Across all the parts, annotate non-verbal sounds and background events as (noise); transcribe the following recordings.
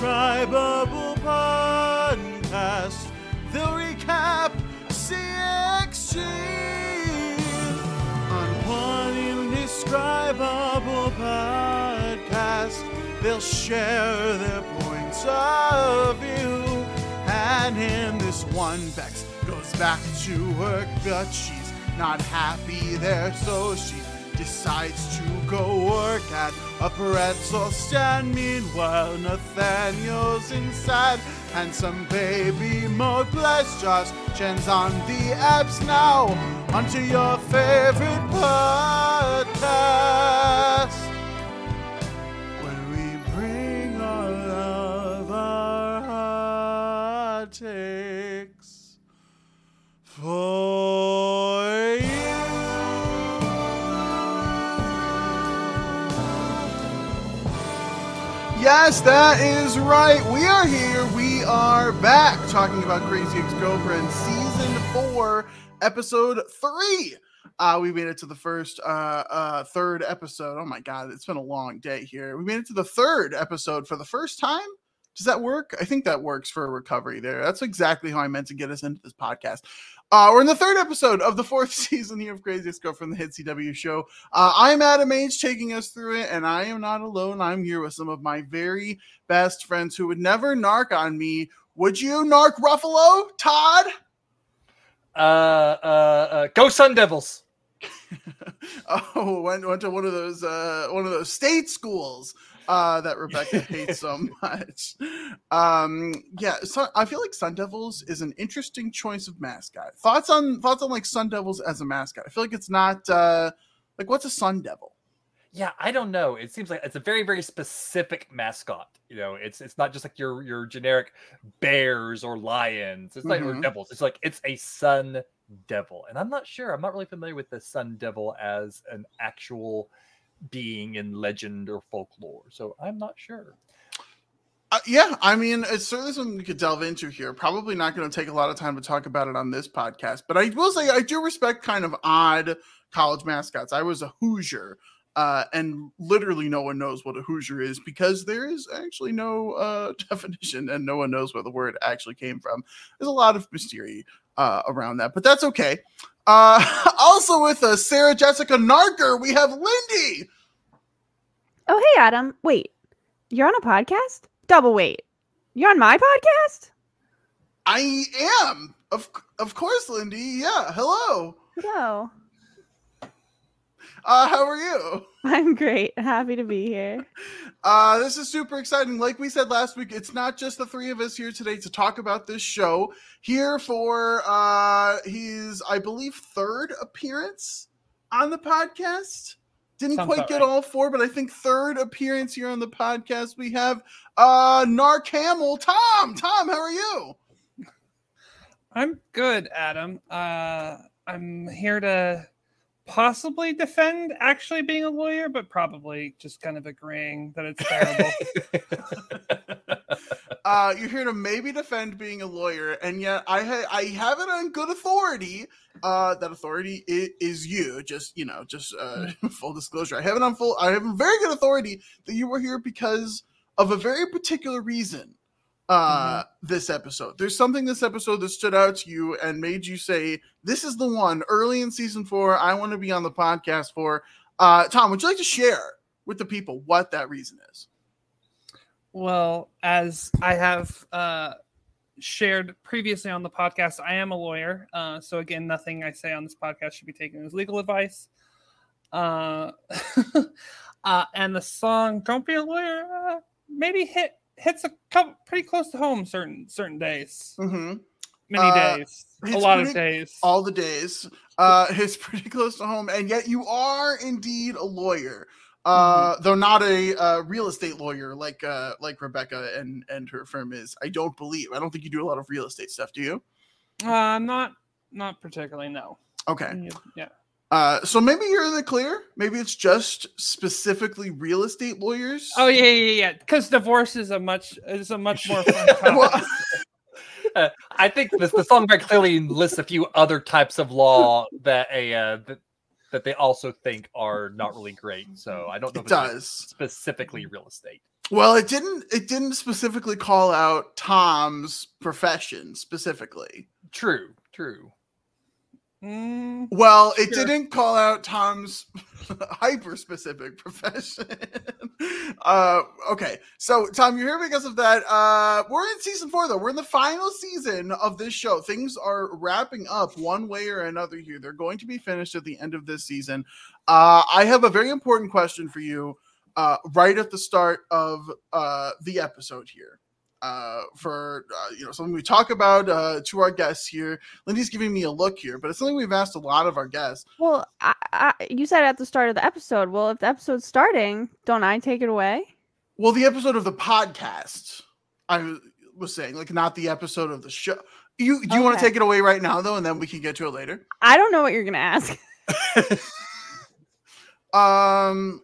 indescribable podcast. They'll recap CXG on one indescribable podcast. They'll share their points of view. And in this one, Bex goes back to work, but she's not happy there, so she decides to go work at a pretzel stand. Meanwhile, Nathaniel's inside, and some baby mode. Bless Josh Chan's on the apps now. Onto your favorite podcast. Where we bring all of our hot takes for Yes, that is right. We are here. We are back talking about Crazy Ex Girlfriend season four, episode three. Uh, we made it to the first, uh, uh, third episode. Oh my god, it's been a long day here. We made it to the third episode for the first time. Does that work? I think that works for a recovery there. That's exactly how I meant to get us into this podcast. Uh, we're in the third episode of the fourth (laughs) season here of Crazy Ex Girlfriend the Hit CW show. Uh, I'm Adam Age taking us through it, and I am not alone. I'm here with some of my very best friends who would never narc on me. Would you narc Ruffalo, Todd? Uh, uh, uh, go Sun Devils. (laughs) oh, went went to one of those uh one of those state schools uh that Rebecca (laughs) hates so much. Um yeah, so I feel like Sun Devils is an interesting choice of mascot. Thoughts on thoughts on like Sun Devils as a mascot? I feel like it's not uh like what's a Sun Devil? Yeah, I don't know. It seems like it's a very, very specific mascot. You know, it's it's not just like your your generic bears or lions. It's like Mhm. or devils. It's like it's a sun devil, and I'm not sure. I'm not really familiar with the sun devil as an actual being in legend or folklore, so I'm not sure. Uh, yeah, I mean, it's certainly something we could delve into here. Probably not going to take a lot of time to talk about it on this podcast, but I will say I do respect kind of odd college mascots. I was a Hoosier, uh, and literally no one knows what a Hoosier is because there is actually no uh, (laughs) definition, and no one knows where the word actually came from. There's a lot of mystery uh, around that, but that's okay. Uh, (laughs) also with us, Sarah Jessica Narker, we have Lindy. Oh, hey, Adam. Wait, you're on a podcast? Double wait. You're on my podcast? I am, of of course, Lindy. Yeah, hello. Hello. Uh, how are you? (laughs) I'm great. Happy to be here. (laughs) Uh, this is super exciting. Like we said last week, it's not just the three of us here today to talk about this show. Here for uh, his, I believe, third appearance on the podcast. Didn't Sounds quite get right. all four, but I think third appearance here on the podcast. We have uh, Narc Hamill. Tom, Tom, how are you? I'm good, Adam. Uh, I'm here to possibly defend actually being a lawyer, but probably just kind of agreeing that it's terrible. (laughs) uh, you're here to maybe defend being a lawyer, and yet I ha- I have it on good authority. Uh, that authority is, is you. Just you know, just uh, (laughs) full disclosure. I have it on full. I have very good authority that you were here because of a very particular reason. Uh, this episode. There's something this episode that stood out to you and made you say, "This is the one." Early in season four, I want to be on the podcast for. Uh, Tom, would you like to share with the people what that reason is? well, as I have uh, shared previously on the podcast, I am a lawyer. Uh, so, again, nothing I say on this podcast should be taken as legal advice. Uh, (laughs) uh, and the song "Don't Be a Lawyer" uh, maybe hit hits a couple pretty close to home certain certain days, Mm-hmm. many Uh, days, a lot of days. all the days. Uh, (laughs) it's pretty close to home, and yet you are indeed a lawyer, uh, though not a uh, real estate lawyer like uh, like Rebecca and and her firm is. I don't believe. I don't think you do a lot of real estate stuff. Do you? Uh, not not particularly. No. Okay. Yeah. Uh, so maybe you're in the clear. Maybe it's just specifically real estate lawyers. Oh yeah, yeah, yeah. Because divorce is a much is a much more fun (laughs) topic. Well, Uh, I think this, the song very clearly lists a few other types of law that a uh, that, that they also think are not really great. So I don't know it it's does. specifically real estate. Well, it didn't. It didn't specifically call out Tom's profession specifically. True, true. Mm, Well, it Sure. didn't call out Tom's (laughs) hyper specific profession. (laughs) uh, okay, so Tom, you're here because of that. Uh, we're in season four, though. We're in the final season of this show. Things are wrapping up one way or another here. They're going to be finished at the end of this season. Uh, I have a very important question for you uh, right at the start of uh, the episode here. Uh, for uh, you know something we talk about uh, to our guests here. Lindy's giving me a look here, but it's something we've asked a lot of our guests. Well, I, I, you said at the start of the episode. Well, if the episode's starting, don't I take it away? Well, the episode of the podcast, I was saying, like not the episode of the show. You do you want to take it away right now though, and then we can get to it later? I don't know what you're gonna ask. (laughs) (laughs) Um,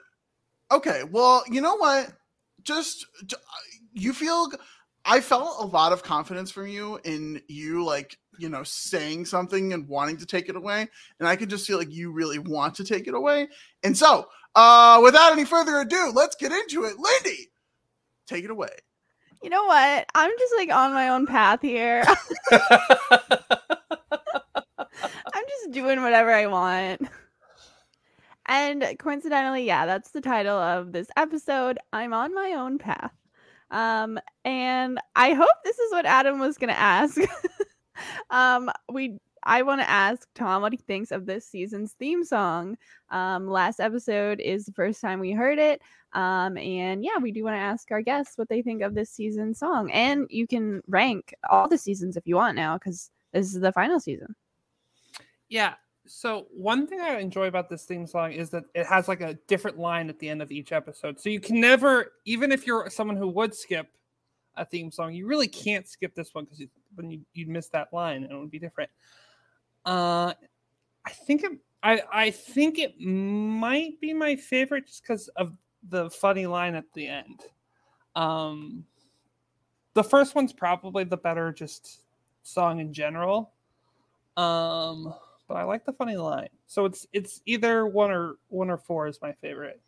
okay. Well, you know what? Just you feel. I felt a lot of confidence from you in you, like you know, saying something and wanting to take it away, and I could just feel like you really want to take it away. And so, uh, without any further ado, let's get into it. Lindy, take it away. You know what? I'm just like on my own path here. (laughs) I'm just doing whatever I want. And coincidentally, yeah, that's the title of this episode. I'm on my own path. Um, and I hope this is what Adam was gonna ask. (laughs) um, we I want to ask Tom what he thinks of this season's theme song. Um, last episode is the first time we heard it. Um, and yeah, we do want to ask our guests what they think of this season's song. And you can rank all the seasons if you want now, because this is the final season. yeah. So one thing I enjoy about this theme song is that it has like a different line at the end of each episode. So you can never, even if you're someone who would skip a theme song, you really can't skip this one because when you you'd miss that line and it would be different. Uh, I think it, I I think it might be my favorite just because of the funny line at the end. Um, the first one's probably the better just song in general. Um, but I like the funny line. So it's it's either one or one or four is my favorite.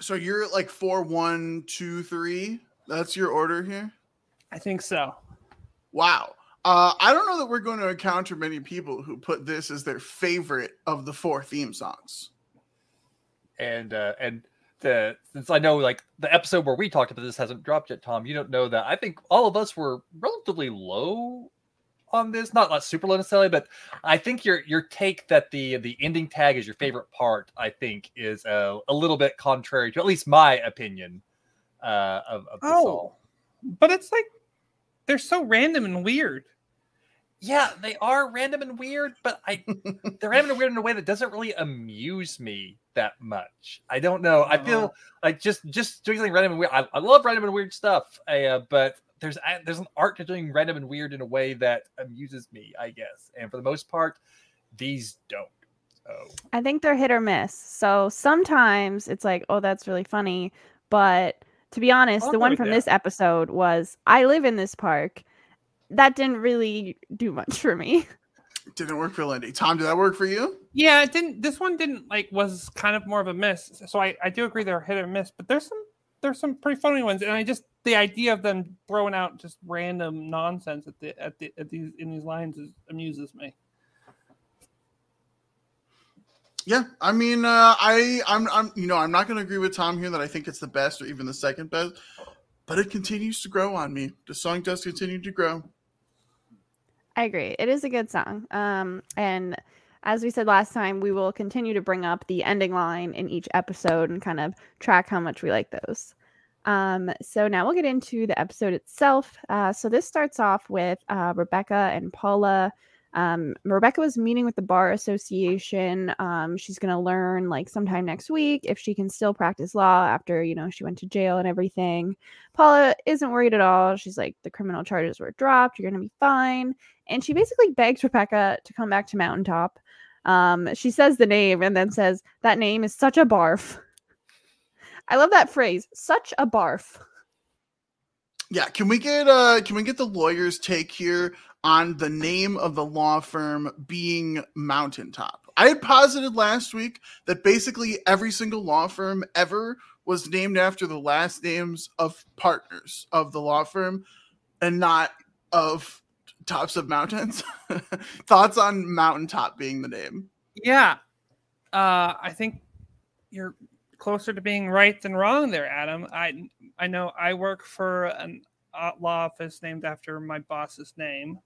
So you're like four, one, two, three. That's your order here. I think so. Wow. Uh, I don't know that we're going to encounter many people who put this as their favorite of the four theme songs. and uh and the since I know like the episode where we talked about this hasn't dropped yet, Tom. You don't know that. I think all of us were relatively low on this, not not super low necessarily, but I think your your take that the the ending tag is your favorite part, I think, is a, a little bit contrary to at least my opinion uh, of, of. Oh, but it's like they're so random and weird. Yeah, they are random and weird, but I (laughs) they're random and weird in a way that doesn't really amuse me that much. I don't know. I Uh-huh. feel like just just doing something random and weird. I, I love random and weird stuff, uh, but there's there's an art to doing random and weird in a way that amuses me, I guess. And for the most part, these don't. So I think they're hit or miss. So sometimes it's like, oh, that's really funny. But to be honest, I'll the one from that. this episode was I live in this park. That didn't really do much for me. (laughs) Didn't work for Lindy. Tom, did that work for you? Yeah, it didn't. This one didn't like was kind of more of a miss. So I I do agree they're hit or miss, but there's some there's some pretty funny ones, and I just the idea of them throwing out just random nonsense at the at the at these in these lines is, amuses me. Yeah, I mean, uh, I, I'm, I'm, you know, I'm not going to agree with Tom here that I think it's the best or even the second best, but it continues to grow on me. The song does continue to grow. I agree. It is a good song. Um, and as we said last time, we will continue to bring up the ending line in each episode and kind of track how much we like those. Um, so now we'll get into the episode itself. Uh, so this starts off with uh, Rebecca and Paula. Um, Rebecca was meeting with the bar association. Um, she's going to learn like sometime next week if she can still practice law after, you know, she went to jail and everything. Paula isn't worried at all. She's like, the criminal charges were dropped. You're going to be fine and she basically begs Rebecca to come back to Mountaintop. Um, she says the name and then says that name is such a barf. I love that phrase, such a barf. Yeah, can we get, uh, can we get the lawyer's take here on the name of the law firm being Mountaintop? I had posited last week that basically every single law firm ever was named after the last names of partners of the law firm and not of tops of mountains. (laughs) Thoughts on mountaintop being the name? Yeah. Uh, I think you're closer to being right than wrong there, Adam. I I know I work for an law office named after my boss's name.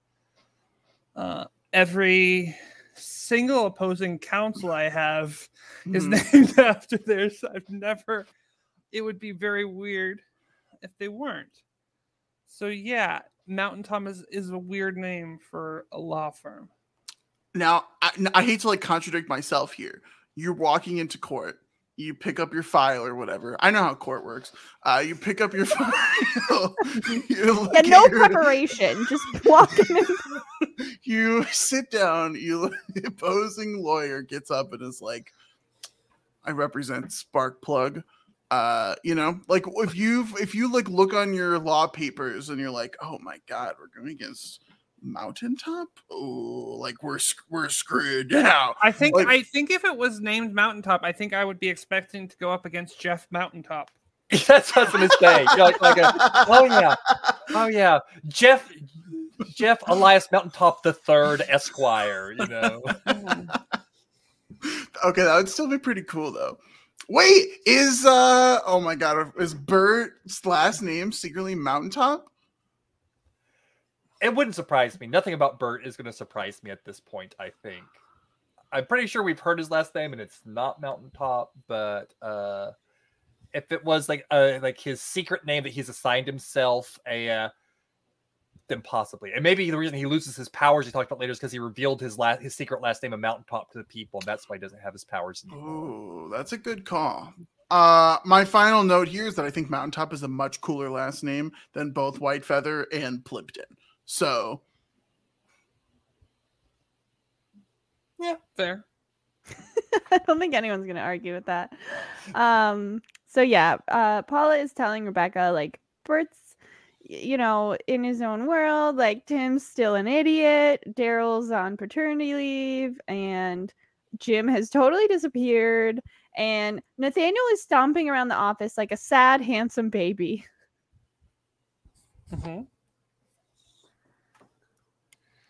Uh, every single opposing counsel I have is Hmm. (laughs) named after theirs. I've never. It would be very weird if they weren't. So yeah, Mountaintop is, is a weird name for a law firm. Now, I, I hate to like contradict myself here. You're walking into court. You pick up your file or whatever. I know how court works. Uh, you pick up your (laughs) file. you look Yeah, no your- preparation. Just walking in. (laughs) (laughs) you sit down. You the opposing lawyer gets up and is like, "I represent Sparkplug." Uh, you know, like if you if you like look on your law papers and you're like, "Oh my god, we're going against Mountaintop." Oh, like we're we're screwed now. I think Like- I think if it was named Mountaintop, I think I would be expecting to go up against Jeff Mountaintop. (laughs) That's what I was gonna say. Like, like a, oh yeah, oh yeah, Jeff, Jeff Elias Mountaintop the Third Esquire. You know, (laughs) Okay, that would still be pretty cool though. Wait, is uh oh my god, is Bert's last name secretly Mountaintop? it wouldn't surprise me. Nothing about Bert is gonna surprise me at this point. I think. I'm pretty sure we've heard his last name, and it's not Mountaintop. But uh, if it was like uh like his secret name that he's assigned himself, a uh, then possibly. And maybe the reason he loses his powers he talked about later is because he revealed his last his secret last name of Mountaintop to the people, and that's why he doesn't have his powers anymore. Oh, that's a good call. Uh, my final note here is that I think Mountaintop is a much cooler last name than both Whitefeather and Plimpton. So Yeah, fair. (laughs) I don't think anyone's gonna argue with that. Um, so yeah, uh, Paula is telling Rebecca like Bert's, y- you know, in his own world. Like Tim's still an idiot. Darryl's on paternity leave, and Jim has totally disappeared. And Nathaniel is stomping around the office like a sad, handsome baby. Mhm.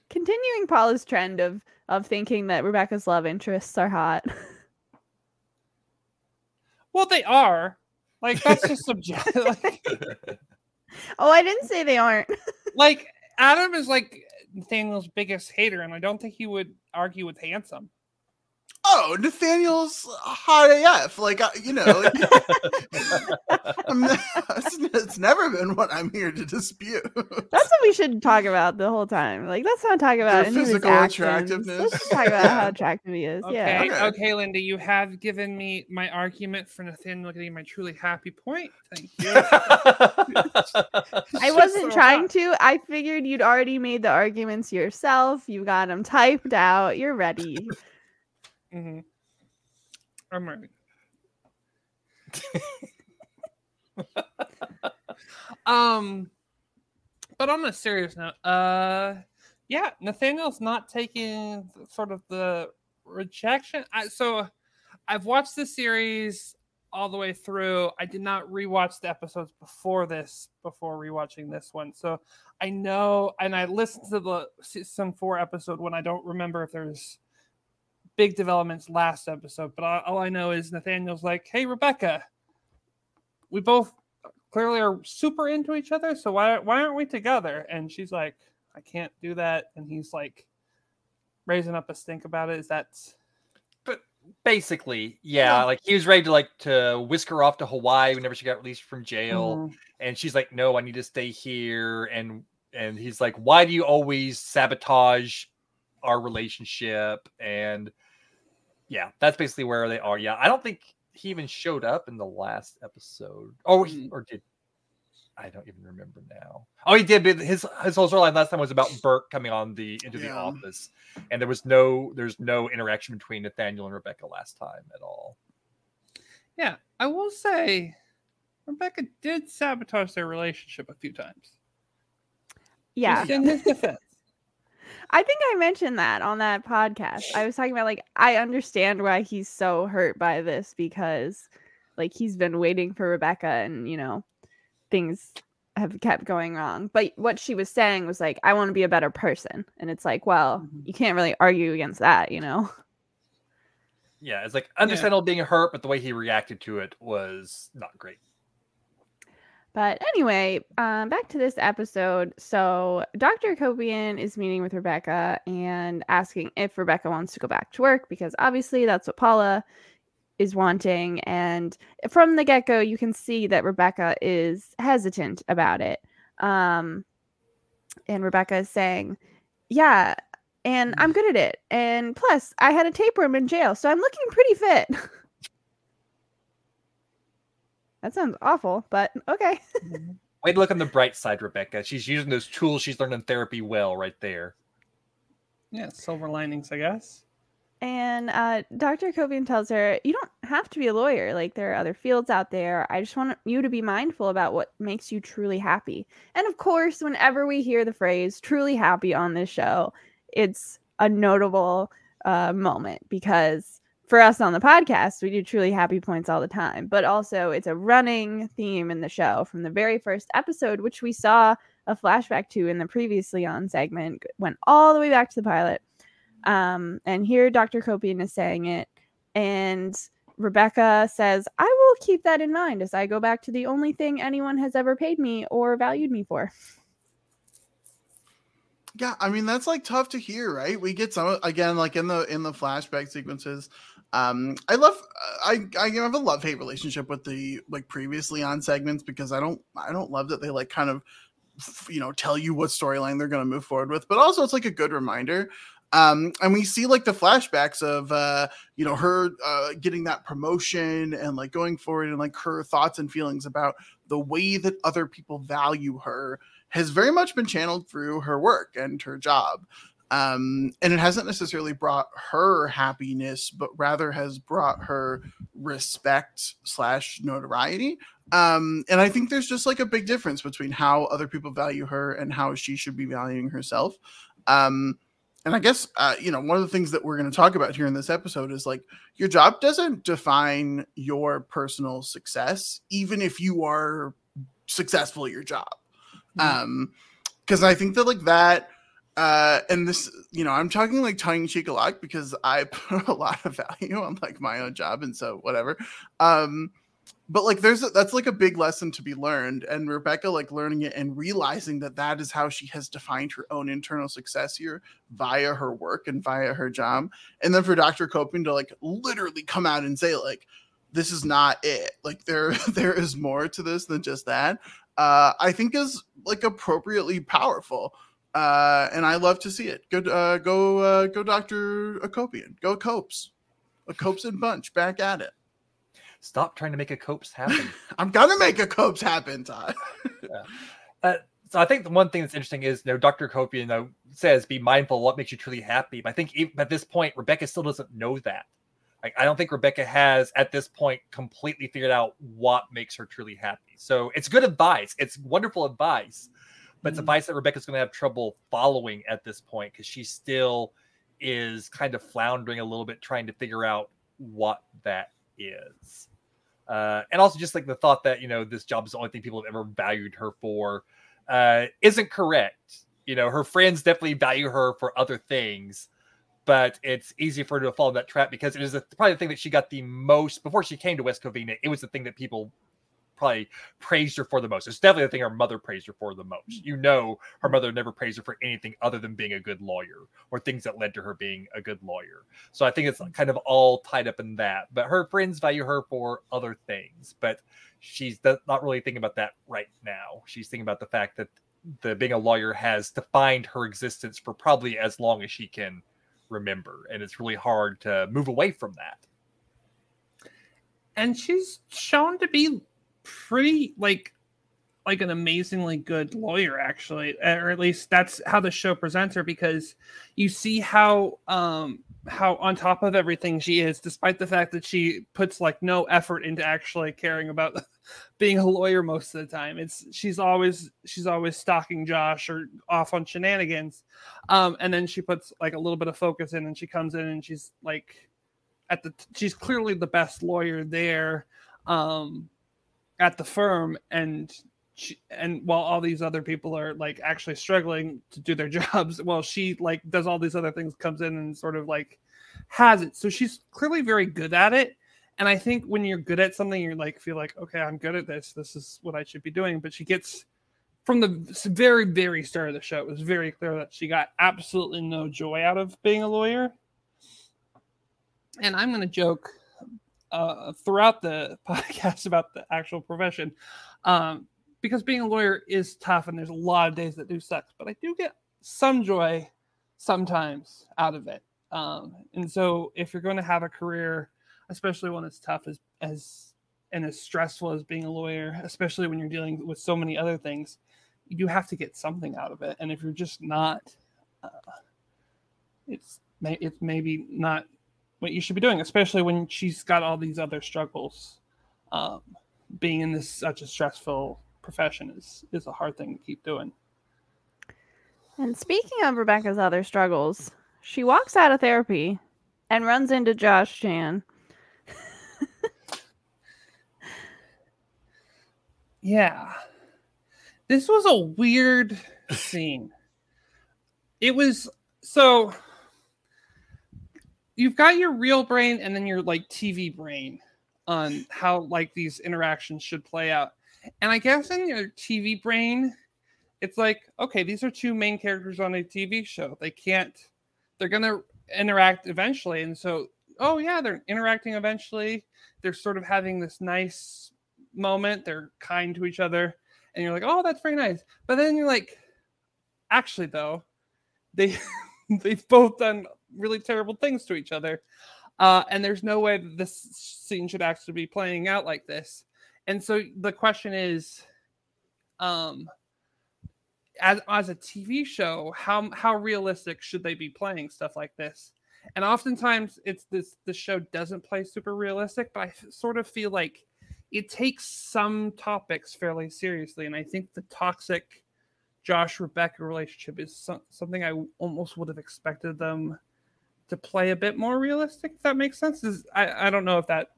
Continuing Paula's trend of of thinking that Rebecca's love interests are hot. Well, they are. Like that's just (laughs) subjective. like, (laughs) (laughs) oh, I didn't say they aren't. (laughs) like Adam is like Nathaniel's biggest hater, and I don't think he would argue with handsome. Oh, Nathaniel's hot AF. Like uh, you know, like, (laughs) it's, it's never been what I'm here to dispute. That's what we should talk about the whole time. Like, let's not talk about any physical actions. attractiveness. Let's just talk about how (laughs) attractive he is. Okay, Yeah. Okay. okay, Linda, you have given me my argument for Nathaniel getting my truly happy point. Thank you. (laughs) I wasn't so trying hot. to. I figured you'd already made the arguments yourself. You got them typed out. You're ready. Mhm. I'm ready. um, but on a serious note, uh, yeah, Nathaniel's not taking sort of the rejection. I, so I've watched the series all the way through. I did not rewatch the episodes before this, before rewatching this one. So I know, and I listened to the season four episode when I don't remember if there's big developments last episode. But all, all I know is Nathaniel's like, "Hey, Rebecca, we both clearly are super into each other. So why why aren't we together?" And she's like, "I can't do that." And he's like, raising up a stink about it. Is that But Basically, yeah, like he was ready to like to whisk her off to Hawaii whenever she got released from jail. Mhm. and she's like no i need to stay here and and he's like why do you always sabotage our relationship and yeah that's basically where they are yeah i don't think he even showed up in the last episode oh he, Mhm. or did i don't even remember now oh he did but his his whole storyline last time was about Burke coming on the into the office and there was no there's no interaction between nathaniel and rebecca last time at all Yeah, I will say Rebecca did sabotage their relationship a few times. Yeah. Just in his defense. I think I mentioned that on that podcast. I was talking about like I understand why he's so hurt by this because like he's been waiting for Rebecca and you know things have kept going wrong. But what she was saying was like, I want to be a better person. And it's like, well, Mhm. you can't really argue against that, you know? Yeah, it's like understandable being hurt, but the way he reacted to it was not great. But anyway, um, back to this episode. So Dr. Akopian is meeting with Rebecca and asking if Rebecca wants to go back to work because obviously that's what Paula is wanting. And from the get go, you can see that Rebecca is hesitant about it. Um, and Rebecca is saying, Yeah, and I'm good at it. And plus, I had a tapeworm in jail, so I'm looking pretty fit. (laughs) that sounds awful, but okay. Way to look on the bright side, Rebecca. She's using those tools she's learned in therapy well right there. Yeah, silver linings, I guess. And uh, Dr. Akopian tells her, You don't have to be a lawyer. Like, there are other fields out there. I just want you to be mindful about what makes you truly happy. And of course, whenever we hear the phrase truly happy on this show, it's a notable uh, moment because for us on the podcast, we do truly happy points all the time. But also, it's a running theme in the show from the very first episode, which we saw a flashback to in the previously on segment, went all the way back to the pilot. Um, and here Dr. Akopian is saying it. And Rebecca says, I will keep that in mind as I go back to the only thing anyone has ever paid me or valued me for. Yeah, I mean that's like tough to hear, right? We get some again, like in the in the flashback sequences. Um, I love, I I have a love hate relationship with the like previously on segments because I don't I don't love that they like kind of you know tell you what storyline they're going to move forward with, but also it's like a good reminder. Um, and we see like the flashbacks of uh, you know her uh, getting that promotion and like going forward and like her thoughts and feelings about the way that other people value her has very much been channeled through her work and her job. Um, and it hasn't necessarily brought her happiness, but rather has brought her respect slash notoriety. Um, and I think there's just like a big difference between how other people value her and how she should be valuing herself. Um, and I guess uh, you know one of the things that we're going to talk about here in this episode is like your job doesn't define your personal success, even if you are successful at your job um because i think that like that uh and this you know i'm talking like tongue in cheek a lot because i (laughs) put a lot of value on like my own job and so whatever. Um but like there's a, that's like a big lesson to be learned and rebecca like learning it and realizing that that is how she has defined her own internal success here via her work and via her job. And then for dr Akopian to like literally come out and say like this is not it. Like there (laughs) there is more to this than just that. Uh, I think is like appropriately powerful. Uh, and I love to see it. Go, uh, go, uh, go, Doctor Akopian. Go, Copes. A Copes and Bunch back at it. Stop trying to make a copes happen. (laughs) I'm gonna make a Copes happen, Todd. (laughs) uh, so I think the one thing that's interesting is, you know, Dr. Akopian you know, says be mindful of what makes you truly happy. But I think even at this point, Rebecca still doesn't know that. Like, I don't think Rebecca has at this point completely figured out what makes her truly happy. So it's good advice. It's wonderful advice, but it's advice that Rebecca's going to have trouble following at this point because she still is kind of floundering a little bit trying to figure out what that is. Uh, and also just like the thought that, you know, this job is the only thing people have ever valued her for uh, isn't correct. You know, her friends definitely value her for other things but it's easy for her to fall in that trap because it is the, probably the thing that she got the most before she came to West Covina. It was the thing that people probably praised her for the most. It's definitely the thing her mother praised her for the most. Mm-hmm. You know, her mother never praised her for anything other than being a good lawyer or things that led to her being a good lawyer. So I think it's mm-hmm. kind of all tied up in that. But her friends value her for other things, but she's not really thinking about that right now. She's thinking about the fact that the being a lawyer has defined her existence for probably as long as she can remember and it's really hard to move away from that and she's shown to be pretty like like an amazingly good lawyer actually or at least that's how the show presents her because you see how um how on top of everything she is despite the fact that she puts like no effort into actually caring about (laughs) being a lawyer most of the time. It's she's always she's always stalking josh or off on shenanigans um and then she puts like a little bit of focus in and she comes in and she's like at the she's clearly the best lawyer there um, at the firm, and she, and while all these other people are like actually struggling to do their (laughs) jobs, well, she like does all these other things, comes in and sort of like has it. So she's clearly very good at it. And I think when you're good at something, you're like feel like, okay, I'm good at this. This is what I should be doing. But she gets from the very, very start of the show, it was very clear that she got absolutely no joy out of being a lawyer. And I'm going to joke uh, throughout the (laughs) podcast about the actual profession um, because being a lawyer is tough and there's a lot of days that do suck, but I do get some joy sometimes out of it. Um, and so if you're going to have a career, especially one as tough as, as and as stressful as being a lawyer, especially when you're dealing with so many other things, you have to get something out of it. And if you're just not, uh, it's it's maybe not what you should be doing, especially when she's got all these other struggles. Um, being in this such a stressful profession is is a hard thing to keep doing. And speaking of Rebecca's other struggles, she walks out of therapy and runs into Josh Chan. (laughs) yeah. This was a weird scene. It was so you've got your real brain and then your like TV brain on how like these interactions should play out. And I guess in your TV brain, it's like, okay, these are two main characters on a TV show. They can't, they're gonna interact eventually. And so, oh yeah, they're interacting eventually. They're sort of having this nice moment. They're kind to each other. And you're like, oh, that's very nice. But then you're like, actually though, they (laughs) they've both done really terrible things to each other. Uh, and there's no way that this scene should actually be playing out like this. And so the question is, um, as as a TV show, how how realistic should they be playing stuff like this? And oftentimes, it's this the show doesn't play super realistic, but I sort of feel like it takes some topics fairly seriously, and I think the toxic Josh Rebecca relationship is so, something I almost would have expected them to play a bit more realistic. If that makes sense, is I, I don't know if that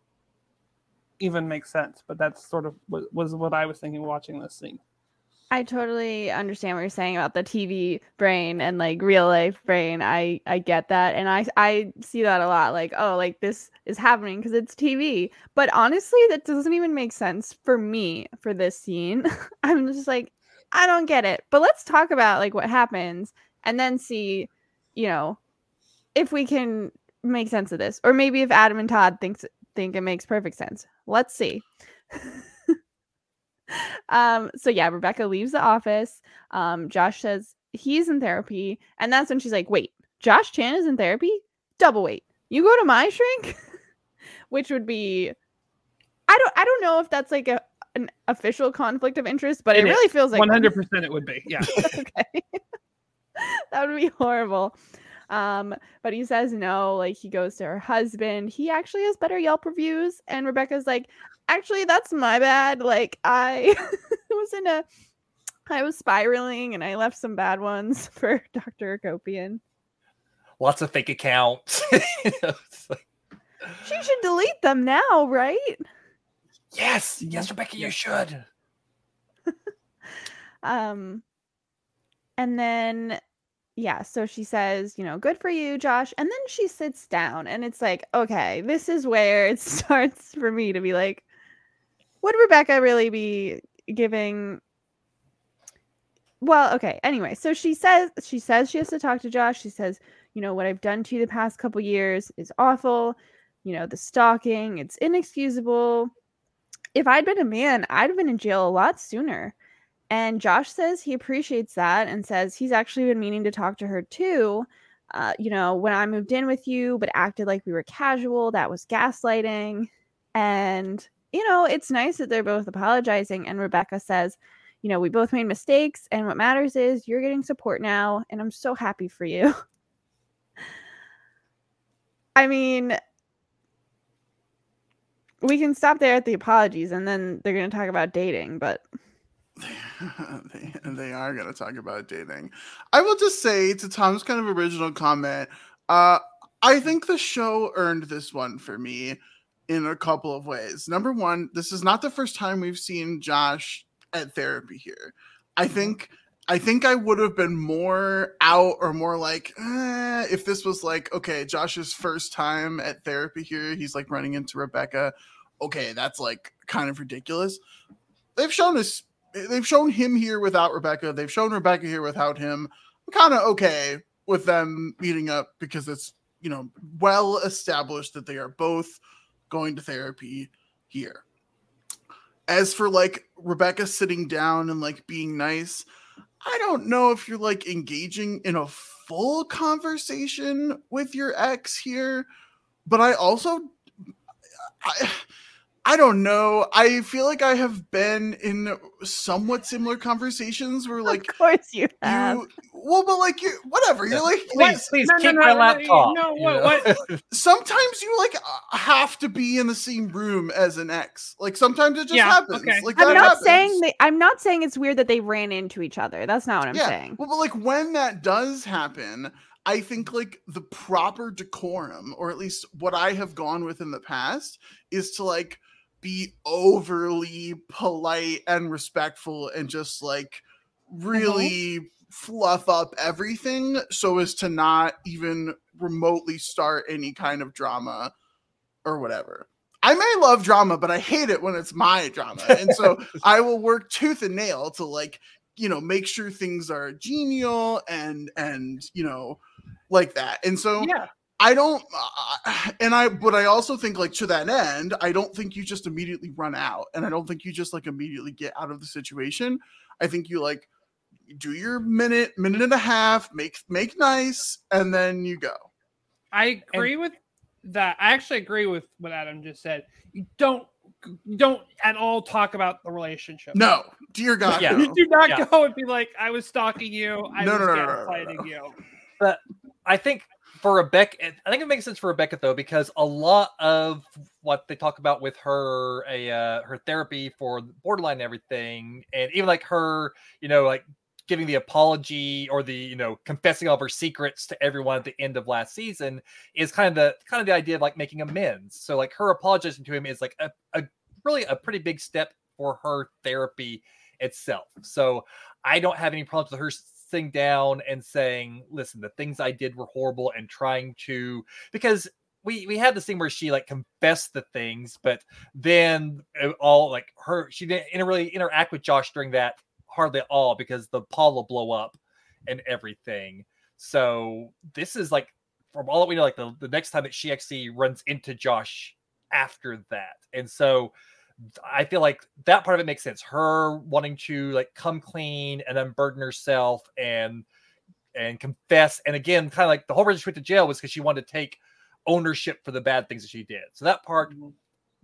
even makes sense, but that's sort of what was what I was thinking watching this scene. I totally understand what you're saying about the TV brain and like real life brain. I I get that, and I I see that a lot. Like, oh, like this is happening because it's TV. But honestly, that doesn't even make sense for me for this scene. (laughs) I'm just like, I don't get it. But let's talk about like what happens, and then see, you know, if we can make sense of this, or maybe if Adam and Todd thinks think it makes perfect sense. Let's see. (laughs) um, so yeah, Rebecca leaves the office. Um, Josh says he's in therapy, and that's when she's like, "Wait, Josh Chan is in therapy? Double wait. You go to my shrink?" (laughs) Which would be, I don't, I don't know if that's like a an official conflict of interest, but it, it really feels like one hundred percent. It would be, yeah. (laughs) okay, that would be horrible. Um, but he says no, like he goes to her husband. He actually has better Yelp reviews. And Rebecca's like, actually, that's my bad. Like I (laughs) was in a I was spiraling and I left some bad ones (laughs) for Dr. Akopian. Lots of fake accounts. (laughs) like... She should delete them now, right? Yes, yes, Rebecca, you should. um and then yeah, so she says, you know, good for you, Josh. And then she sits down and it's like, okay, this is where it (laughs) starts for me to be like, would Rebecca really be giving well, okay. Anyway, so she says she says she has to talk to Josh. She says, you know, what I've done to you the past couple years is awful. You know, the stalking, it's inexcusable. If I'd been a man, I'd have been in jail a lot sooner. And Josh says he appreciates that and says he's actually been meaning to talk to her too. Uh, you know, when I moved in with you, but acted like we were casual, that was gaslighting. And, you know, it's nice that they're both apologizing. And Rebecca says, you know, we both made mistakes. And what matters is you're getting support now. And I'm so happy for you. (laughs) I mean, we can stop there at the apologies and then they're going to talk about dating, but. (laughs) they, they are going to talk about dating. I will just say to Tom's kind of original comment, uh, I think the show earned this one for me in a couple of ways. Number one, this is not the first time we've seen Josh at therapy here. I think I think I would have been more out or more like eh, if this was like okay, Josh's first time at therapy here, he's like running into Rebecca. Okay, that's like kind of ridiculous. They've shown us they've shown him here without Rebecca. They've shown Rebecca here without him. I'm kind of okay with them meeting up because it's you know well established that they are both going to therapy here. As for like Rebecca sitting down and like being nice, I don't know if you're like engaging in a full conversation with your ex here, but I also I I don't know. I feel like I have been in somewhat similar conversations where like of course you have. you well but like you whatever you're like Please, please No, no, keep no, my no, laptop. no, you what- (laughs) sometimes you like uh, have to be in the same room as an ex like sometimes it just Yeah, happens okay. like I'm that not happens. saying that I'm not saying it's weird that they ran into each other. That's not what I'm yeah saying. well but like when that does happen i think like the proper decorum or at least what i have gone with in the past is to like be overly polite and respectful and just like mm-hmm. really fluff up everything so as to not even remotely start any kind of drama or whatever. I may love drama, but I hate it when it's my drama. And so (laughs) I will work tooth and nail to like, you know, make sure things are genial and and you know, like that. And so yeah. I don't, uh, and I, but I also think like to that end, I don't think you just immediately run out, and I don't think you just like immediately get out of the situation. I think you like do your minute, minute and a half, make make nice, and then you go. I agree with that. I actually agree with what Adam just said. You don't you don't at all talk about the relationship. No, dear God, Yeah. no. You do not Yeah. go and be like, I was stalking you. I No, was no, no, no, no, no, gaslighting no. you. I think for Rebecca, I think it makes sense for Rebecca though, because a lot of what they talk about with her, a uh, her therapy for borderline and everything, and even like her, you know, like giving the apology or the you know confessing all of her secrets to everyone at the end of last season is kind of the kind of the idea of like making amends. So like her apologizing to him is like a, a really a pretty big step for her therapy itself. So I don't have any problems with her down and saying, "Listen, the things I did were horrible," and trying to because we we had the scene where she like confessed the things, but then it all like her she didn't really interact with Josh during that hardly at all because the Paul will blow up and everything. So this is like from all that we know, like the, the next time that she actually runs into Josh after that. And so I feel like that part of it makes sense. Her wanting to like come clean and unburden herself and and confess. And again, kind of like the whole reason she went to jail was because she wanted to take ownership for the bad things that she did. So that part, mm-hmm.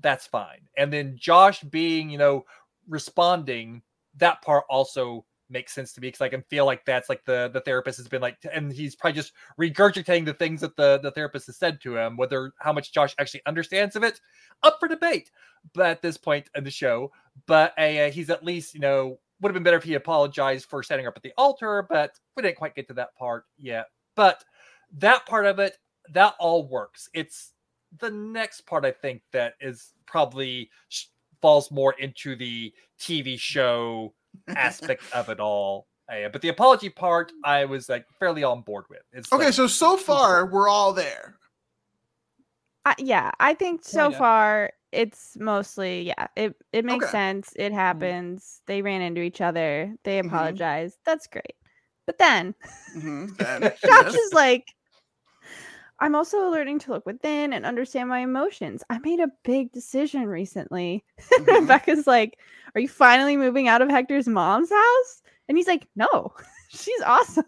that's fine. And then Josh being, you know, responding, that part also makes sense to me because I can feel like that's like the the therapist has been like, and he's probably just regurgitating the things that the the therapist has said to him. Whether how much Josh actually understands of it, up for debate. But at this point in the show, but uh, he's at least you know would have been better if he apologized for setting up at the altar, but we didn't quite get to that part yet. But that part of it, that all works. It's the next part I think that is probably falls more into the TV show aspect of it all. Uh, but the apology part, I was like fairly on board with. It's Okay, like, so so far we're all there. I, yeah, I think so Kinda. far it's mostly yeah. It it makes Okay. sense. It happens. They ran into each other. They Mhm. That's great. But then Mhm, (laughs) then, Josh yes. is like, I'm also learning to look within and understand my emotions. I made a big decision recently. (laughs) Mhm. Rebecca's like, Are you finally moving out of Hector's mom's house? And he's like, No, (laughs) she's awesome.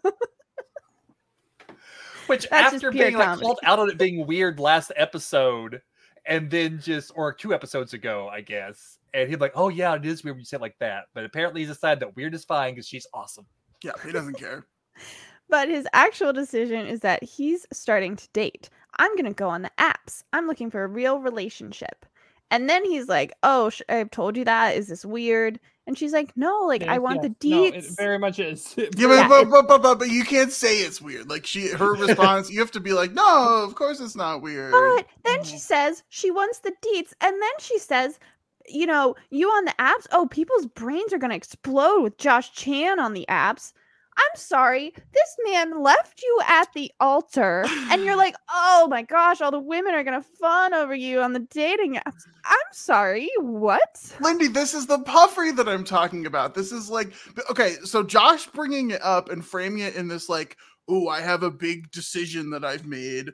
Which That's after pure being like comedy. called out on it being weird last episode, and then just or two episodes ago, I guess, and he's like, "Oh yeah, it is weird when you say it like that," but apparently he's decided that weird is fine because she's awesome. yeah, he doesn't care. (laughs) But his actual decision is that he's starting to date. I'm going to go on the apps. I'm looking for a real relationship. And then he's like, "Oh, sh- I've told you that. Is this weird?" And she's like, "No, like Yeah, I want yeah. the No, it deets." very much is. (laughs) Yeah, but, Yeah, but, but, but, but, but you can't say it's weird. Like she, her (laughs) response, you have to be like, no, of course it's not weird. But then she Mhm. says she wants the deets, and then she says, you know, you on the apps. Oh, people's brains are gonna explode with Josh Chan on the apps. I'm sorry, this man left you at the altar, and you're like, (sighs) oh my gosh, all the women are gonna fawn over you on the dating apps. I'm sorry, what? Lindy, this is the puffery that I'm talking about. This is like, okay, so Josh bringing it up and framing it in this like, oh, I have a big decision that I've made.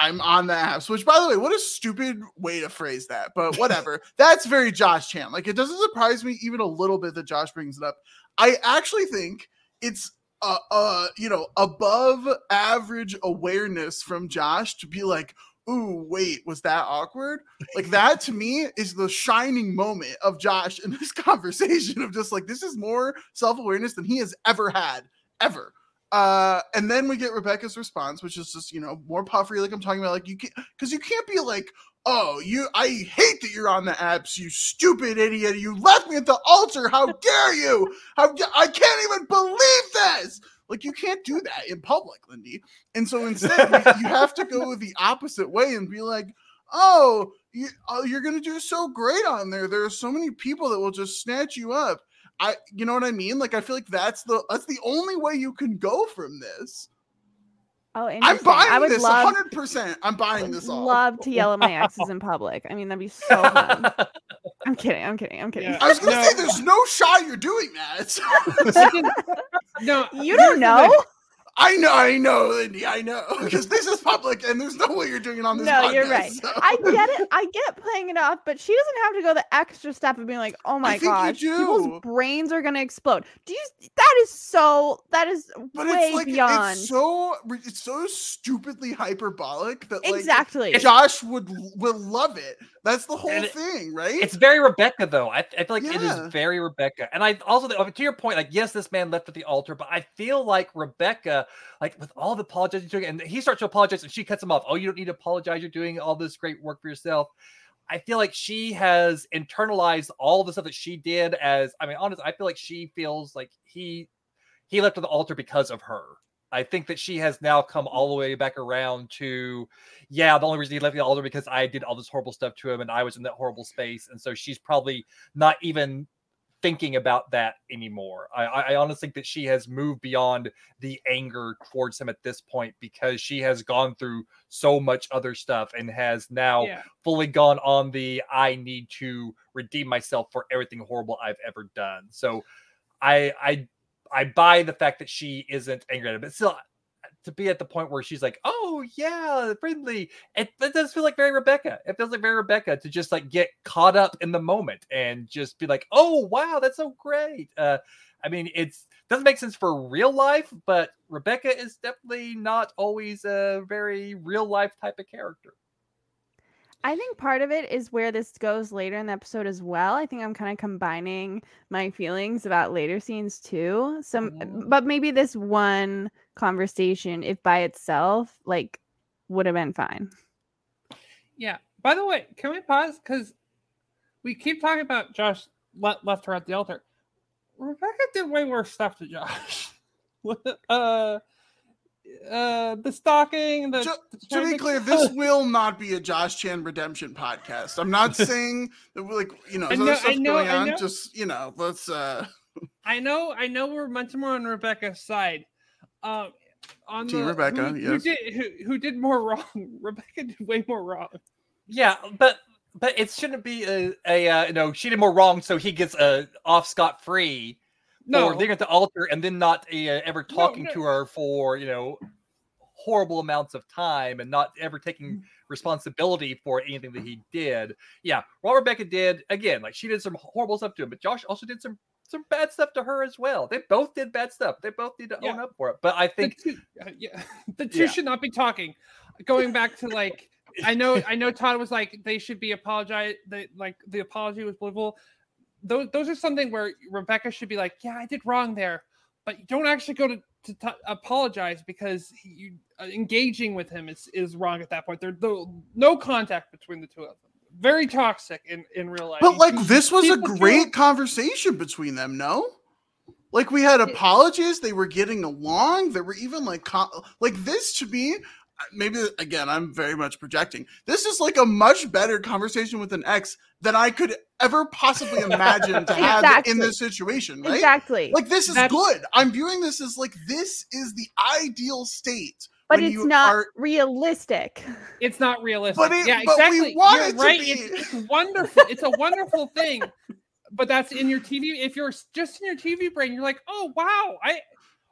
I'm on the apps, which by the way, what a stupid way to phrase that, but whatever. (laughs) That's very Josh Chan. Like, it doesn't surprise me even a little bit that Josh brings it up. I actually think it's uh, uh, you know, above average awareness from Josh to be like, ooh, wait, was that awkward? Like that to me is the shining moment of Josh in this (laughs) conversation of just like this is more self-awareness than he has ever had, ever. Uh, and then we get Rebecca's response, which is just you know more puffery, like I'm talking about, like you can't because you can't be like, oh, you, I hate that you're on the apps, you stupid idiot, you left me at the altar, how (laughs) dare you? How I can't even believe this. Like you can't do that in public, Lindy. And so instead, you, have to go the opposite way and be like, "Oh, you, oh, you're gonna do so great on there. There are so many people that will just snatch you up." I, you know what I mean? Like I feel like that's the that's the only way you can go from this. Oh, I'm interesting. buying I would this love, 100. percent I'm buying this all. love to yell at my exes in public. I mean, that'd be so fun. (laughs) I'm kidding. I'm kidding. I'm kidding. Yeah. I was gonna No. say there's no shot you're doing that. (laughs) (laughs) No, You don't the thing. know. I know, I know, Lindy, I know, (laughs) because this is public and there's no way you're doing it on this. No, you're right. so- I get it. (laughs) I get playing it off, but she doesn't have to go the extra step of being like, "Oh my gosh, people's brains are gonna explode." Do you? That is so. That is but way it's like beyond. it's so it's so stupidly hyperbolic that like exactly. Josh would will love it. That's the whole it- thing, right? It's very Rebecca, though. I, I feel like it Yeah. is very Rebecca. And I also, to your point, like, yes, this man left at the altar, but I feel like Rebecca, like, with all the apologizing, doing, and he starts to apologize and she cuts him off. Oh, you don't need to apologize. You're doing all this great work for yourself. I feel like she has internalized all the stuff that she did as, I mean, honestly, I feel like she feels like he he left at the altar because of her. I think that she has now come all the way back around to, yeah, the only reason he left the altar because I did all this horrible stuff to him and I was in that horrible space. And so she's probably not even thinking about that anymore. I, I honestly think that she has moved beyond the anger towards him at this point because she has gone through so much other stuff and has now Yeah. fully gone on the I need to redeem myself for everything horrible I've ever done. So I I I buy the fact that she isn't angry at him, but still to be at the point where she's like, "Oh yeah, friendly," it, it does feel like very Rebecca. It feels like very Rebecca to just like get caught up in the moment and just be like, "Oh wow, that's so great." Uh, I mean, it's doesn't make sense for real life, but Rebecca is definitely not always a very real life type of character. I think part of it is where this goes later in the episode as well. I think I'm kind of combining my feelings about later scenes too. Some Mhm. but maybe this one conversation if by itself like would have been fine. Yeah. By the way, can we pause? Because we keep talking about Josh le- left her at the altar. Rebecca did way worse stuff to Josh. (laughs) uh, uh, the stalking, the, to, the to be clear, this (laughs) will not be a Josh Chan redemption podcast. I'm not (laughs) saying that we're like you know I there's know- stuff know- going on. know. Just you know, let's uh (laughs) I know, I know, we're much more on Rebecca's side. Um, on Team the, Rebecca, who, who did who, who did more wrong? Rebecca did way more wrong. Yeah, but but it shouldn't be a, a uh, you know she did more wrong, so he gets uh, off scot free No, for leaving at the altar and then not uh, ever talking no. to her for you know horrible amounts of time and not ever Mm. taking responsibility for anything that he did. Yeah, what Rebecca did again, like she did some horrible stuff to him, but Josh also did some some bad stuff to her as well. They both did bad stuff. They both need to Yeah. own up for it. But I the think two, uh, yeah, (laughs) the two Yeah. should not be talking. Going back to like, I know, I know. Todd was like, they should be apologize. They like the apology was believable. Those, those are something where Rebecca should be like, yeah, I did wrong there, but you don't actually go to to t- apologize because you uh, engaging with him is is wrong at that point. There's no, no contact between the two of them. very toxic in in real life. But like this was a feel- great conversation between them, no? Like we had apologies, they were getting along. There were even like co- like this to me. Maybe again, I'm very much projecting. This is like a much better conversation with an ex than I could ever possibly imagine to (laughs) have Exactly. in this situation, right? Exactly. Like this is That's- good. I'm viewing this as like this is the ideal state. but when it's not are- realistic. It's not realistic. But it- yeah, but we exactly. want You're it to right. be. It's, it's wonderful. It's a wonderful thing. But that's in your TV. If you're just in your TV brain, you're like, oh wow, I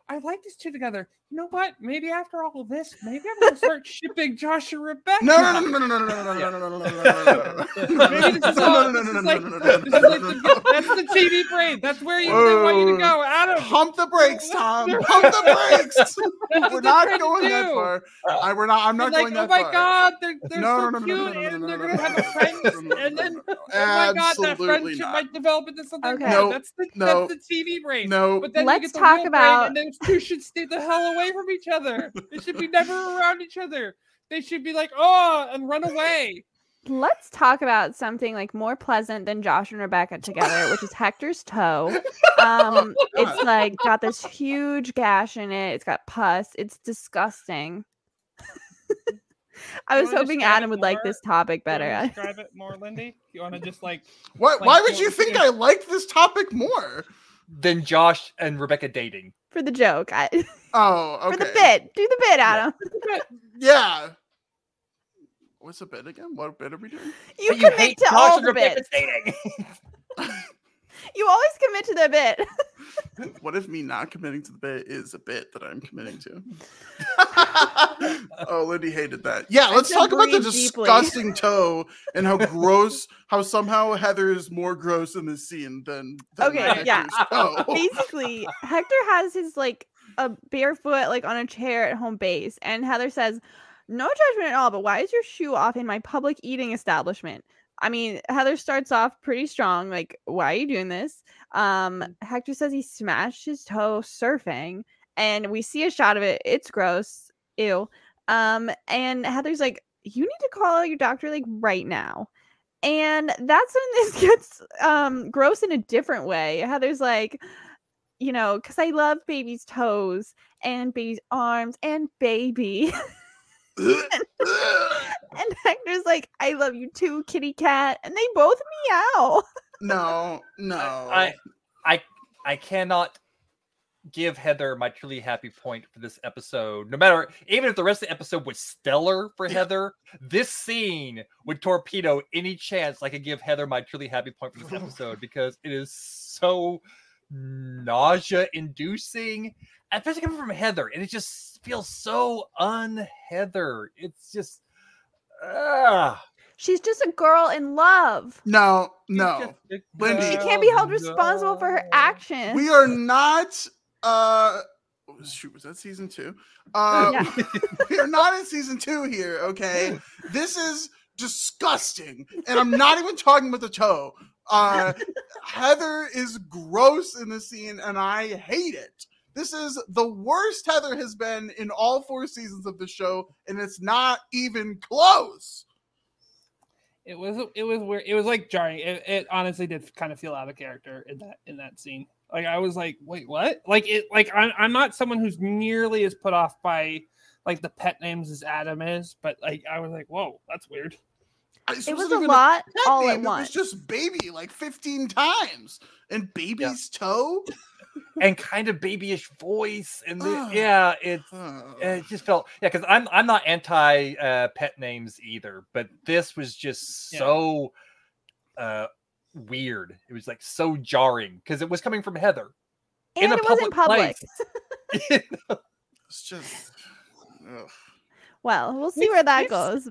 I like these two together. You know what? Maybe after all of this, maybe I'm gonna start shipping Josh and Rebecca. No, no, no, no, no, no, no, no, no, no, no, no, no, no, no, no. Maybe this is all. This is like, this is like the, that's the TV brain. That's where you they want you to go, Adam. Pump the brakes, Tom. Pump the brakes. That's We're what they're not trying to going that do. far. I, we're not. I'm They're not like, going oh that my far. god, they're, they're No, so no, no, no, cute, no, no, and no, they're no, gonna no, have no, a friend, no, no, and no, then no, oh my god, that Absolutely friendship not. might develop into something Okay. No, that's the no, that's the TV brain. No, But then Let's you get the talk about- and those two should stay the hell away from each other. They should be never around each other. They should be like, oh, and run away. Let's talk about something like more pleasant than Josh and Rebecca together, which is Hector's toe. (laughs) Um, it's like got this huge gash in it. It's got pus. It's disgusting. (laughs) I was hoping Adam it would like this topic better. (laughs) Describe it more, Lindy. You want to just like What? Like, Why would you think yeah. I liked this topic more? than Josh and Rebecca dating. For the joke, I, Oh, okay. (laughs) for the bit. Do the bit, Adam. Yeah. What's the bit again? What bit are we doing? You But commit hate to all the bits. (laughs) You always commit to the bit. (laughs) What if me not committing to the bit is a bit that I'm committing to? (laughs) oh, Lindy hated that. Yeah, let's talk about the disgusting toe and how gross, how somehow Heather is more gross in this scene than, than Okay, yeah. Toe. (laughs) Basically, Hector has his like a barefoot like on a chair at home base, and Heather says, "No judgment at all, but why is your shoe off in my public eating establishment?" I mean, Heather starts off pretty strong, like, "Why are you doing this?" Um, Hector says he smashed his toe surfing, and we see a shot of it. It's gross, ew. Um, and Heather's like, "You need to call your doctor like right now." And that's when (laughs) this gets um gross in a different way. Heather's like, you know, because I love baby's toes and baby's arms and baby. (laughs) (laughs) and Hector's like, I love you too, kitty cat. And they both meow. no, no. I, I, I cannot give Heather my truly happy point for this episode. No matter, even if the rest of the episode was stellar for Yeah. Heather, this scene would torpedo any chance I could give Heather my truly happy point for this (laughs) episode because it is so nausea-inducing, especially coming from Heather, and it just feels so un-Heather. It's just. ah. She's just a girl in love. no, no. just Lindy. She She can't be held girl responsible for her actions. We are not uh shoot, was that season two? Uh (laughs) Yeah. (laughs) we are not in season two here, okay? (laughs) This is disgusting. And I'm not even talking about the toe. Uh (laughs) Heather is gross in the scene and I hate it. This is the worst Heather has been in all four seasons of the show, and it's not even close. it was it was weird. It was like jarring. It, it honestly did kind of feel out of character in that in that scene. Like I was like, wait, what? Like it like I'm I'm not someone who's nearly as put off by like the pet names as Adam is, but like I was like, whoa, that's weird. This it was a lot all name, at It was just baby like 15 times. And baby's toe? (laughs) and kind of babyish voice and the, Ugh. yeah it's Uh, it just felt yeah because i'm i'm not anti uh pet names either but this was just Yeah. so uh weird it was like so jarring because it was coming from heather and in a it wasn't public public. place. (laughs) (laughs) it's just ugh. Well, we'll see We've- where that goes.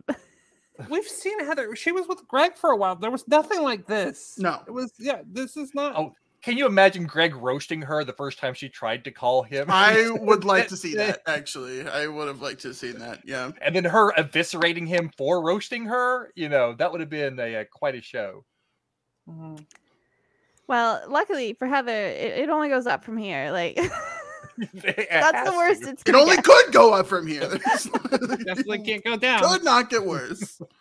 We've seen Heather. She was with Greg for a while. There was nothing like this. No. It was yeah. This is not. Oh, Can you imagine Greg roasting her the first time she tried to call him? I (laughs) would like to see (laughs) that actually. I would have liked to have seen that. Yeah. and then her eviscerating him for roasting her. You know that would have been a, a quite a show. Mhm. Well, luckily for Heather, it, it only goes up from here. Like It (laughs) (laughs) that's has the to. worst it's It only get. could go up from here. There's- (laughs) Definitely can't go down. could not get worse. (laughs)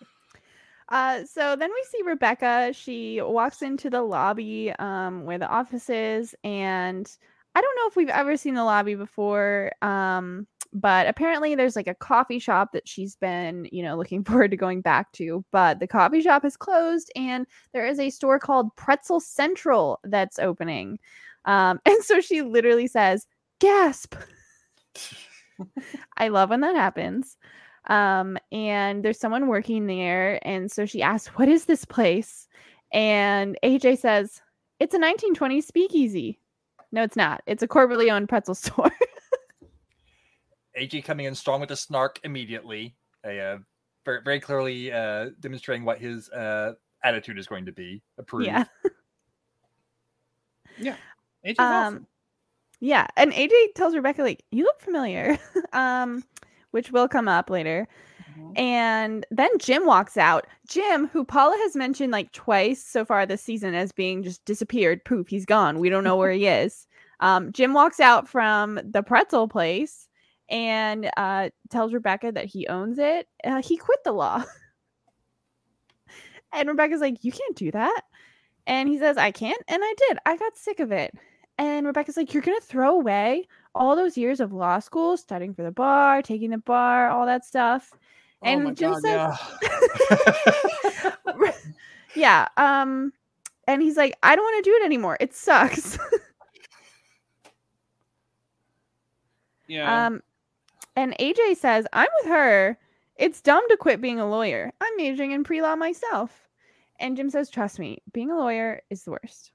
Uh, so then we see Rebecca. She walks into the lobby um, where the office is, and I don't know if we've ever seen the lobby before, um, but apparently there's like a coffee shop that she's been, you know, looking forward to going back to. But the coffee shop is closed, and there is a store called Pretzel Central that's opening. Um, and so she literally says, "Gasp!" (laughs) I love when that happens. Um, and there's someone working there, and so she asks, "What is this place?" And AJ says, "It's a 1920s speakeasy." No, it's not. It's a corporately owned pretzel (laughs) store. AJ coming in strong with a snark immediately, uh, very, very clearly uh, demonstrating what his uh, attitude is going to be. Approved. (laughs) yeah. AJ's Um, awesome. Yeah, and AJ tells Rebecca like, "You look familiar," (laughs) um, which will come up later. Mhm. And then Jim walks out. Jim, who Paula has mentioned like twice so far this season as being just disappeared. Poof, he's gone. We don't know where he (laughs) is. Um, Jim walks out from the pretzel place and uh, tells Rebecca that he owns it. Uh, he quit the law. (laughs) and Rebecca's like, You can't do that. And he says, I can't. And I did. I got sick of it. And Rebecca's like, You're going to throw away all those years of law school, studying for the bar, taking the bar, all that stuff. And oh my Jim God, says, yeah. (laughs) (laughs) yeah. Um, and he's like, I don't want to do it anymore. It sucks. (laughs) Yeah. um, and AJ says, I'm with her. It's dumb to quit being a lawyer. I'm majoring in pre law myself. And Jim says, Trust me, being a lawyer is the worst.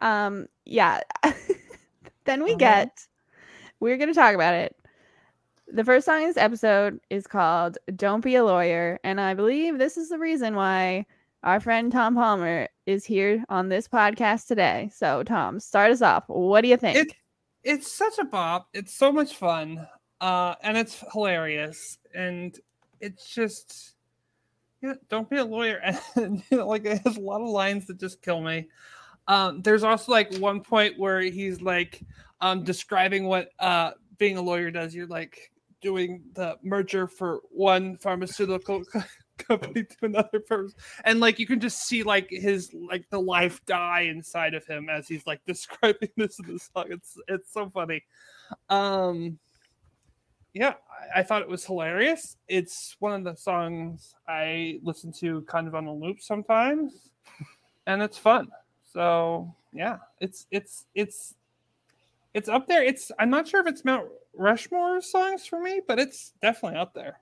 Um, yeah. (laughs) then we Uh-huh. get, we're going to talk about it. The first song in this episode is called Don't Be a Lawyer. And I believe this is the reason why our friend Tom Palmer is here on this podcast today. So, Tom, start us off. What do you think? It- it's such a bop. It's so much fun. Uh, and it's hilarious. And it's just yeah, don't be a lawyer. (laughs) And you know, like it has a lot of lines that just kill me. Um, there's also like one point where he's like um describing what uh being a lawyer does. You're like doing the merger for one pharmaceutical (laughs) company to another person and like you can just see like his like the life die inside of him as he's like (laughs) describing this in the song. It's it's so funny. Um yeah I, I thought it was hilarious. It's one of the songs i listen to kind of on a loop sometimes and it's fun so yeah it's it's it's it's up there it's i'm not sure if it's mount rushmore songs for me but it's definitely up there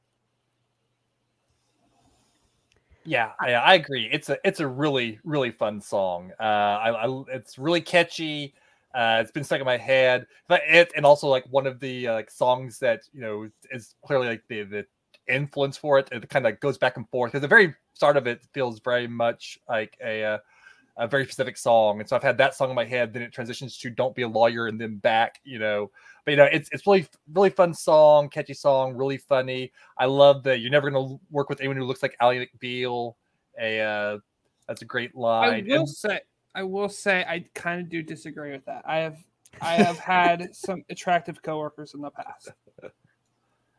Yeah, I, I agree. It's a it's a really really fun song. Uh, I, I it's really catchy. Uh, it's been stuck in my head, but it and also like one of the uh, like songs that you know is clearly like the the influence for it. It kind of goes back and forth because the very start of it feels very much like a uh, a very specific song, and so I've had that song in my head. Then it transitions to "Don't Be a Lawyer" and then back, you know. But you know, it's it's really really fun song, catchy song, really funny. I love that you're never going to work with anyone who looks like Ally McBeal. A uh, that's a great line. I will And- say, I will say, I kind of do disagree with that. I have, I have had (laughs) some attractive coworkers in the past.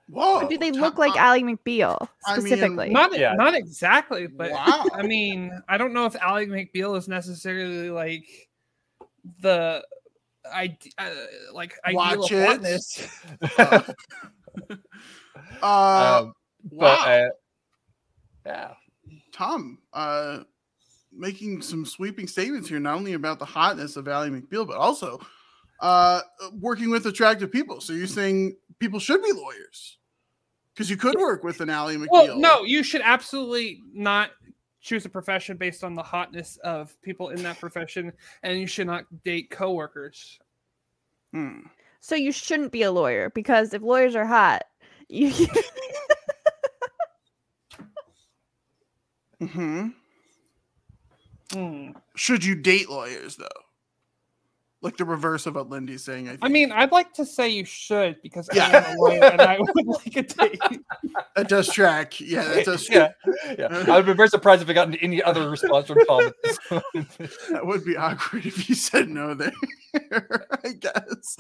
Whoa. But do they look like Ally McBeal I mean, specifically? Not, Yeah. not exactly, but wow. I mean, I don't know if Ally McBeal is necessarily like the I uh, like ideal Watch of it. hotness. uh, (laughs) uh, um, but wow. uh, yeah, Tom, uh, making some sweeping statements here, not only about the hotness of Ally McBeal, but also uh, working with attractive people. So you're saying people should be lawyers because you could work with an Ally McBeal. Well, no, you should absolutely not choose a profession based on the hotness of people in that profession, and you should not date coworkers. Hmm. So you shouldn't be a lawyer because if lawyers are hot, you (laughs) hmm Hmm. Should you date lawyers though? Like the reverse of what Lindy's saying. I, think. I mean, I'd like to say you should because Yeah. I am a lawyer and I (laughs) would like a date. that does track. Yeah, that does. (laughs) yeah, yeah. I would be very surprised if I gotten any other response from Tom. at this (laughs) point. That would be awkward if you said no there. I guess.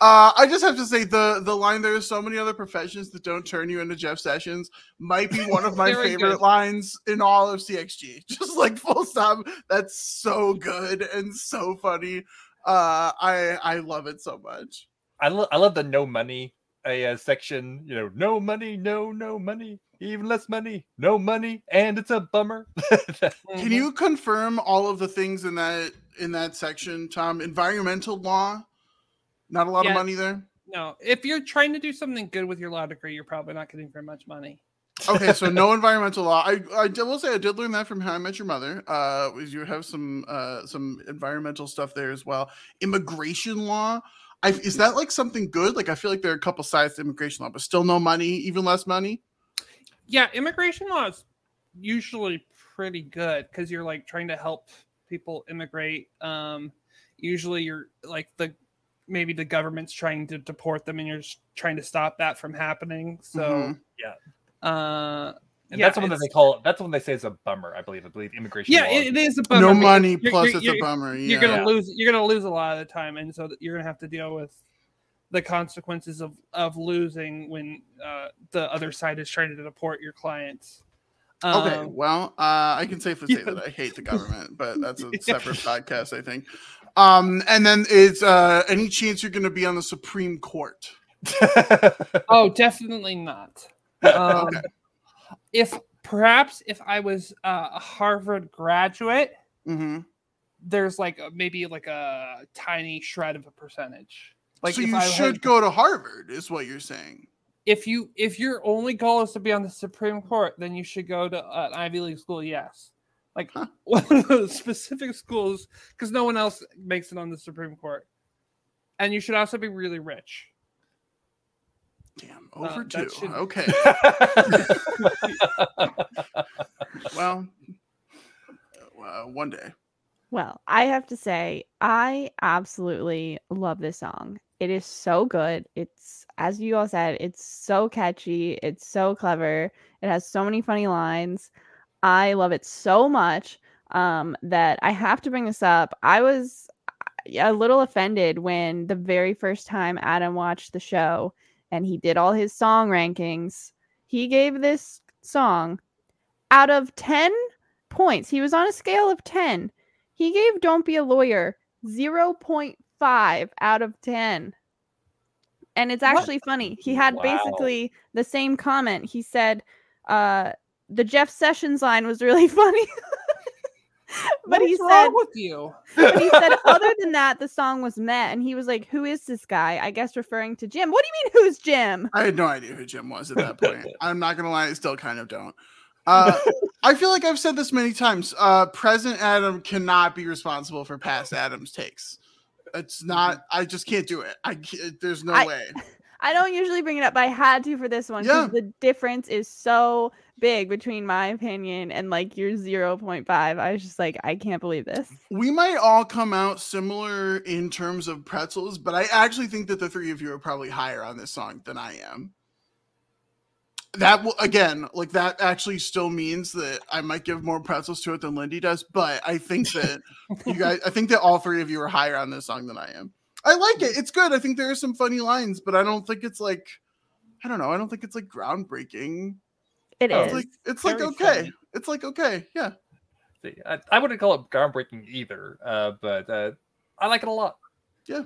Uh, I just have to say the the line "There are so many other professions that don't turn you into Jeff Sessions" might be one of my favorite good. lines in all of CXG. Just like full stop. That's so good and so funny. Uh, I I love it so much. I love I love the no money uh, section. You know, no money, no no money, even less money, no money, and it's a bummer. (laughs) Can you confirm all of the things in that in that section, Tom? Environmental law, not a lot Yeah. of money there. No, if you're trying to do something good with your law degree, you're probably not getting very much money. Okay, so no environmental law. I I will say I did learn that from How I Met Your Mother. Uh, you have some uh some environmental stuff there as well. Immigration law. I, is that like something good? Like I feel like there are a couple sides to immigration law, but still no money, even less money. Yeah, immigration law is usually pretty good because you're like trying to help people immigrate. Um, usually you're like the maybe the government's trying to deport them and you're just trying to stop that from happening. So Mhm. Uh and yeah, that's the one that they call that's the one they say is a bummer. I believe. I believe immigration. yeah, it, it is a bummer. no because money you're- plus you're- it's a you're- bummer. Yeah. You're gonna Yeah. lose. You're gonna lose a lot of the time, and so you're gonna have to deal with the consequences of of losing when uh, the other side is trying to deport your clients. Okay, Um, well, uh, I can safely say yeah. that I hate the government, but that's a (laughs) separate podcast, I think. Um, and then is uh, any chance you're going to be on the Supreme Court? (laughs) oh, definitely not. Um, Okay. If perhaps if I was uh, a Harvard graduate, hmm there's like a, maybe like a tiny shred of a percentage. Like so you I should had- go to Harvard, is what you're saying. if you if your only goal is to be on the Supreme Court, then you should go to an Ivy League school. Yes, like Huh. (laughs) one of those specific schools because no one else makes it on the Supreme Court, and you should also be really rich. Damn, Uh, over that two. should- Okay, (laughs) well, uh, one day. Well, I have to say, I absolutely love this song. It is so good. It's, as you all said, it's so catchy. It's so clever. It has so many funny lines. I love it so much um, that I have to bring this up. I was uh, a little offended when the very first time Adam watched the show and he did all his song rankings, he gave this song out of 10 points. He was on a scale of 10 he gave Don't Be a Lawyer 0.5 out of 10. And it's What? actually funny. He had Wow. basically the same comment. He said, uh, the Jeff Sessions line was really (laughs) funny. (laughs) but What he said, with you? (laughs) but he said, (laughs) other than that, the song was met. And he was like, Who is this guy? I guess referring to Jim. What do you mean, who's Jim? I had no idea who Jim was at that point. I'm not gonna lie, I still kind of don't. Uh, I feel like I've said this many times. Uh, present Adam cannot be responsible for past Adam's takes. It's not. I just can't do it. I can't, there's no I- way. I don't usually bring it up, but I had to for this one Yeah. the difference is so big between my opinion and like your 0.5. I was just like, I can't believe this. We might all come out similar in terms of pretzels, but I actually think that the three of you are probably higher on this song than I am. That will again, like that actually still means that I might give more pretzels to it than Lindy does, but I think (laughs) that you guys I think that all three of you are higher on this song than I am. I like it. It's good. I think there are some funny lines, but I don't think it's like I don't know. I don't think it's like groundbreaking. It Oh, is. It's like it's like okay. funny. It's like okay. Yeah. See, I, I wouldn't call it groundbreaking either, uh, but uh, I like it a lot. Yeah.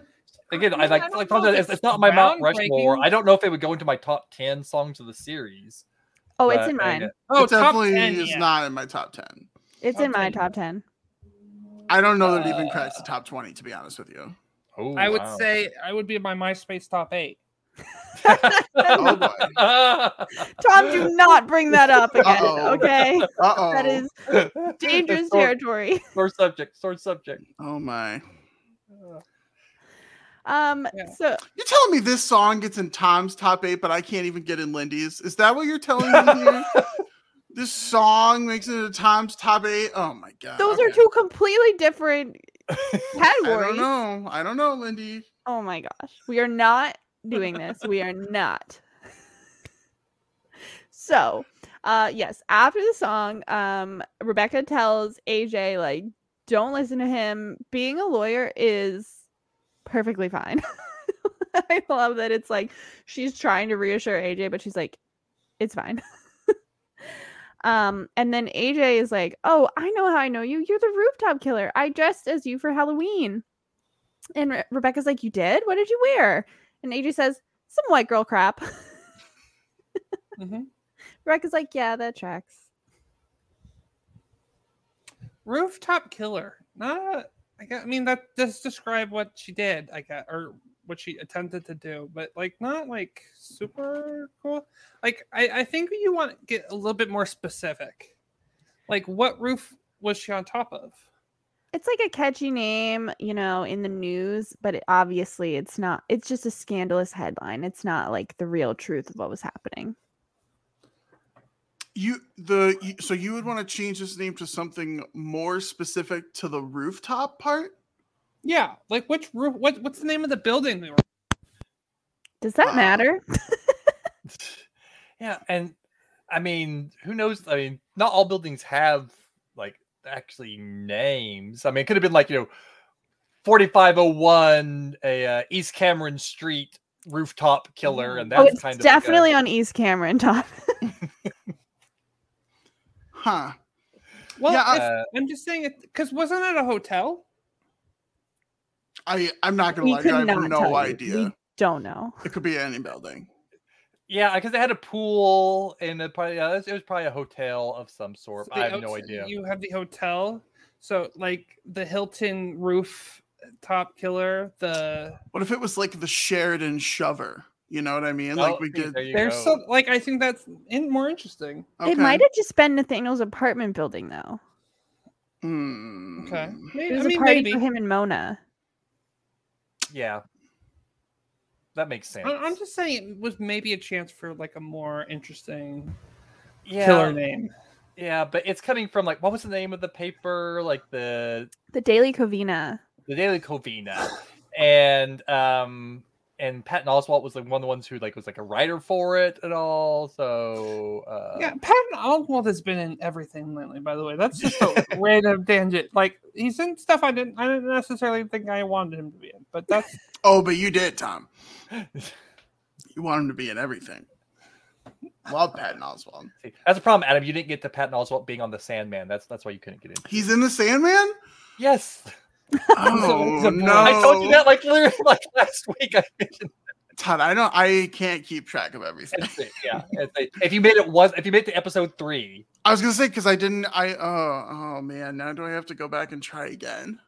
Again, I mean, like I don't like know if it's, it's it's not my Mount Rushmore. I don't know if it would go into my top ten songs of the series. oh, it's in uh, mine. Oh, it definitely 10, is yeah. not in my top 10. It's top in my 10. top 10. I don't know that it even cracks the Uh, top 20, to be honest with you. Oh, I would wow. say I would be in my MySpace top eight. Oh. (laughs) Tom, do not bring that up (laughs) again. Uh-oh. Okay. Uh oh. That is dangerous Sore- territory. Sore subject. Sore subject. Oh my. Um, Yeah. so You're telling me this song gets in Tom's top eight, but I can't even get in Lindy's? Is that what you're telling me here? (laughs) this song makes it into Tom's top eight? Oh my god. those are two completely different categories. I don't know. I don't know, Lindy. Oh my gosh. We are not doing this. We are not. So, uh yes, after the song, um Rebecca tells AJ like don't listen to him. Being a lawyer is perfectly fine. (laughs) I love that it's like she's trying to reassure AJ, but she's like, it's fine. (laughs) um, and then AJ is like, Oh, I know how I know you. You're the rooftop killer. I dressed as you for Halloween. And Re- Rebecca's like, You did? What did you wear? And AJ says, Some white girl crap. Mhm. (laughs) Rebecca's like, Yeah, that tracks. Rooftop killer. Not. I got. I mean, that does describe what she did. I got, or what she attempted to do, but like not like super cool. Like I, I think you want to get a little bit more specific. Like what roof was she on top of? It's like a catchy name, you know, in the news, but it, obviously it's not. It's just a scandalous headline. It's not like the real truth of what was happening. You the you- so you would want to change this name to something more specific to the rooftop part? Yeah, like which roof? What what's the name of the building they were? Does that Uh, matter? (laughs) (laughs) Yeah, and I mean, who knows? I mean, not all buildings have like actually names. I mean, it could have been like you know, forty five oh one, a uh, East Cameron Street rooftop killer, and that's oh, it's kind of definitely on East Cameron top. (laughs) Huh. Well, Yeah, I- if- Uh, I'm just saying it because wasn't it a hotel? I I'm not gonna we lie, to you, could I have no idea. We don't know. It could be any building. Yeah, because they had a pool and it probably yeah, it was- it was probably a hotel of some sort. So I the have no idea. You have the hotel, so like the Hilton roof top killer. The What if it was like the Sheraton Shover? You know what I mean? Like Oh, we see, did. there there's go. some like I think that's in, more interesting. Okay. It might have just been Nathaniel's apartment building, though. Hmm. Okay, It maybe, was I mean a party maybe. for him and Mona. Yeah, that makes sense. I- I'm just saying it was maybe a chance for like a more interesting yeah, killer name. yeah, but it's coming from like what was the name of the paper? Like the The Daily Covina. the Daily Covina, and um and Patton Oswalt was like one of the ones who like was like a writer for it and all. So uh, Yeah, Patton Oswalt has been in everything lately. By the way, that's just a (laughs) random tangent. Like he's in stuff I didn't, I didn't necessarily think I wanted him to be in, but that's (laughs) Oh, but you did, Tom. (laughs) You want him to be in everything. Love Patton Oswalt. see, that's a problem, Adam. You didn't get to Patton Oswalt being on the Sandman. That's that's why you couldn't get in. He's in the Sandman? Yes, (laughs) Oh He's no! I told you that like literally (laughs) like last week. I mentioned Todd, I don't. I can't keep track of everything. it's it, yeah. It's it. If you made it was if you made it to episode three, I was gonna say because I didn't. I oh oh man. Now do I have to go back and try again?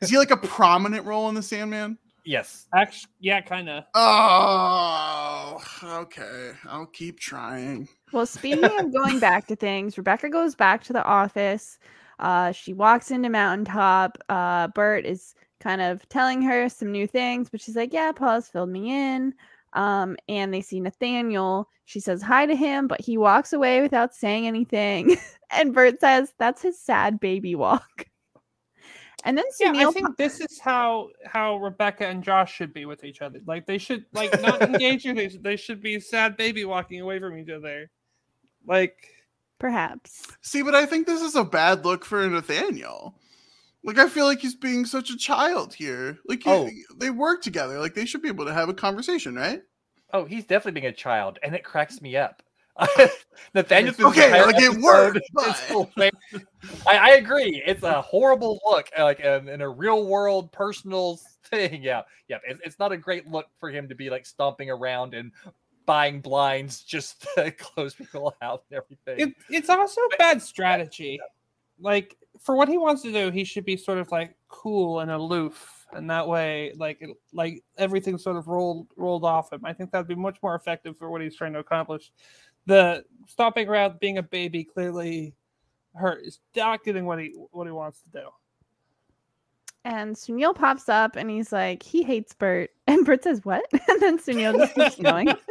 Is he like a prominent role in the Sandman? yes. actually yeah, kind of. Oh, okay. I'll keep trying. Well, speaking of going back to things, Rebecca goes back to the office. Uh, she walks into Mountaintop. Uh, Bert is kind of telling her some new things, but she's like, "Yeah, Paul's filled me in." Um, and they see Nathaniel. She says hi to him, but he walks away without saying anything. (laughs) and Bert says, "That's his sad baby walk." And then Yeah, I Sunil think this is how how Rebecca and Josh should be with each other. Like they should like not (laughs) engage you. They, they should be sad baby walking away from each other. Like perhaps See, but I think this is a bad look for Nathaniel. Like, I feel like he's being such a child here. Like, you- Oh. they work together. Like, they should be able to have a conversation, right? Oh, he's definitely being a child, and it cracks me up. (laughs) Nathaniel through this Okay, entire like, it worked, (laughs) but- I, I agree. It's a horrible look, uh, like um, in a real world personal (laughs) thing. Yeah, yeah. It's, it's not a great look for him to be like stomping around and buying blinds just (laughs) to close people out and everything. it, it's also bad strategy. Like for what he wants to do, he should be sort of like cool and aloof, and that way, like it, like everything sort of rolled rolled off him. I think that'd be much more effective for what he's trying to accomplish. The stopping around being a baby clearly hurt is not getting what he what he wants to do. And Sunil pops up and he's like, he hates Bert. (laughs) And Bert says, what? (laughs) And then Sunil just keeps going. (laughs)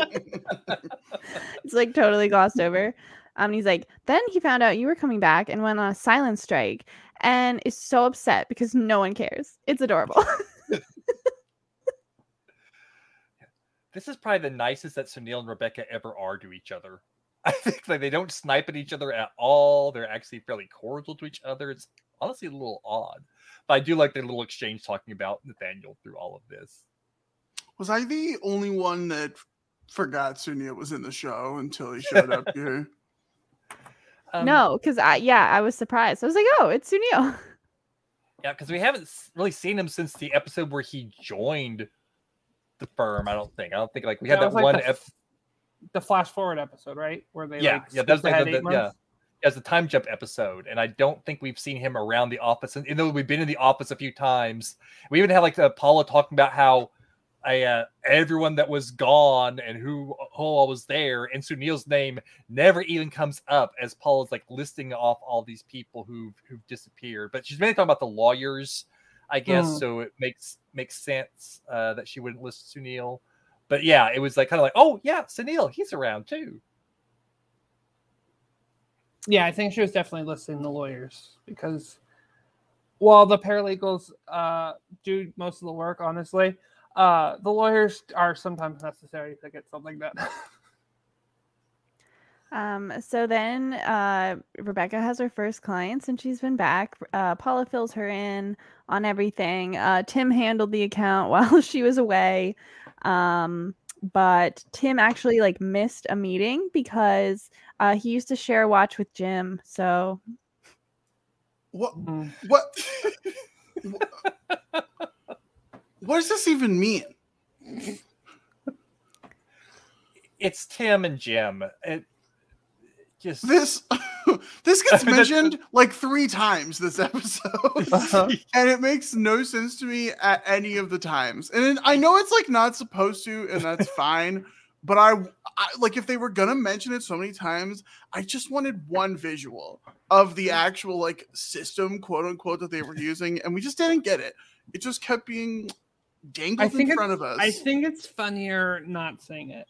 it's like totally glossed over. Um, he's like, then he found out you were coming back and went on a silent strike and is so upset because no one cares. It's adorable. this is probably the nicest that Sunil and Rebecca ever are to each other. I think like they don't snipe at each other at all. They're actually fairly cordial to each other. It's honestly a little odd. But I do like the little exchange talking about Nathaniel through all of this. Was I the only one that forgot Sunil was in the show until he showed up (laughs) here? Um, no, because I yeah, I was surprised. I was like, oh, it's Sunil. Yeah, because we haven't really seen him since the episode where he joined the firm. I don't think. I don't think like we had That that, like one. the ep- the flash forward episode, right? Where they yeah, like, yeah, that's skipped like the, eight the- yeah. As the time jump episode, and I don't think we've seen him around the office. And even though we've been in the office a few times, we even had like uh, Paula talking about how I, uh, everyone that was gone and who who all was there, and Sunil's name never even comes up as Paula's like listing off all these people who who've disappeared. But she's mainly talking about the lawyers, I guess. Mm. So it makes makes sense uh, that she wouldn't list Sunil. But yeah, it was like kind of like, oh yeah, Sunil, he's around too. Yeah, I think she was definitely listing the lawyers because while the paralegals uh, do most of the work, honestly, uh, the lawyers are sometimes necessary to get something done. (laughs) Um, so then uh, Rebecca has her first clients and she's been back. Uh, Paula fills her in on everything. Uh, Tim handled the account (laughs) while she was away. Um, but Tim actually like missed a meeting because uh, he used to share a watch with Jim. So What? Mm. What? (laughs) what does this even mean? It's Tim and Jim. It just This (laughs) this gets I mean, that's- (laughs) mentioned like three times this episode. Uh-huh. and it makes no sense to me at any of the times. And I know it's like not supposed to, and that's fine. But I, I like if they were gonna mention it so many times, I just wanted one visual of the actual like system, quote unquote, that they were (laughs) using, and we just didn't get it. It just kept being dangled in front of us. I think it's funnier not saying it.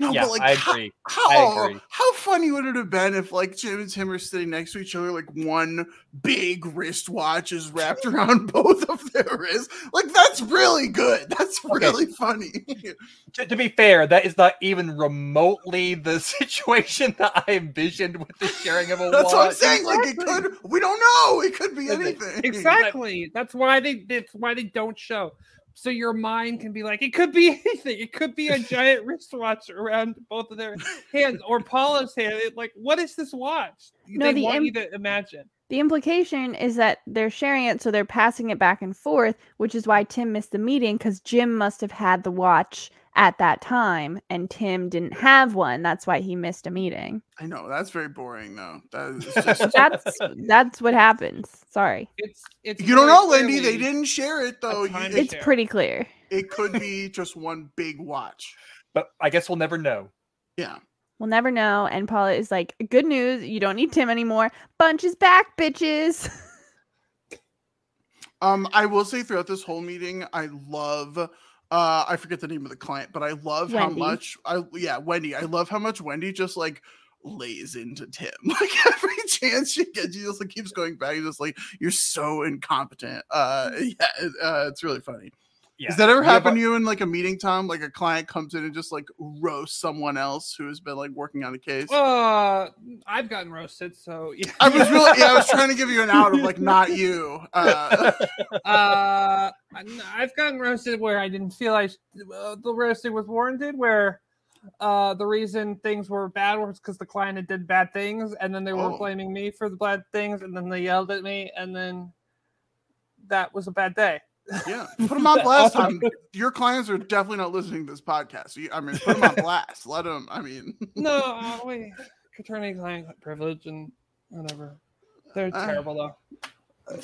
No, yeah, but like I how- agree. How, I agree. how funny would it have been if like Jim and Tim are sitting next to each other, like one big wristwatch is wrapped (laughs) around both of their wrists? Like that's really good. That's Okay. really funny. (laughs) to, to be fair, that is not even remotely the (laughs) situation that I envisioned with the sharing of a that's watch. what I'm saying. Like it could. We don't know. It could be anything. Exactly. That's why they. That's why they don't show. So your mind can be like, it could be (laughs) anything. It could be a giant wristwatch around both of their hands, or Paula's hand. It, like, what is this watch? No, they the want im- you to imagine. the implication is that they're sharing it, so they're passing it back and forth, which is why Tim missed the meeting because Jim must have had the watch at that time and Tim didn't have one. That's why he missed a meeting. I know that's very boring though. That is (laughs) just. That's that's what happens. Sorry. It's it's. you don't know, Lindy. They didn't share it though. You- It, It's share. pretty clear. it could be (laughs) just one big watch. But I guess we'll never know. Yeah. We'll never know. And Paula is like, good news, you don't need Tim anymore. Bunch is back, bitches. (laughs) Um, I will say throughout this whole meeting, I love uh I forget the name of the client, but I love how much I yeah, Wendy. I love how much Wendy just like lays into Tim. (laughs) Like every chance she gets, she just like keeps going back and just like you're so incompetent. Uh (laughs) yeah, uh, it's really funny. Yeah. Has that ever We have happened to you in like a meeting, Tom? Like a client comes in and just like roasts someone else who has been like working on a case? Uh, I've gotten roasted, so yeah. I was really yeah, I was (laughs) trying to give you an out of like not you. Uh (laughs) uh, I've gotten roasted where I didn't feel like uh, the roasting was warranted. Where uh, the reason things were bad was because the client had did bad things, and then they were Oh. blaming me for the bad things, and then they yelled at me, and then that was a bad day. Yeah, (laughs) put them on blast. Tom. Your clients are definitely not listening to this podcast. You, I mean, put them on (laughs) blast. Let them. I mean, (laughs) no, uh, wait, attorney client privilege and whatever. They're Uh. terrible though.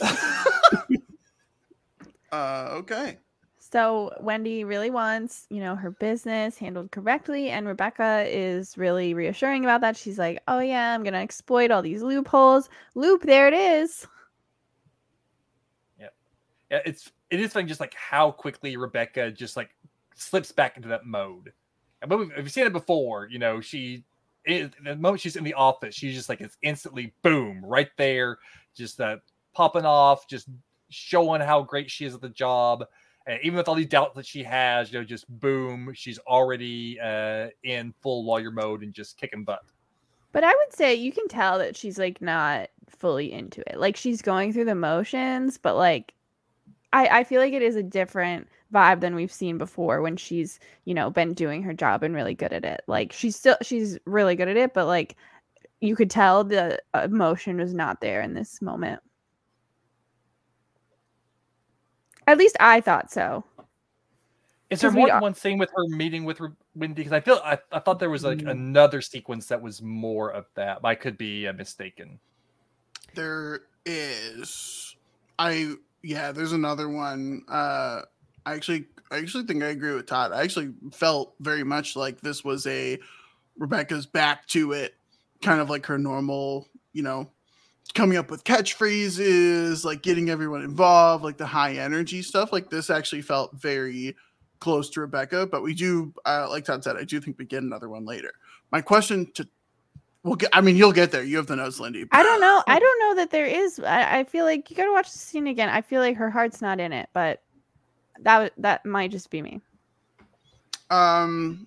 uh, okay. So Wendy really wants, you know, her business handled correctly, and Rebecca is really reassuring about that. She's like, "Oh yeah, I'm gonna exploit all these loopholes. Loop, there it is." Yep. Yeah, it's it is funny just like how quickly Rebecca just like slips back into that mode. And we've, we've seen it before, you know, she is the moment she's in the office, she's just like it's instantly boom, right there, just uh popping off, just showing how great she is at the job. And even with all these doubts that she has, you know, just boom, she's already uh in full lawyer mode and just kicking butt. But I would say you can tell that she's like not fully into it. Like she's going through the motions, but like I I feel like it is a different vibe than we've seen before when she's, you know, been doing her job and really good at it. Like she's still she's really good at it, but like you could tell the emotion was not there in this moment. At least I thought so. Is there more are- than one scene with her meeting with Wendy? Because I feel I, I thought there was like Mm. another sequence that was more of that. I could be uh, mistaken. There is. I yeah, there's another one. Uh I actually I actually think I agree with Todd. I actually felt very much like this was a Rebecca's back to it, kind of like her normal, you know, coming up with catchphrases, like getting everyone involved, like the high energy stuff. Like this actually felt very close to Rebecca, but we do uh, like Todd said, I do think we get another one later. My question to Well, I mean, you'll get there. You have the notes, Lindy. I don't know. I don't know that there is. I, I feel like you got to watch the scene again. I feel like her heart's not in it, but that that might just be me. Um,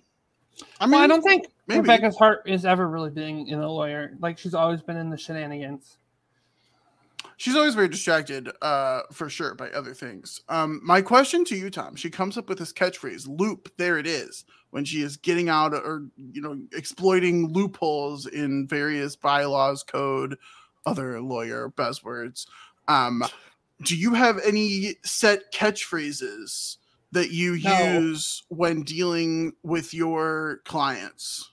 I mean, well, I don't think maybe. Rebecca's heart is ever really being in a lawyer. Like she's always been in the shenanigans. She's always very distracted, uh, for sure, by other things. Um, my question to you, Tom, she comes up with this catchphrase, "Loop." There it is. When she is getting out or you know exploiting loopholes in various bylaws, code, other lawyer buzzwords. Um, do you have any set catchphrases that you No. use when dealing with your clients?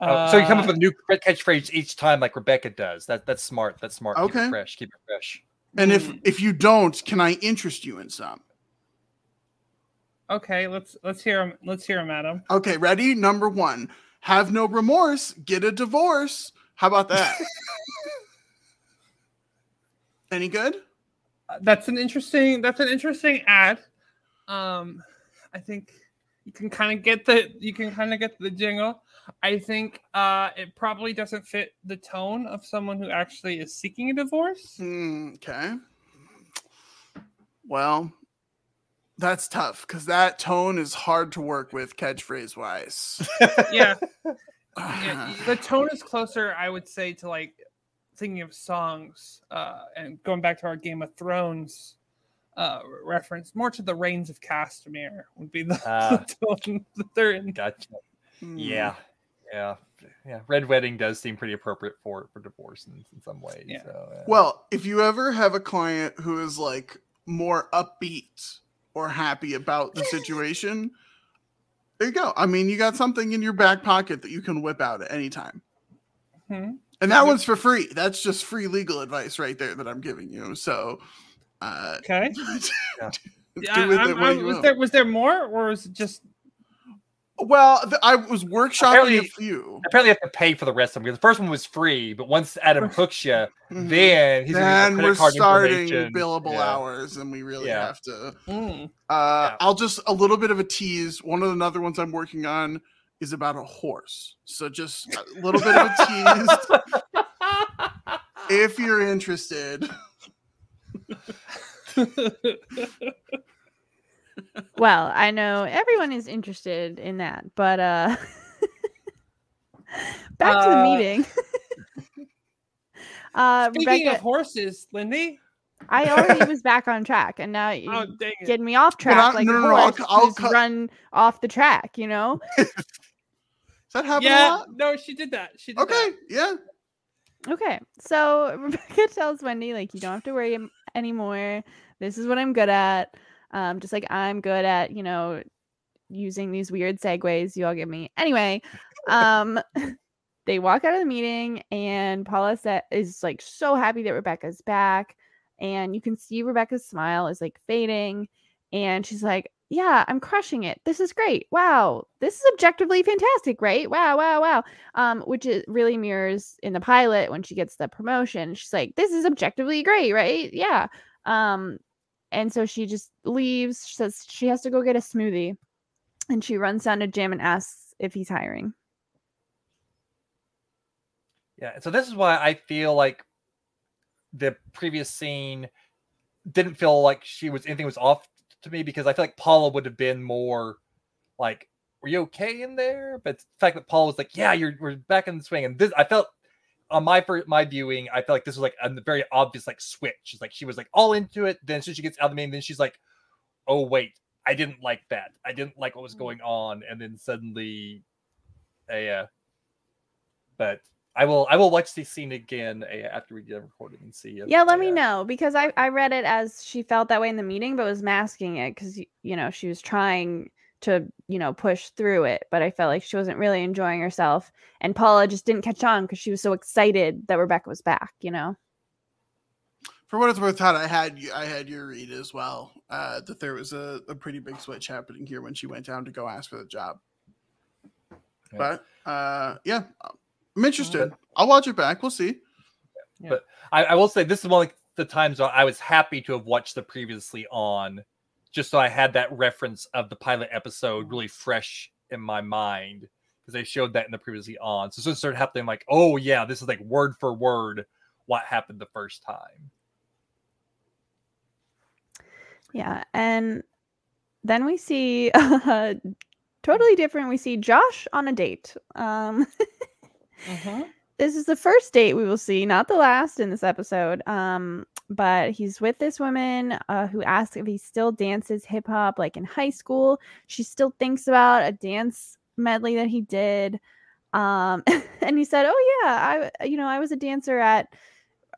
Oh, so you come up Uh, with a new catchphrase each time, like Rebecca does. That that's smart. That's smart. Keep Okay. it fresh. Keep it fresh. And if Mm. if you don't, can I interest you in some? Okay, let's let's hear him. Let's hear him, Adam. Okay, ready? Number one, have no remorse, get a divorce. How about that? (laughs) Any good? Uh, That's an interesting. That's an interesting ad. Um, I think you can kind of get the you can kind of get the jingle. I think uh, it probably doesn't fit the tone of someone who actually is seeking a divorce. Hmm, okay. Well, that's tough because that tone is hard to work with catchphrase wise. (laughs) Yeah, (sighs) yeah, the tone is closer, I would say, to like thinking of songs uh, and going back to our Game of Thrones uh, reference, more to the Rains of Castamere would be the, (laughs) Ah. the tone that they're in. Gotcha. Hmm. Yeah, yeah, yeah. Red wedding does seem pretty appropriate for for divorce in, in some ways. Yeah. So, yeah. Well, if you ever have a client who is like more upbeat or happy about the situation, there you go. I mean, you got something in your back pocket that you can whip out at any time. Hmm. And that one's for free. That's just free legal advice right there that I'm giving you. So, uh, Okay. Yeah. (laughs) Yeah, do with I'm- it I'm- you was there was there more, or was it just Well, th- I was workshopping a few. apparently, you have to pay for the rest of them because the first one was free, but once Adam (laughs) hooks you, Mhm. then he's then gonna we're use your credit card starting billable Yeah. hours, and we really Yeah. have to. Mm. Uh, Yeah. I'll just a little bit of a tease. One of the other ones I'm working on is about a horse. So just a little bit of a tease (laughs) if you're interested. (laughs) Well, I know everyone is interested in that, but uh (laughs) back to the Uh, meeting. (laughs) uh Speaking Rebecca, of horses, Lindy. I already was back on track and now you Oh dang it! getting me off track I- like no, a no, no, I'll horse cu- I'll who's cut- run off the track, you know? (laughs) Does that happen a Yeah, lot? no, she did that. She did Okay, that. yeah. Okay, so Rebecca tells Wendy like you don't have to worry am- anymore. This is what I'm good at. Um, just like I'm good at you know using these weird segues you all give me. Anyway, um, (laughs) they walk out of the meeting and Paula sa- is like so happy that Rebecca's back, and you can see Rebecca's smile is like fading, and she's like, "Yeah, I'm crushing it. This is great. Wow, this is objectively fantastic, right? Wow, wow, wow." um, which is really mirrors in the pilot when she gets the promotion. She's like, "This is objectively great, right? Yeah." Um, and so she just leaves. She says she has to go get a smoothie, and she runs down to Jim and asks if he's hiring. Yeah, so this is why I feel like the previous scene didn't feel like she was anything was off to me because I feel like Paula would have been more like, "Were you okay in there?" But the fact that Paula was like, "Yeah, you're we're back in the swing," and this I felt on my fir- my viewing, I felt like this was like a very obvious like switch. It's like she was like all into it. Then so she gets out of the main. Then she's like, "Oh wait, I didn't like that. I didn't like what was going on." And then suddenly, a uh, but I will I will watch the scene again uh, after we get recording and see. If, Yeah, let me uh, know because I I read it as she felt that way in the meeting, but was masking it because you know she was trying to you know push through it, but I felt like she wasn't really enjoying herself, and Paula just didn't catch on because she was so excited that Rebecca was back. You know. For what it's worth, Todd, I had I had your read as well. Uh, that there was a, a pretty big switch happening here when she went down to go ask for the job. Yeah. But uh, yeah, I'm interested. I'll watch it back. We'll see. But I, I will say this is one of the times I was happy to have watched the previously on, just so I had that reference of the pilot episode really fresh in my mind because they showed that in the previously on. So, so it started happening, like, oh yeah, this is like word for word what happened the first time. Yeah, and then we see uh, (laughs) totally different. We see Josh on a date. Um, (laughs) Mhm. this is the first date we will see, not the last in this episode. Um, but he's with this woman uh, who asks if he still dances hip hop like in high school. She still thinks about a dance medley that he did. Um, (laughs) and he said, "Oh yeah, I you know I was a dancer at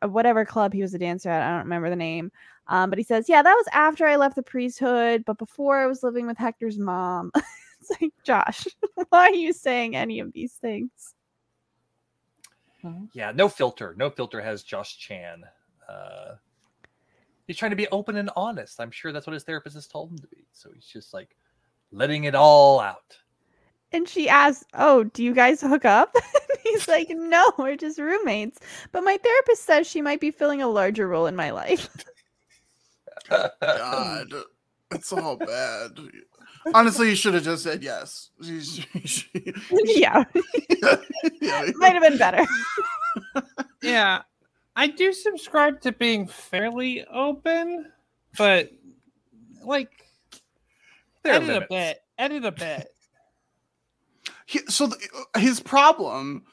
uh, whatever club he was a dancer at. I don't remember the name." Um, but he says, "Yeah, that was after I left the priesthood, but before I was living with Hector's mom." (laughs) it's like, Josh, (laughs) why are you saying any of these things? Yeah, no filter. No filter has Josh Chan. Uh, he's trying to be open and honest. I'm sure that's what his therapist has told him to be. So he's just like letting it all out. And she asks, "Oh, do you guys hook up?" (laughs) He's like, "No, we're just roommates." But my therapist says she might be filling a larger role in my life. (laughs) God, it's all bad. Honestly, you should have just said yes. You sh- you sh- yeah, (laughs) yeah. might have been better. Yeah, I do subscribe to being fairly open, but like There are edit a bit, edit a bit. He- so the, his problem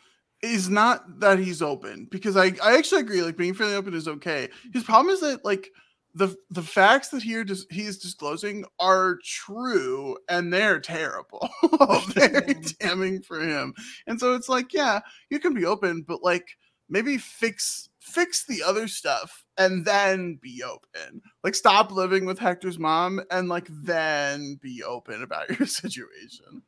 is not that he's open because I, I actually agree like being fairly open is okay. His problem is that like the the facts that he dis- he's disclosing are true and they're terrible. (laughs) Very (laughs) damning for him. And so it's like yeah you can be open but like maybe fix fix the other stuff and then be open like stop living with hector's mom and like then be open about (laughs) your situation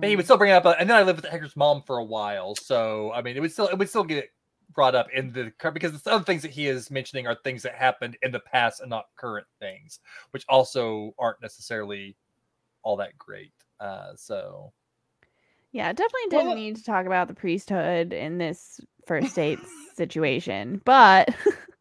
But he would still bring it up, uh, and then I lived with Hector's mom for a while, so I mean, it would still it would still get brought up in the cur- because the other things that he is mentioning are things that happened in the past and not current things, which also aren't necessarily all that great. Uh, so Yeah, definitely didn't uh, need to talk about the priesthood in this first date (laughs) situation. But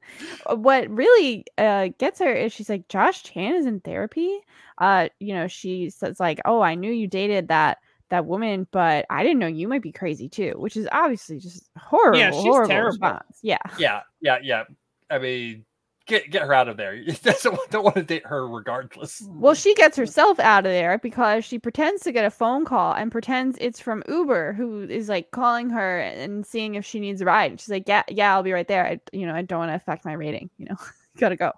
(laughs) what really uh, gets her is she's like, Josh Chan is in therapy. Uh, you know, she says like, "Oh, I knew you dated that that woman, but I didn't know you might be crazy too," which is obviously just horrible, Yeah, she's horrible terrible. response. Yeah, yeah, yeah, yeah. I mean, get get her out of there. (laughs) You don't, don't want to date her regardless. Well, she gets herself out of there because she pretends to get a phone call and pretends it's from Uber, who is like calling her and seeing if she needs a ride. She's like, "Yeah, yeah, I'll be right there. I, you know, I don't want to affect my rating. You know, (laughs) gotta go."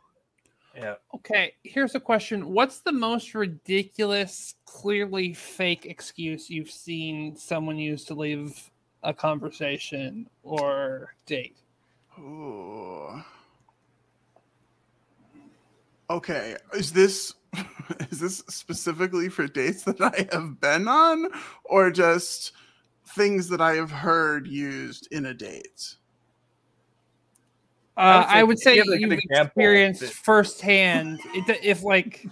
Yeah. Okay, here's a question. What's the most ridiculous, clearly fake excuse you've seen someone use to leave a conversation or date? Ooh. Okay, is this (laughs) is this specifically for dates that I have been on, or just things that I have heard used in a date? Uh, I I would would say say give a you've experienced that- firsthand. (laughs) It, if like,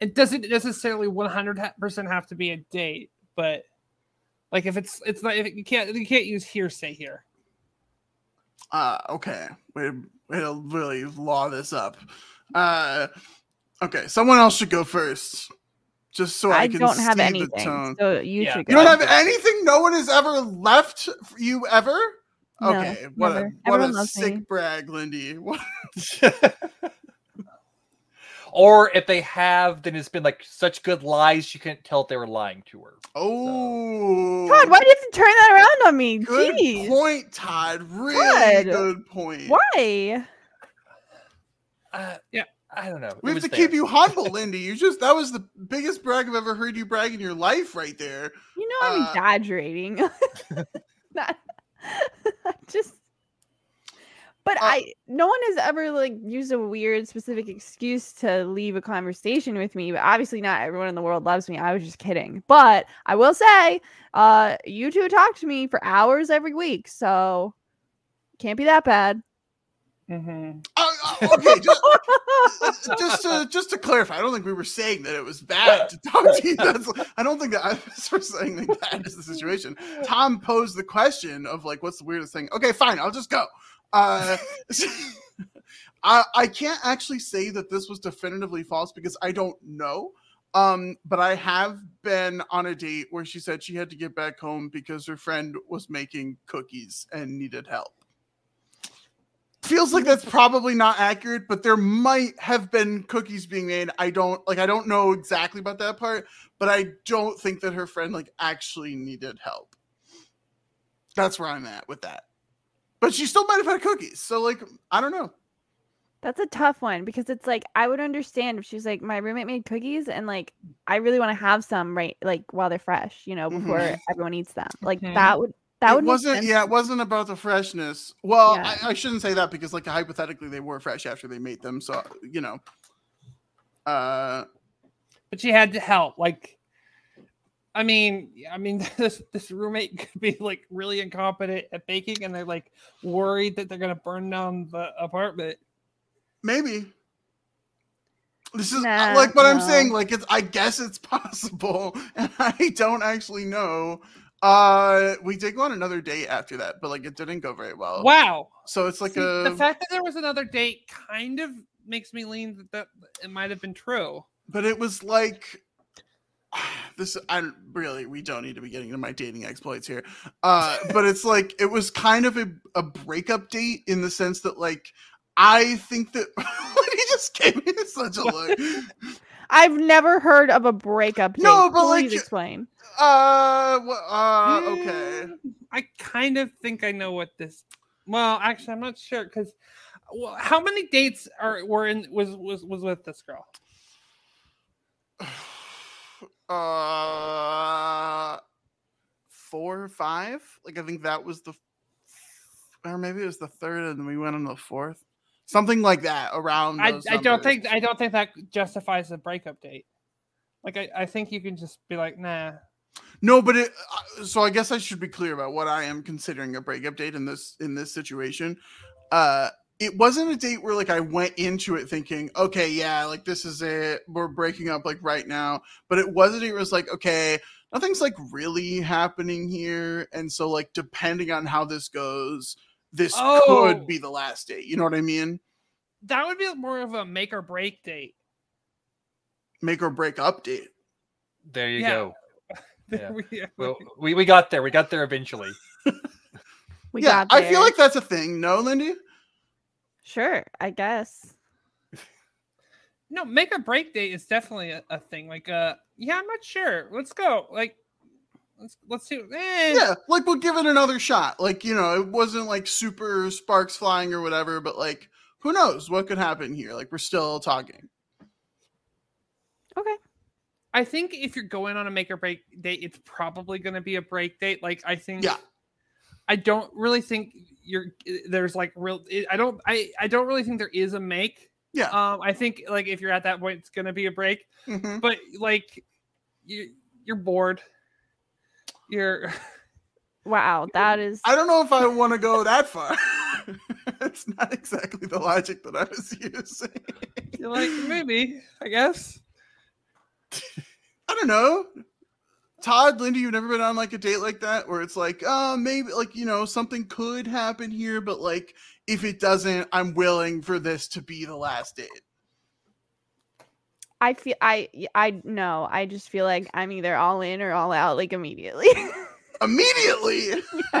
it doesn't necessarily one hundred percent have to be a date, but like if it's it's not if it, you can't you can't use hearsay here. Uh, okay, way to, way to really law this up. Uh, okay, someone else should go first, just so I, I, can don't have see the anything, tone. so you Yeah. should You don't have anything. No one has ever left you ever. No, Okay, what a never. what a sick me. brag, Lindy. (laughs) (laughs) Or if they have, then it's been like such good lies she couldn't tell if they were lying to her. Oh, God, why did you have to turn that around on me? Good Jeez. point, Todd. Really Good. good point. Why? Uh, Yeah. I don't know. It We have to there. keep you humble, (laughs) Lindy. You just that was the biggest brag I've ever heard you brag in your life, right there. You know I'm Uh, exaggerating. (laughs) Not (laughs) just but Uh, I no one has ever like used a weird specific excuse to leave a conversation with me, but obviously not everyone in the world loves me. I was just kidding. But I will say, uh you two talk to me for hours every week, so can't be that bad. Mhm. Uh, uh, okay, just, just to just to clarify, I don't think we were saying that it was bad to talk to you. That's, I don't think that I was (laughs) saying that bad is the situation. Tom posed the question of like, what's the weirdest thing? Okay, fine, I'll just go. Uh, (laughs) I I can't actually say that this was definitively false because I don't know. Um, but I have been on a date where she said she had to get back home because her friend was making cookies and needed help. Feels like that's probably not accurate, but there might have been cookies being made. I don't like I don't know exactly about that part, but I don't think that her friend like actually needed help. That's where I'm at with that. But she still might have had cookies. So like I don't know. That's a tough one because it's like I would understand if she was like my roommate made cookies and like I really want to have some right like while they're fresh, you know, before Mhm. everyone eats them. Like Mhm. that would that it would make wasn't yeah, it wasn't about the freshness. Well, Yeah. I, I shouldn't say that because like hypothetically they were fresh after they made them. So you know. Uh But she had to help. Like, I mean, I mean, (laughs) this this roommate could be like really incompetent at baking, and they're like worried that they're gonna burn down the apartment. maybe. This is Nah, like what I'm saying. Like it's, I guess it's (laughs) possible, and I don't actually know. Uh, we did go on another date after that, but like it didn't go very well. Wow. So it's like See, a the fact that there was another date kind of makes me lean that, that it might have been true. but it was like (sighs) this i really we don't need to be getting into my dating exploits here uh but it's (laughs) like it was kind of a, a breakup date in the sense that like i think that (laughs) he just gave me such a look (laughs) I've never heard of a breakup date. No, but, like, Please you- explain. uh uh okay Mm, I kind of think I know what this. Well, actually, I'm not sure because. Well, how many dates are were in was was was with this girl? (sighs) uh four or five like i think that was the or maybe it was the third and we went on the fourth something like that around I, I don't think I don't think that justifies a breakup date. Like I, I think you can just be like, nah. No, but it. uh, So I guess I should be clear about what I am considering a breakup date in this in this situation. Uh, it wasn't a date where like I went into it thinking, okay, yeah, like this is it. We're breaking up like right now. But it wasn't. It was like, okay, nothing's like really happening here, and so like depending on how this goes, this Oh. could be the last date. You know what I mean? That would be more of a make or break date. Make or break update. There you Yeah. go. (laughs) Yeah. We- Well, we, we got there. We got there eventually. (laughs) We yeah, got I feel like that's a thing. No, Lindy. sure, I guess. no, make or break date is definitely a, a thing. Like, uh, yeah, I'm not sure. Let's go. Like, let's let's see. Eh. yeah like we'll give it another shot like you know it wasn't like super sparks flying or whatever but like who knows what could happen here like we're still talking Okay. I think if you're going on a make or break date, it's probably going to be a break date. Like, I think. Yeah. I don't really think you're there's like real. I don't. I I don't really think there is a make. yeah Um, I think like if you're at that point, it's gonna be a break. Mhm. But like, you you're bored. You're (laughs) Wow, that is i don't know if i want to go that far. (laughs) It's not exactly the logic that i was using. You're like maybe I guess. i don't know. Todd lindy you've never been on like a date like that where it's like uh maybe like you know something could happen here but like if it doesn't i'm willing for this to be the last date I feel I I know. I just feel like I'm either all in or all out like immediately. (laughs) immediately (laughs)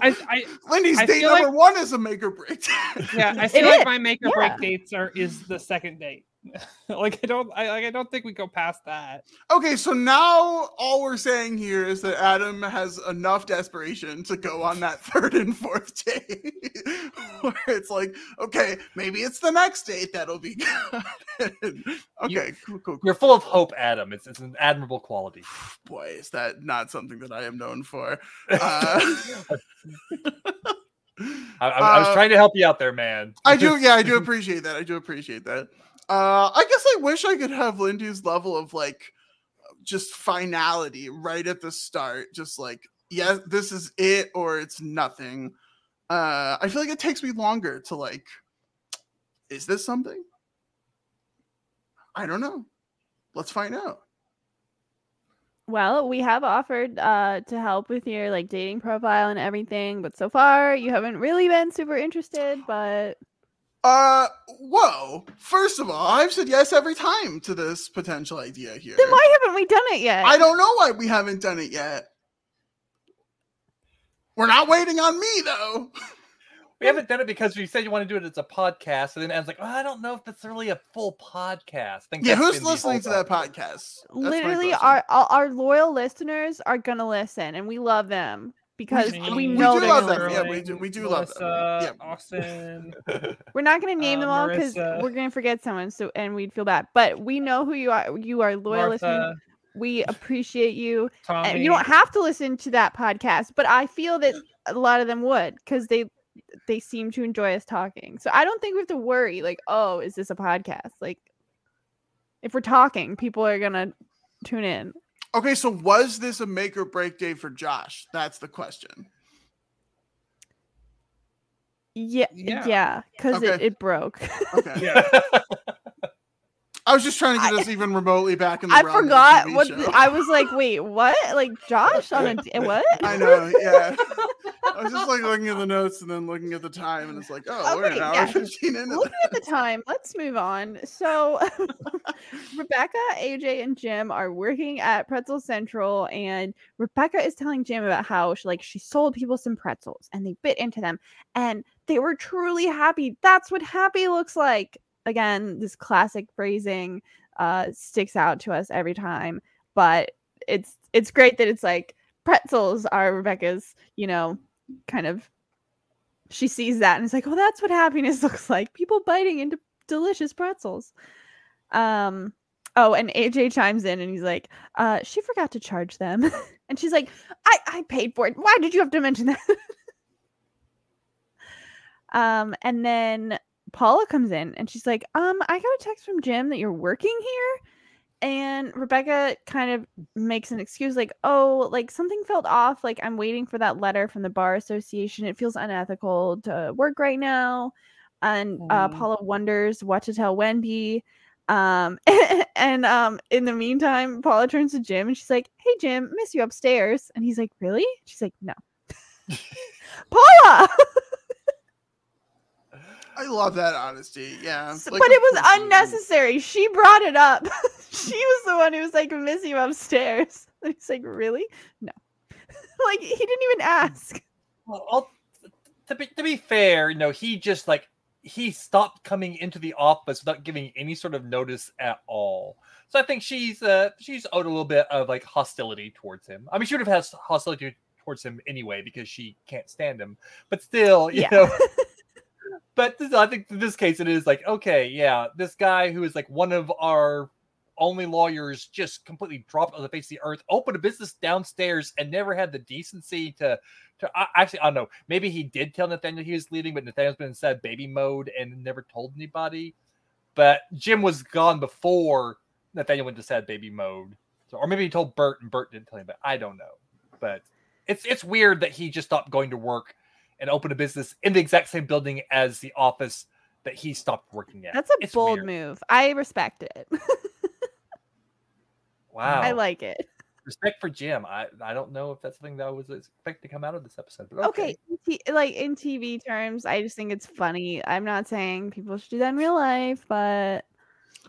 I, I (laughs) Lindy's I date number like- one is a make or break. yeah I feel It like is, my make or break dates are is the second date. (laughs) like I don't, I like I don't think we go past that. Okay, so now all we're saying here is that Adam has enough desperation to go on that (laughs) third and fourth date, (laughs) where it's like, okay, maybe it's the next date that'll be good. okay, cool, cool, cool. You're full of hope, Adam. It's it's an admirable quality. (sighs) Boy, is that not something that I am known for? Uh, I, I, I was Uh, trying to help you out there, man. I do, yeah, I do appreciate that. I do appreciate that. Uh, I guess I wish I could have Lindy's level of like just finality right at the start. Just like, yeah, this is it or it's nothing. Uh, I feel like it takes me longer to like, is this something? I don't know. Let's find out. Well, we have offered uh, to help with your like dating profile and everything, but so far you haven't really been super interested. But Uh, whoa. First of all, I've said yes every time to this potential idea here. then why haven't we done it yet? I don't know why we haven't done it yet. We're not waiting on me though. (laughs) We haven't done it because you said you want to do it as a podcast, and then Adam's like, oh, I don't know if that's really a full podcast. I think Yeah, that's who's been the listening to that podcast? That's Literally, our, our our loyal listeners are gonna listen, and we love them because we, we know do love them, listen. yeah, we do- we do love them. Yeah. Austin. (laughs) We're not gonna name Uh, them all because we're gonna forget someone, so and we'd feel bad. But we know who you are. You are loyal listeners. Martha, We appreciate you. Tommy. And you don't have to listen to that podcast, but I feel that a lot of them would because they they seem to enjoy us talking. So I don't think we have to worry. Like, oh, is this a podcast? Like, if we're talking, people are gonna tune in. Okay, so was this a make or break day for Josh? That's the question. Yeah, Yeah. yeah, because it, it broke. Okay. Yeah. (laughs) (laughs) I was just trying to get I- us even remotely back in the I realm of a forgot what the- I was like. Wait, what? Like Josh on a what? (laughs) I know, yeah. (laughs) I was just like looking at the notes and then looking at the time, and it's like, oh, we're an hour yeah. 15 in. Looking at the time, let's move on. So, (laughs) Rebecca, AJ, and Jim are working at Pretzel Central, and Rebecca is telling Jim about how she, like she sold people some pretzels, and they bit into them, and they were truly happy. That's what happy looks like. Again, this classic phrasing uh, sticks out to us every time, but it's it's great that it's like pretzels are Rebecca's, you know, kind of she sees that and it's like, "Oh, that's what happiness (laughs) looks like. People biting into delicious pretzels." Um oh, and AJ chimes in and he's like, "Uh, she forgot to charge them." (laughs) and she's like, "I I paid for it. Why did you have to mention that?" (laughs) um and then Paula comes in and she's like, "Um, I got a text from Jim that you're working here." And Rebecca kind of makes an excuse like, "Oh, like something felt off. Like I'm waiting for that letter from the bar association. It feels unethical to work right now." And uh. Paula wonders what to tell Wendy. Um, (laughs) and um, in the meantime, Paula turns to Jim and she's like, "Hey, Jim, miss you upstairs." And he's like, "Really?" She's like, "No." (laughs) Paula, (laughs) I love that honesty. Yeah. S- like, but it was course you unnecessary. She brought it up. (laughs) she was the one who was like, "Miss you upstairs." And (laughs) he's like, "Really?" No. (laughs) like he didn't even ask. Well, I'll- to be to be fair, you know, he just like he stopped coming into the office without giving any sort of notice at all. So I think she's uh she's owed a little bit of like hostility towards him. I mean, she would have had hostility towards him anyway because she can't stand him. But still, you Yeah. know. But this, I think in this case it is like okay, yeah, this guy who is like one of our only lawyers just completely dropped on the face of the earth, opened a business downstairs, and never had the decency to to I, actually I don't know. Maybe he did tell Nathaniel he was leaving, but Nathaniel's been in sad baby mode and never told anybody. But Jim was gone before Nathaniel went to sad baby mode. So, or maybe he told Bert and Bert didn't tell him, but I don't know. But it's it's weird that he just stopped going to work and opened a business in the exact same building as the office that he stopped working at. That's a It's bold weird. move. I respect it. (laughs) Wow. I like it. respect for Jim. I I don't know if that's something that I was expecting to come out of this episode. But Okay, in t- like in TV terms, I just think it's funny. I'm not saying people should do that in real life, but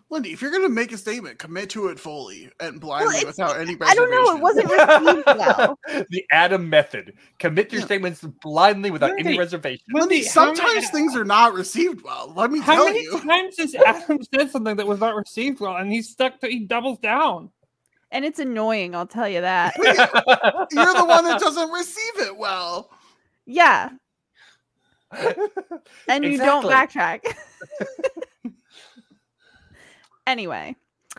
Lindy, if you're gonna make a statement, commit to it fully and blindly it's- without any I don't know. It wasn't (laughs) received well. the Adam method. Commit your Yeah. statements blindly without any reservation. Lindy, Lindy, sometimes many- things are not received well. Let me tell you. How many times has (laughs) Adam said something that was not received well, and he's stuck to he doubles down? And it's annoying, I'll tell you that. (laughs) You're the one that doesn't receive it well. Yeah. And you don't backtrack. Anyway.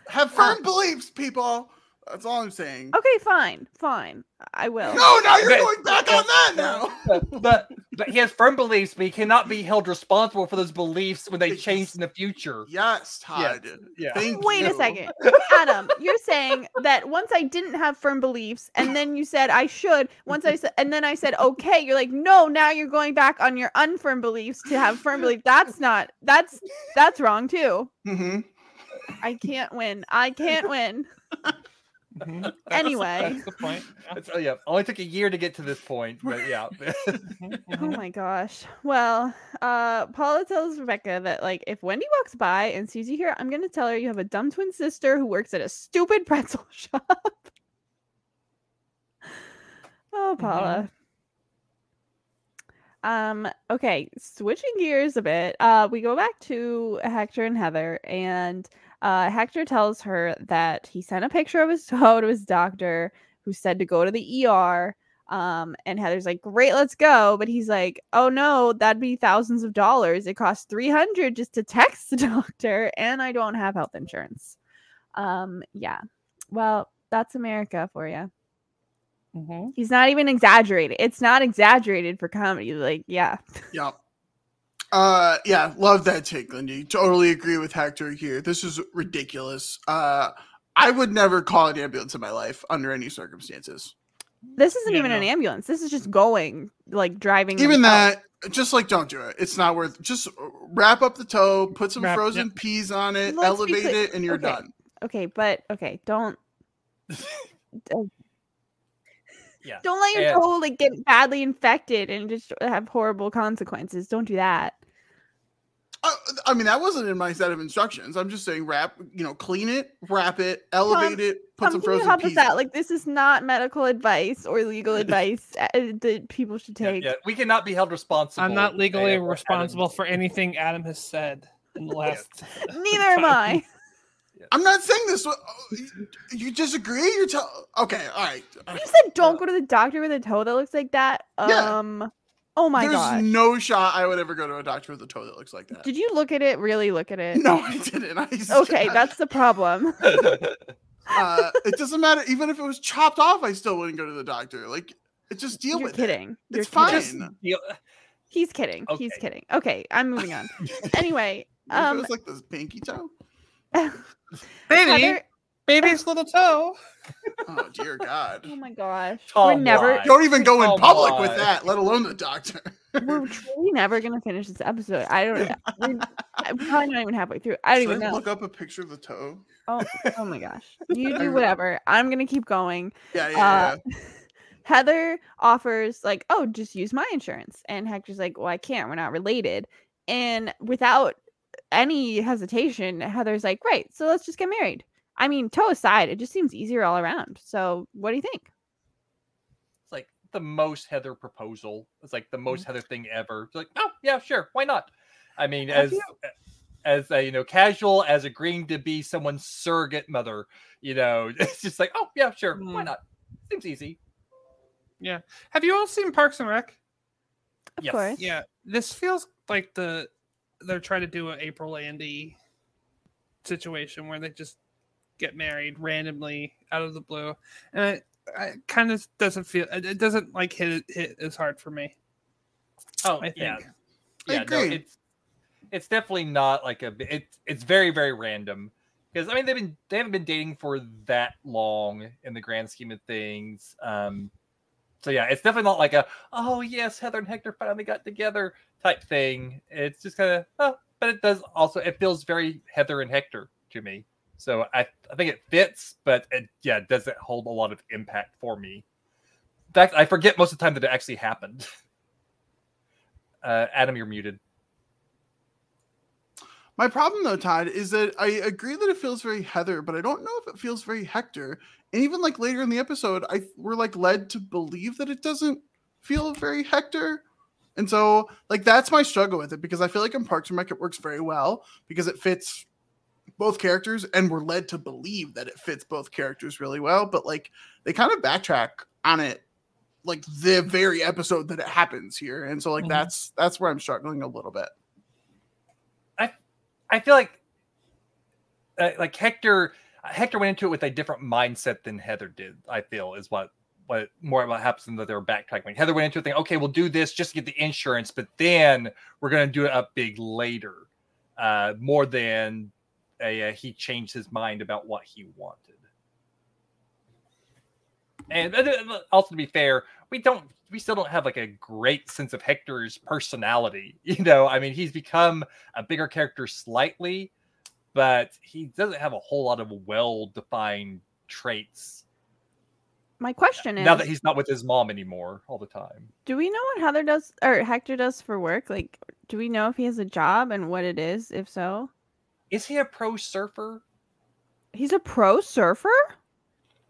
Have firm beliefs, people. That's all I'm saying. Okay, fine. Fine. I will. No, now you're But- going back on that now. but, but but he has firm beliefs, but he cannot be held responsible for those beliefs when they Ex- change in the future. Yes, Todd. Yeah. Thank Wait a second. (laughs) Adam, you're saying that once I didn't have firm beliefs and then you said I should, once I said and then I said okay, you're like, no, now you're going back on your unfirm beliefs to have firm belief. That's not that's that's wrong too. hmm I can't win. I can't win. Mhm. Anyway. that's the point. Yeah. It's- oh, yeah, only took a year to get to this point, but yeah. (laughs) Mhm, Oh mhm. my gosh. Well, uh Paula tells Rebecca that like if Wendy walks by and sees you here, I'm gonna tell her you have a dumb twin sister who works at a stupid pretzel (laughs) shop. oh, Paula. Um, okay, switching gears a bit. Uh we go back to Hector and Heather and uh Hector tells her that he sent a picture of his (laughs) toe to his doctor who said to go to the ER. Um, and Heather's like, Great, let's go. But he's like, Oh no, that'd be thousands of dollars. It costs 300 just to text the (laughs) doctor, and I don't have health insurance. Um, yeah. Well, that's America for you. Mhm. He's not even exaggerated. It's not exaggerated for comedy. Like, yeah. Yep. Uh, yeah, love that take, Lindy. Totally agree with Hector here. This is ridiculous. Uh, I would never call an ambulance in my life under any circumstances. This isn't Yeah, even an ambulance. This is just going, like driving. Even themselves. that, just like don't do it. It's not worth. Just wrap up the toe, put some Wrap- frozen peas on it, Let's elevate it, and you're okay. done. Okay, but okay, don't (laughs) yeah. don't let your And- toe like get badly infected and just have horrible consequences. Don't do that. Uh, I mean, that wasn't in my set of instructions. I'm just saying, wrap. You know, clean it, wrap it, elevate it, put Tom, some can you frozen help peas. us out? Like, this is not medical advice or legal (laughs) advice uh, that people should take. yeah, we cannot be held responsible. I'm not legally uh, responsible Adam. for anything Adam has said in the last. (laughs) Neither am I. (laughs) I'm not saying this. oh, you- You disagree? You're telling. Okay, all right. You said don't go to the doctor with a toe that looks like that. Yeah. Um. Oh my god. There's gosh. no shot I would ever go to a doctor with a toe that looks like that. Did you look at it? Really look at it? (laughs) No, I didn't. I Okay, (laughs) that's the problem. (laughs) uh, it doesn't matter. Even if it was chopped off, I still wouldn't go to the doctor. Like, it just deal You're with kidding. it. You're It's fine. kidding. Yeah, He's kidding. He's kidding. Okay, I'm moving on. Anyway, um, it was like this pinky toe. Baby, Heather, baby's little toe. Oh dear God! oh my gosh, Tom, we're never, why? Don't even go in Oh, public with that, let alone the doctor. we're (laughs) truly never gonna finish this episode. I don't. We're, I'm probably not even halfway through. I don't Should even I know. look up a picture of the toe? Oh, oh my gosh, you do (laughs) whatever. I'm gonna keep going. Yeah, yeah, Uh, yeah. (laughs) Heather offers like, "Oh, just use my insurance," and Hector's like, "Well, I can't. We're not related." And without any hesitation, Heather's like, "Right, so let's just get married." I mean, toe aside, it just seems easier all around. So, what do you think? It's like the most Heather proposal. It's like the most Heather thing ever. It's like, oh yeah, sure, why not? I mean, Have as you- as a you know, casual as agreeing to be someone's surrogate mother. You know, (laughs) it's just like, oh yeah, sure, why Mm. not? Seems easy. Yeah. Have you all seen Parks and Rec? Of Yes. course. Yeah, this feels like the they're trying to do an April Landy situation where they just get married randomly out of the blue, and it, it kind of doesn't feel it it doesn't like hit it hit as hard for me. Oh I think. yeah, I yeah. No, agree. it's it's definitely not like a. bi- It's it's very very random because I mean they've been they haven't been dating for that long in the grand scheme of things. Um, so yeah, it's definitely not like a oh yes Heather and Hector finally got together type thing. It's just kind of oh, but it does also it feels very Heather and Hector to me. So I I think it fits, but it yeah it doesn't hold a lot of impact for me. In fact, I forget most of the time that it actually happened. (laughs) Uh, Adam, you're muted. My problem though, Todd, is that I agree that it feels very Heather, but I don't know if it feels very Hector. And even like later in the episode, I we're like led to believe that it doesn't feel very Hector. And so like that's my struggle with it because I feel like in Parks and Rec it works very well because it fits both characters and we're led to believe that it fits both characters really well. But like they kind of backtrack on it like the very episode that it happens here. And so like Mhm. that's that's where I'm struggling a little bit. I I feel like uh, like Hector Hector went into it with a different mindset than Heather did. I feel is what what more what happens in that they were backtracking. Heather went into it thinking, okay, we'll do this just to get the insurance, but then we're going to do it up big later, uh, more than uh, he changed his mind about what he wanted. And uh, also, to be fair, we don't we still don't have like a great sense of Hector's personality. (laughs) You know, I mean, he's become a bigger character slightly, but he doesn't have a whole lot of well-defined traits My question is now that he's not with his mom anymore all the time. do we know what Heather does or Hector does for work? Like do we know if he has a job and what it is? If so? Is he a pro surfer? He's a pro surfer?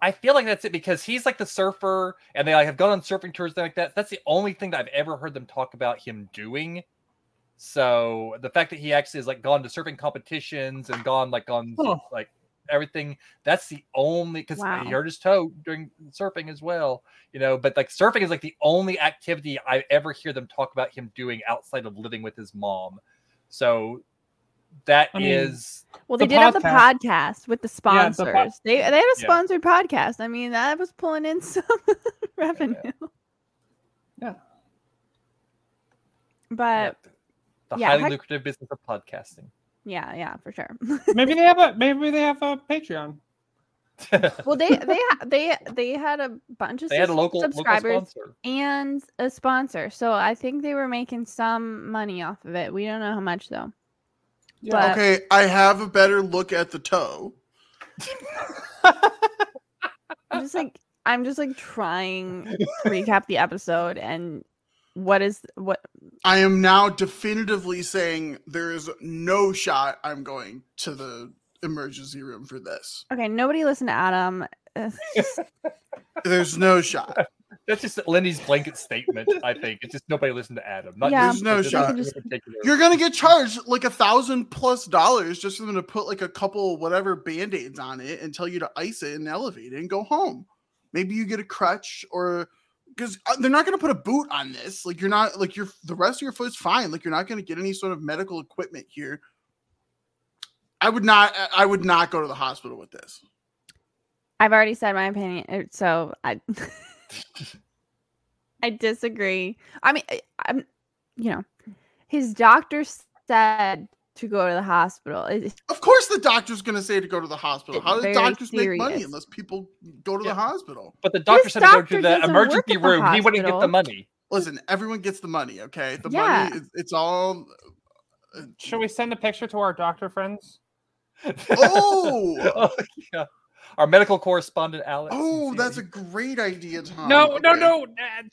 I feel like that's it because he's like the surfer, and they like have gone on surfing tours and like that. That's the only thing that I've ever heard them talk about him doing. So the fact that he actually has like gone to surfing competitions and gone like on Huh. like everything, that's the only because Wow. he hurt his toe during surfing as well, you know. But like surfing is like the only activity I ever hear them talk about him doing outside of living with his mom. So that is I mean, Well, they The did have the podcast- podcast with the Yeah, sponsors. the po- they they had a Yeah. sponsored podcast. I mean, that was pulling in (laughs) some (laughs) revenue. Yeah. But the yeah, highly Hec- lucrative business of podcasting. yeah, yeah, for sure. (laughs) maybe they have a maybe they have a Patreon. well, they they they they had a bunch of they had a local, local subscribers sponsor. and a sponsor. So I think they were making some money off of it. We don't know how much though. But Okay, I have a better look at the toe. I'm just like I'm just like trying to recap the episode and what is what I am now definitively saying there is no shot I'm going to the emergency room for this. okay, nobody listen to Adam. (laughs) (laughs) There's no shot. That's just Lenny's blanket statement. I think it's just nobody listened to Adam. Not Yeah, There's no shot. Just- You're gonna get charged like a thousand plus dollars just for them to put like a couple whatever band-aids on it and tell you to ice it and elevate it and go home. Maybe you get a crutch or because they're not gonna put a boot on this. Like you're not like your the rest of your foot's fine. Like you're not gonna get any sort of medical equipment here. I would not. I would not go to the hospital with this. I've already said my opinion, uh, so I (laughs) I disagree. I mean, I- I'm you know, his doctor said to go to the hospital. It- Of course, the doctor's going to say to go to the hospital. How do very doctors make money unless people go to Yeah. the hospital? But the doctor His said to go to the emergency at the room. He wouldn't get the money. Listen, everyone gets the money. Okay, the Yeah. money. It's, it's all. uh, Should we send a picture to our doctor friends? Oh! (laughs) Oh, yeah. Our medical correspondent, Alex. Oh, that's a great idea, Tom. no, no, Okay. no,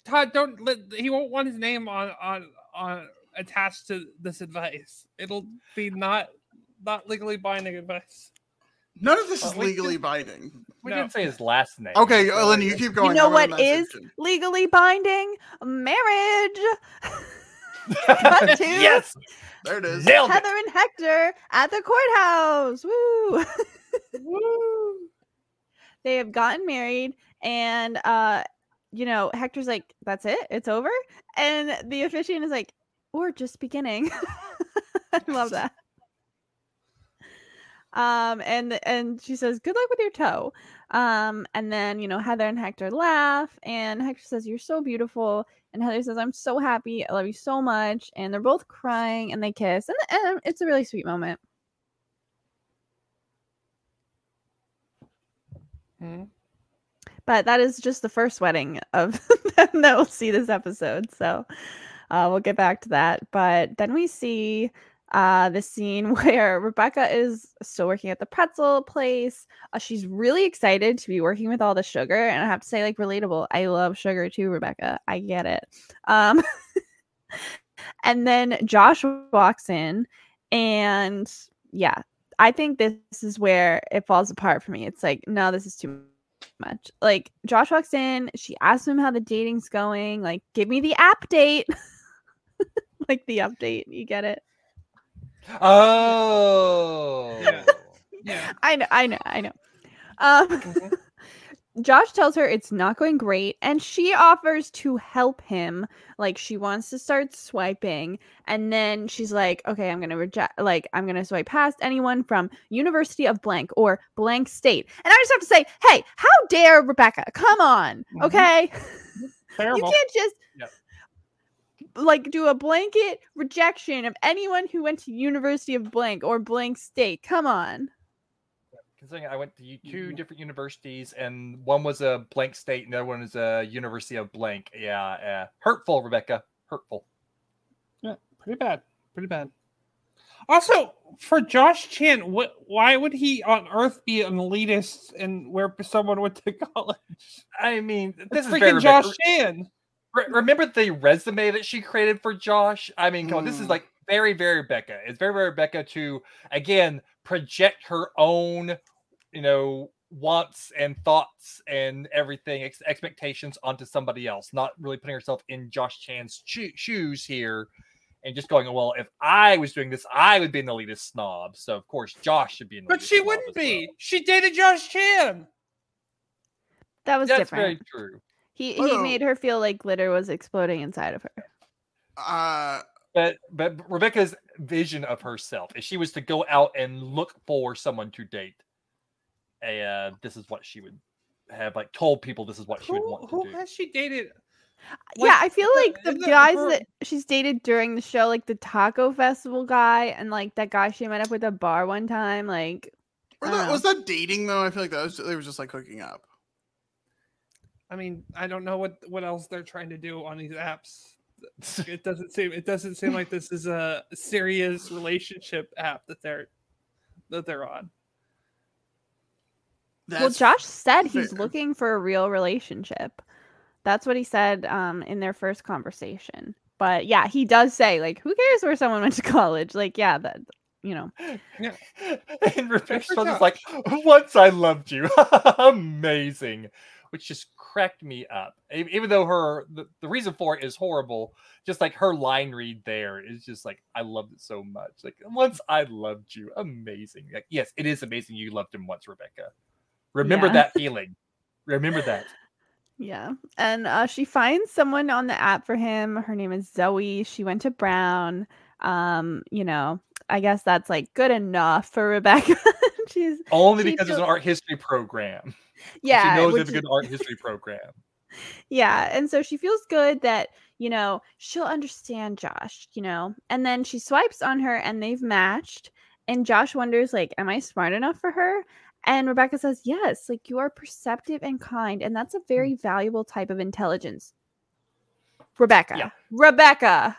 Todd, don't. Let, he won't want his name on on on attached to this advice. It'll be not not legally binding advice. None of this is Uh, legally can- binding. We No. didn't say his last name. Okay, so- Eleni, you keep going. You know I'm in what that is- section. legally binding marriage. (laughs) Yes, There it is. nailed it. Heather and Hector at the courthouse. Woo! (laughs) Woo! They have gotten married, and uh, you know, Hector's like, "That's it, it's over," and the officiant is like, "We're just beginning." (laughs) I love that. Um, and and she says, "Good luck with your toe." Um, and then you know, Heather and Hector laugh, and Hector says, "You're so beautiful," and Heather says, "I'm so happy. I love you so much." And they're both crying, and they kiss, and, and it's a really sweet moment. Hmm. but that is just the first wedding of (laughs) them that we'll see this episode. So uh, we'll get back to that. But then we see uh, the scene (laughs) where Rebecca is still working at the pretzel place. Uh, she's really excited to be working with all the sugar, and I have to say, like, relatable. I love sugar too, Rebecca. I get it. Um, (laughs) and then Josh walks in. And yeah, I think this is where it falls apart for me. It's like, no, this is too much. Like Josh walks in, she asks him how the dating's going. Like, give me the app date. (laughs) like the update. You get it? Oh. Yeah. Yeah. (laughs) I know, I know, I know. Um Mhm. Josh tells her it's not going great and she offers to help him. Like she wants to start swiping and then she's like, "Okay, I'm going to reject like I'm going to swipe past anyone from University of blank or blank state." And I just have to say, "Hey, how dare Rebecca? Come on." Mhm. Okay? (laughs) you can't just Yep. like do a blanket rejection of anyone who went to University of blank or blank state. Come on. Considering I went to u- 2 Mhm. different universities, and one was a blank state, and the other one is a University of blank. Yeah, uh, hurtful, Rebecca. Hurtful. Yeah, pretty bad. Pretty bad. Also, for Josh Chan, what? Why would he on Earth be an elitist and where someone went to (laughs) college? I mean, this It's is freaking Rebecca. Josh Chan. Re- remember the resume that she created for Josh? I mean, come on, this is Mm. like very, very Rebecca. It's very, very Rebecca to again project her own, you know, wants and thoughts and everything, ex- expectations onto somebody else, not really putting herself in Josh Chan's cho- shoes here. And just going, well, if I was doing this, I would be an elitist snob. So of course, Josh should be an. But she snob wouldn't be. well. She dated Josh Chan. That was That's different. very true. He Oh, he no. made her feel like glitter was exploding inside of her. Uh, But but Rebecca's vision of herself, if she was to go out and look for someone to date, uh, this is what she would have like told people. This is what she would Who, want to who do. has she dated? yeah, I feel like the the- guys her- that she's dated during the show, like the taco festival guy and like that guy she met up with at a bar one time, like were that, was that dating though? I feel like that was they were just like hooking up. I mean, I don't know what what else they're trying to do on these apps. It doesn't seem it doesn't seem like this is a serious relationship app that they're that they're on. well Josh said he's looking for a real relationship. That's what he said um in their first conversation. But yeah, he does say like who cares where someone went to college? Like yeah, that you know. Yeah. (laughs) and Rebecca's for is like, "Once I loved you, (laughs) amazing," which just cracked me up. Even though her the, the reason for it is horrible, just like her line read there is just like, "I loved it so much." Like, once I loved you, amazing. Like, yes, it is amazing you loved him once, Rebecca. Remember Yeah. that feeling. Remember that. (laughs) Yeah. And uh, she finds someone on the app for him. Her name is Zoe. She went to Brown. Um, you know, I guess that's like good enough for Rebecca. (laughs) She's Only She because it's an art history program. yeah, she knows which a good art history program. (laughs) yeah, and so she feels good that you know she'll understand Josh, you know, and then she swipes on her and they've matched, and Josh wonders like, am I smart enough for her? And Rebecca says, yes, like you are perceptive and kind, and that's a very valuable type of intelligence. Rebecca, Yeah. Rebecca,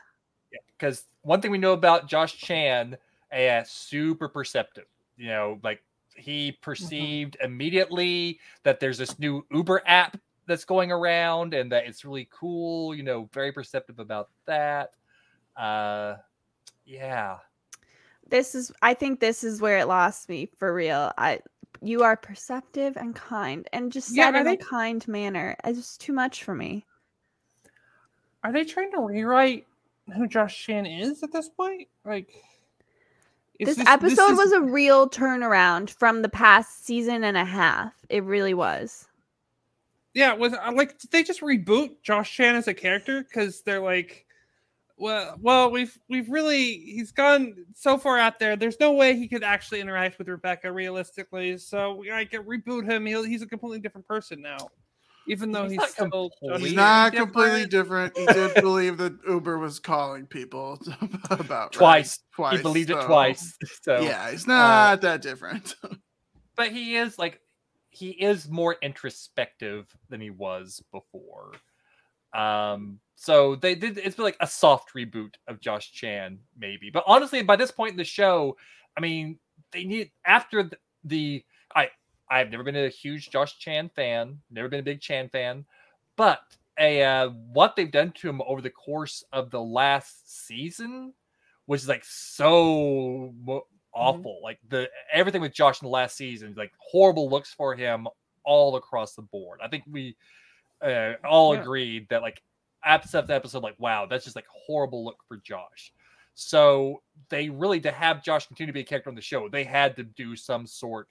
because one thing we know about Josh Chan, uh, super perceptive. You know, like he perceived immediately that there's this new Uber app that's going around and that it's really cool. You know, very perceptive about that. Uh, yeah, this is I think this is where it lost me for real. I you are perceptive and kind and just Yeah, said in a they- kind manner. It's just too much for me. Are they trying to rewrite who Josh Chan is at this point? Like is This, episode is- was a real turnaround from the past season and a half. It really was. yeah it was uh, like did they just reboot Josh Chan as a character? Because they're like well well we've we've really he's gone so far out there. There's no way he could actually interact with Rebecca realistically. So we like reboot him. He'll, he's a completely different person now even though He's he's, not still completely He's not Chan. completely different. He did (laughs) believe that Uber was calling people (laughs) about Twice. rides. Twice. he believed it twice. (laughs) So Yeah, he's not that different. but he is like he is more introspective than he was before. Um, so they did it's like a soft reboot of Josh Chan, maybe. But honestly, by this point in the show, I mean, they need after the, the I I've never been a huge Josh Chan fan, never been a big Chan fan, but a uh, what they've done to him over the course of the last season was like so mo- awful. Like the everything with Josh in the last season, like horrible looks for him all across the board. I think we uh, all Yeah. agreed that like episode after episode, like wow, that's just like horrible look for Josh. So they really to have Josh continue to be a character on the show, they had to do some sort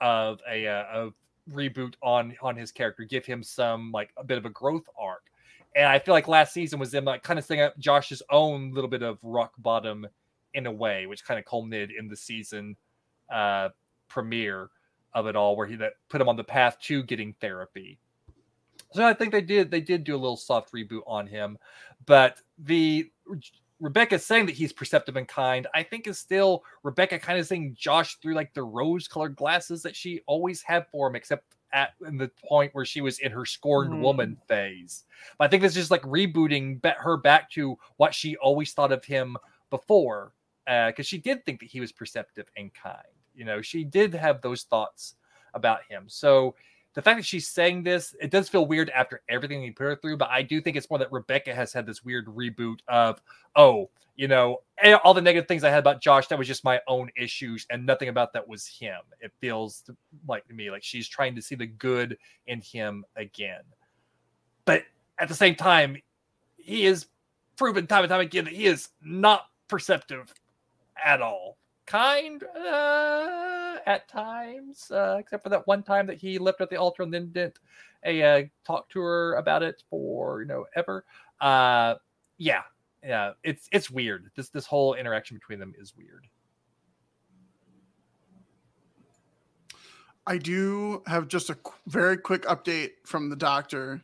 of a uh, of reboot on on his character, give him some like a bit of a growth arc. And I feel like last season was them like kind of setting up Josh's own little bit of rock bottom in a way, which kind of culminated in the season uh premiere of it all, where he that put him on the path to getting therapy. So I think they did they did do a little soft reboot on him, but the Rebecca saying that he's perceptive and kind, I think is still Rebecca kind of seeing Josh through like the rose-colored glasses that she always had for him, except at in the point where she was in her scorned Mhm. woman phase. But I think this is just like rebooting her back to what she always thought of him before, because she did think that he was perceptive and kind. You know, she did have those thoughts about him. So the fact that she's saying this, it does feel weird after everything he put her through. But I do think it's more that Rebecca has had this weird reboot of, oh, you know, eh, all the negative things I had about Josh, that was just my own issues, and nothing about that was him. It feels like to me like she's trying to see the good in him again. But at the same time, he is proven time and time again that he is not perceptive at all. Kind uh, at times, uh, except for that one time that he left at the altar and then didn't a uh, talk to her about it for you know ever. Uh, yeah, yeah, it's it's weird. This this whole interaction between them is weird. I do have just a very quick update from the doctor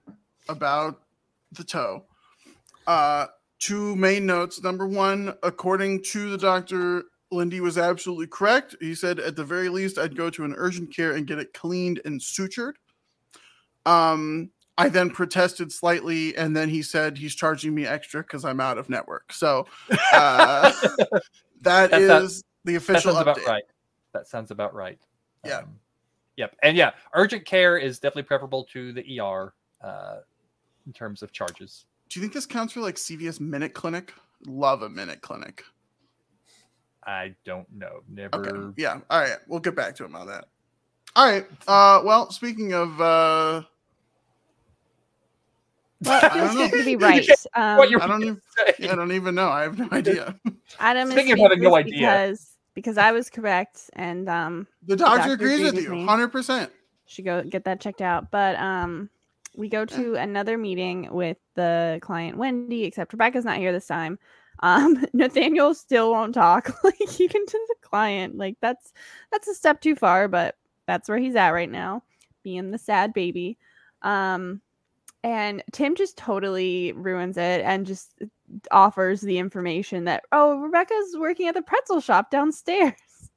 about the toe. Uh, two main notes. Number one, according to the doctor, Lindy was absolutely correct. He said, at the very least, I'd go to an urgent care and get it cleaned and sutured. Um, I then protested slightly, and then he said he's charging me extra because I'm out of network. So uh, (laughs) that That's is not- the official sounds update. about right. That sounds about right. Yeah. Um, yep. And yeah, urgent care is definitely preferable to the ER uh, in terms of charges. Do you think this counts for like CVS Minute Clinic? Love a Minute Clinic. I don't know. Never. Okay. Yeah. All right. We'll get back to him on that. All right. Uh well, speaking of uh Well, I don't it know. to be (laughs) right. Um, what you're I don't even saying. I don't even know. I have no idea. (laughs) Adam is Speaking of having no idea. because because I was correct and um The doctor, doctor agrees agreed with with you me. 100%. should go get that checked out. But um we go to another meeting with the client Wendy, except Rebecca's not here this time. Um (laughs) Nathaniel still won't talk (laughs) like you can to the client. Like that's that's a step too far, but that's where he's at right now, being the sad baby. Um and Tim just totally ruins it and just offers the information that oh Rebecca's working at the pretzel shop downstairs. (laughs)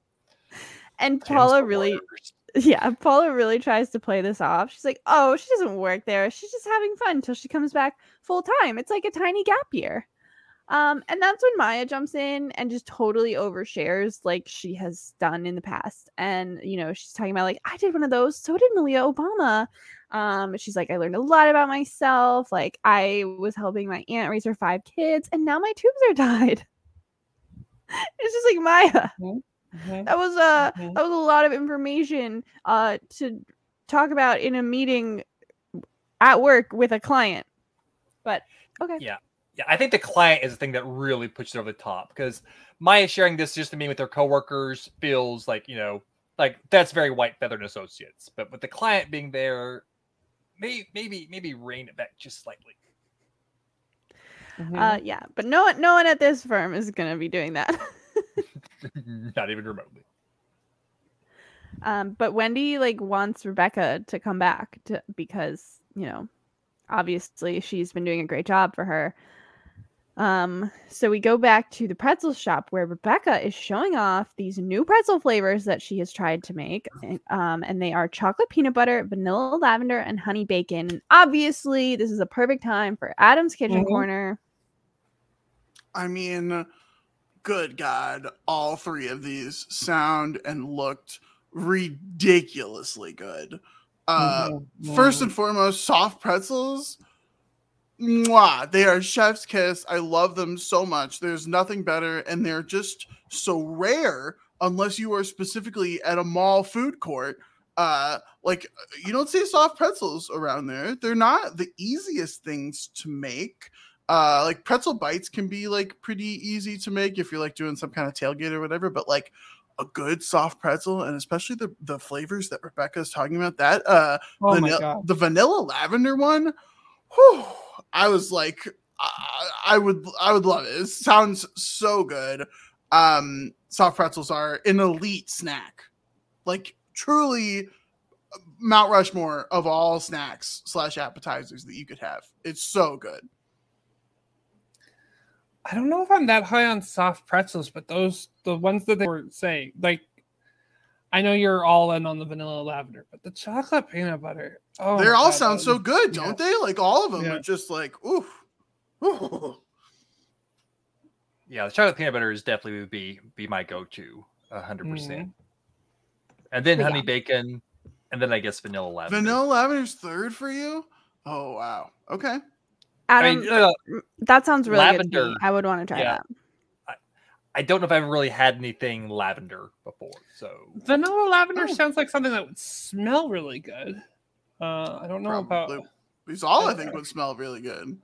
And Tim's Paula really worst. yeah, Paula really tries to play this off. She's like, "Oh, she doesn't work there. She's just having fun until she comes back full time. It's like a tiny gap year." Um, and that's when Maya jumps in and just totally overshares like she has done in the past. And you know, she's talking about like, "I did one of those. So did Malia Obama." Um, she's like, "I learned a lot about myself. Like, I was helping my aunt raise her five kids, and now my tubes are (laughs) tied." it's just like Maya Mhm. that was uh Mhm. that was a lot of information uh to talk about in a meeting at work with a client but okay Yeah. Yeah, I think the client is the thing that really pushes it over the top because Maya sharing this just to me with her coworkers feels like, you know, like that's very white feathered associates. But with the client being there, maybe maybe maybe rein it back just slightly. Mhm. uh yeah but no one no one at this firm is gonna be doing that (laughs) Not even remotely. um but wendy like wants rebecca to come back to because you know obviously she's been doing a great job for her um so we go back to the pretzel shop where rebecca is showing off these new pretzel flavors that she has tried to make and, um and they are chocolate peanut butter vanilla lavender and honey bacon and obviously this is a perfect time for adam's kitchen Mhm. corner I mean, good God, all three of these sound and looked ridiculously good. Uh, Mhm. First and foremost, soft pretzels Mwah, they are chef's kiss. I love them so much. There's nothing better, and they're just so rare unless you are specifically at a mall food court. Uh, like you don't see soft pretzels around there. They're not the easiest things to make. Uh, like pretzel bites can be like pretty easy to make if you're like doing some kind of tailgate or whatever, but like a good soft pretzel and especially the the flavors that Rebecca is talking about that uh Oh vanilla, the vanilla lavender one whew, I was like I, I would I would love it. It sounds so good. Um soft pretzels are an elite snack. Like truly Mount Rushmore of all snacks slash appetizers that you could have. It's so good. I don't know if I'm that high on soft pretzels, but those the ones that they were saying, like I know you're all in on the vanilla lavender, but the chocolate peanut butter. Oh, they all God, sound that so good, don't they? Like all of them Yeah. are just like oof. Ooh. (laughs) Yeah, the chocolate peanut butter is definitely would be be my go-to, a hundred percent. Mhm. And then But honey yeah. bacon, and then I guess vanilla lavender. Vanilla lavender's third for you? Oh wow. Okay. I mean, uh, that sounds really good. To me. lavender. I would want to try Yeah. that. I don't know if I've ever really had anything lavender before. So Vanilla lavender Oh. sounds like something that would smell really good. Uh, I don't know Probably. about. These all I think would smell really good.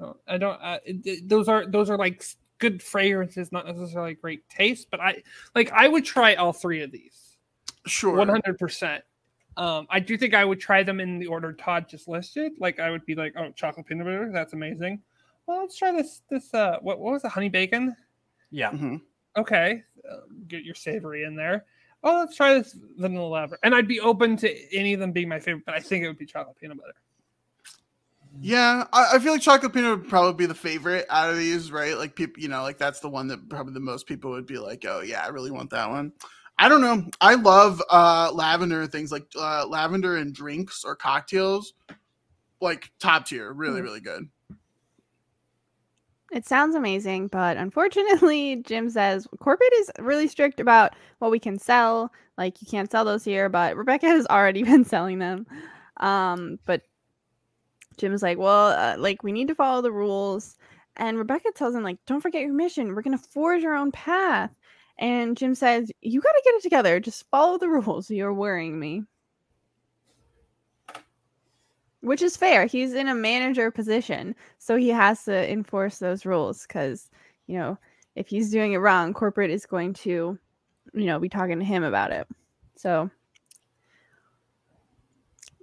uh, I don't. Uh, it- it- those are those are like good fragrances, not necessarily great taste. But I like. I would try all three of these. Sure. One hundred percent. Um, I do think I would try them in the order Todd just listed. Like I would be like, oh, chocolate peanut butter, that's amazing. Well, let's try this. This uh, what what was the honey bacon? Yeah, Mhm. Okay, uh, get your savory in there. Oh, let's try this vanilla lavender. And I'd be open to any of them being my favorite, but I think it would be chocolate peanut butter. Yeah, I, I feel like chocolate peanut would probably be the favorite out of these, right? Like people, you know, like that's the one that probably the most people would be like, oh yeah, I really want that one. I don't know. I love uh lavender things like uh lavender and drinks or cocktails, like top tier, really, Hmm. really good. It sounds amazing, but unfortunately, Jim says corporate is really strict about what we can sell. Like you can't sell those here, but Rebecca (laughs) has already been selling them. Um, but Jim's like, well, uh, like we need to follow the rules. And Rebecca tells him, like, don't forget your mission. We're gonna forge our own path. And Jim says, you gotta get it together. Just follow the (laughs) rules. You're worrying me. Which is fair. He's in a manager position, so he has to enforce those rules because, you know, if he's doing it wrong, corporate is going to, you know, be talking to him about it. So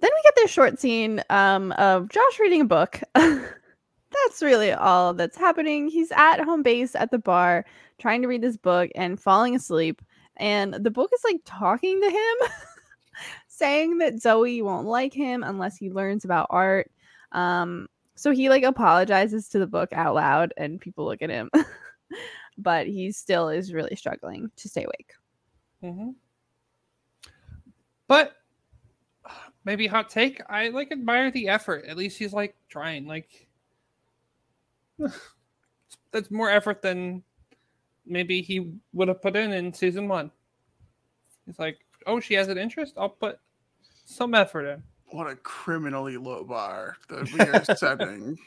then we get this short scene um, of Josh reading a book. (laughs) that's really all that's happening. He's at home base at the bar trying to read this book and falling asleep. And the book is like talking to him, (laughs) saying that Zoe won't like him unless he learns about art. Um, so he like apologizes to the book out loud, and people look at him, (laughs) but he still is really struggling to stay awake. Mm-hmm. But (sighs) maybe hot take. I like admire the effort. At least he's like trying. Like (sighs) that's more effort than maybe he would have put in in season one. He's like, oh, she has an interest. I'll put some effort in. What a criminally low bar that we are (laughs) setting.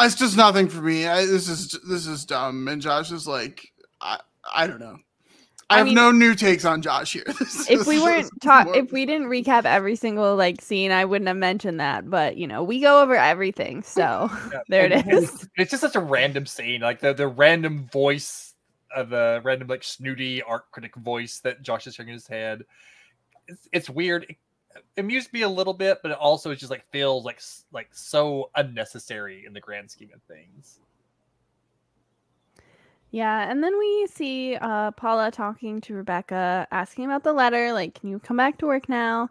It's just nothing for me. I, this is this is dumb. And Josh is like, I I don't know. I, I have mean- no new takes on Josh here. (laughs) This if is we weren't taught more- if we didn't recap every single like scene i wouldn't have mentioned that but you know we go over everything so (laughs) Yeah. there it And is It's just such a random scene, like the the random voice of the random like snooty art critic voice that Josh is hearing in his head. It's, it's weird. It amused me a little bit, but it also just like feels like like so unnecessary in the grand scheme of things. yeah and then we see uh paula talking to rebecca asking about the letter like can you come back to work now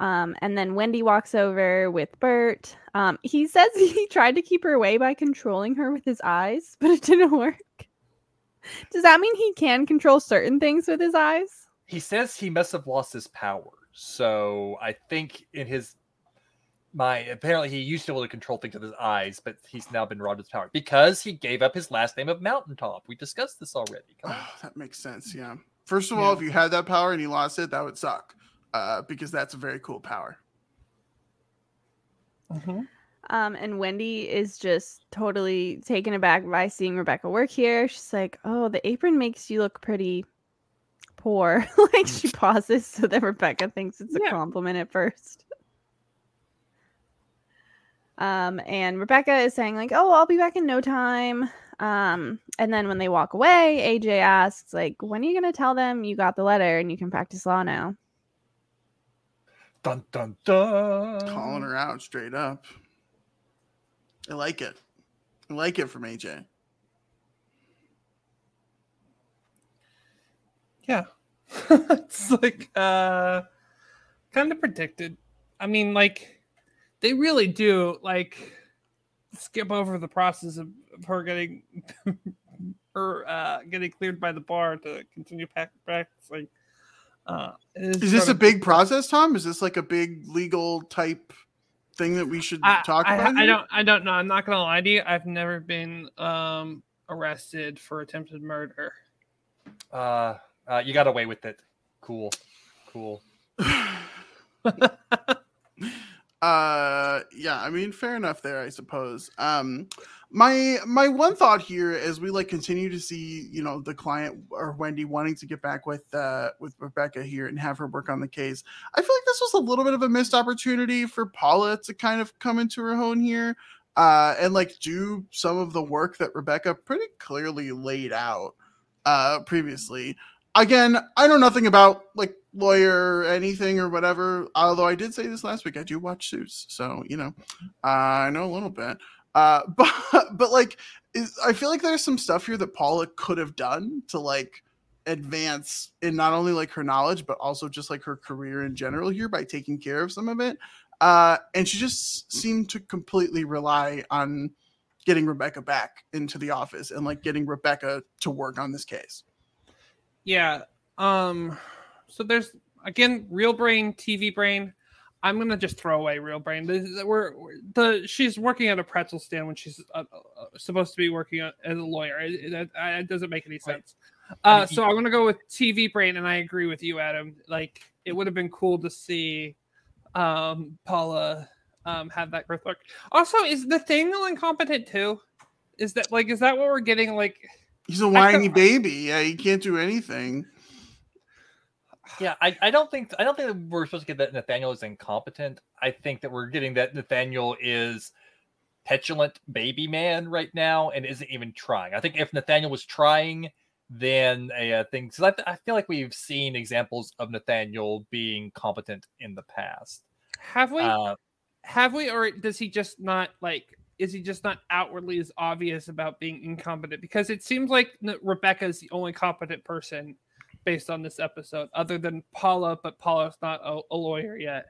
um and then wendy walks over with burt um he says (laughs) he tried to keep her away by controlling her with his eyes but it didn't work does that mean he can control certain things with his eyes He says he must have lost his power, so I think in his my apparently he used to be able to control things with his eyes, but he's now been robbed of his power because he gave up his last name of Mountaintop. We discussed this already. Come on. Oh, that makes sense. Yeah. First of all, if you had that power and you lost it, that would suck. Uh, because that's a very cool power. Mhm. Um, and Wendy is just totally taken aback by seeing Rebecca work here. She's like, "Oh, the apron makes you look pretty poor." (laughs) like she (laughs) pauses so that Rebecca thinks it's a Yeah. compliment at first. Um, and Rebecca is saying like, "Oh, I'll be back in no time." Um, and then when they walk away, AJ asks like, "When are you gonna tell them you got the letter and you can practice law now?" Dun dun dun. Calling her out straight up. I like it. I like it from AJ. Yeah. (laughs) it's like uh kind of predicted. I mean, like they really do like skip over the process of, of her getting (laughs) her uh getting cleared by the bar to continue pack practicing. Uh it Is this a big process, Tom? Is this like a big legal type thing that we should I, talk I, about? I here? don't I don't know. I'm not gonna lie to you. I've never been um arrested for attempted murder. Uh, uh, you got away with it. Cool, cool. (sighs) (laughs) uh yeah i mean fair enough there i suppose. Um my my one thought here as we like continue to see you know the client or wendy wanting to get back with uh with rebecca here and have her work on the case. I feel like this was a little bit of a missed opportunity for paula to kind of come into her own here uh and like do some of the work that rebecca pretty clearly laid out uh previously. Again i know nothing about like lawyer anything or whatever. Although i did say this last week i do watch suits so you know uh, i know a little bit. Uh (laughs) but but like is, i feel like there's some stuff here that paula could have done to like advance in not only like her knowledge but also just like her career in general here by taking care of some of it. Uh and she just seemed to completely rely on getting rebecca back into the office and like getting rebecca to work on this case. Yeah. Um so there's again real brain, TV brain. I'm gonna just throw away real brain. This is- We're, we're- the she's working at a pretzel stand when she's uh, uh, supposed to be working at- as a lawyer. It, it, it- it doesn't make any sense. Uh, so I'm gonna go with TV brain, and I agree with you, Adam. Like it would have been cool to see um, Paula um, have that growth arc. Also, is Nathaniel incompetent too? Is that like is that what we're getting? Like he's a whiny baby yeah he can't do anything Yeah, I, I don't think I don't think that we're supposed to get that Nathaniel is incompetent. I think that we're getting that Nathaniel is petulant baby man right now and isn't even trying. I think if Nathaniel was trying, then a uh, thing because I, I feel like we've seen examples of Nathaniel being competent in the past. have we? Uh, have we or does he just not like is he just not outwardly as obvious about being incompetent because it seems like rebecca is the only competent person based on this episode other than paula but paula's not a, a lawyer yet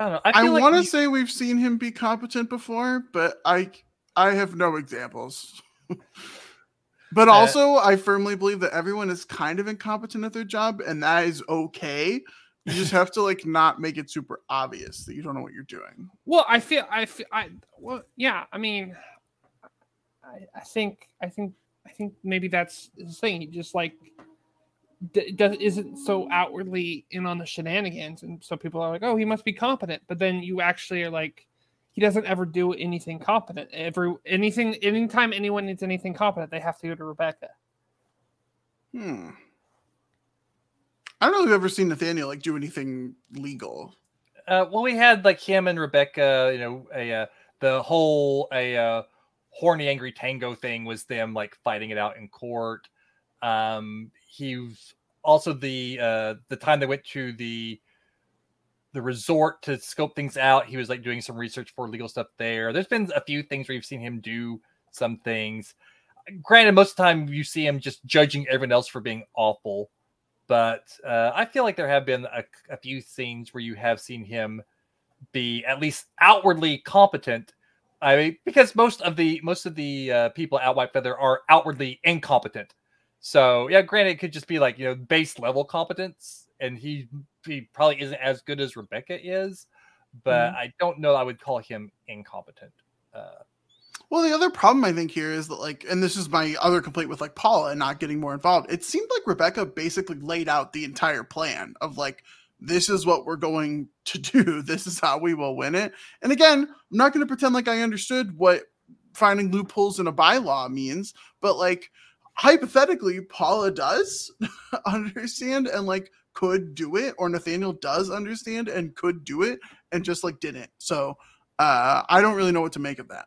I don't know. I, I, like want to say we've seen him be competent before, but I I have no examples. (laughs) but Uh, also, I firmly believe that everyone is kind of incompetent at their job, and that is okay. You just have to like not make it super obvious that you don't know what you're doing. well i feel i feel i well yeah i mean i, I think i think i think maybe that's the thing he just like d- does, isn't so outwardly in on the shenanigans and so people are like oh he must be competent but then you actually are like he doesn't ever do anything competent every anything anytime anyone needs anything competent they have to go to rebecca Hmm. I don't know if you've ever seen Nathaniel like do anything legal. uh, well, we had like him and Rebecca, you know, a uh, the whole a uh, horny angry tango thing was them like fighting it out in court. Um, he was also the uh, the time they went to the the resort to scope things out. He was like doing some research for legal stuff there. There's been a few things where you've seen him do some things. Granted, most of the time you see him just judging everyone else for being awful but uh, I feel like there have been a, a few scenes where you have seen him be at least outwardly competent. I mean, because most of the most of the uh, people at Whitefeather are outwardly incompetent. So yeah, granted, it could just be like you know base level competence, and he he probably isn't as good as Rebecca is, but I don't know. I would call him incompetent. Uh, Well, the other problem I think here is that like, and this is my other complaint with like Paula and not getting more involved. It seemed like Rebecca basically laid out the entire plan of like this is what we're going to (laughs) do. This is how we will win it. And again, I'm not going to pretend like I understood what finding loopholes in a bylaw means, but like hypothetically, Paula does (laughs) understand and like could do it, or Nathaniel does understand and could do it, and just like didn't. So uh, I don't really know what to make of that.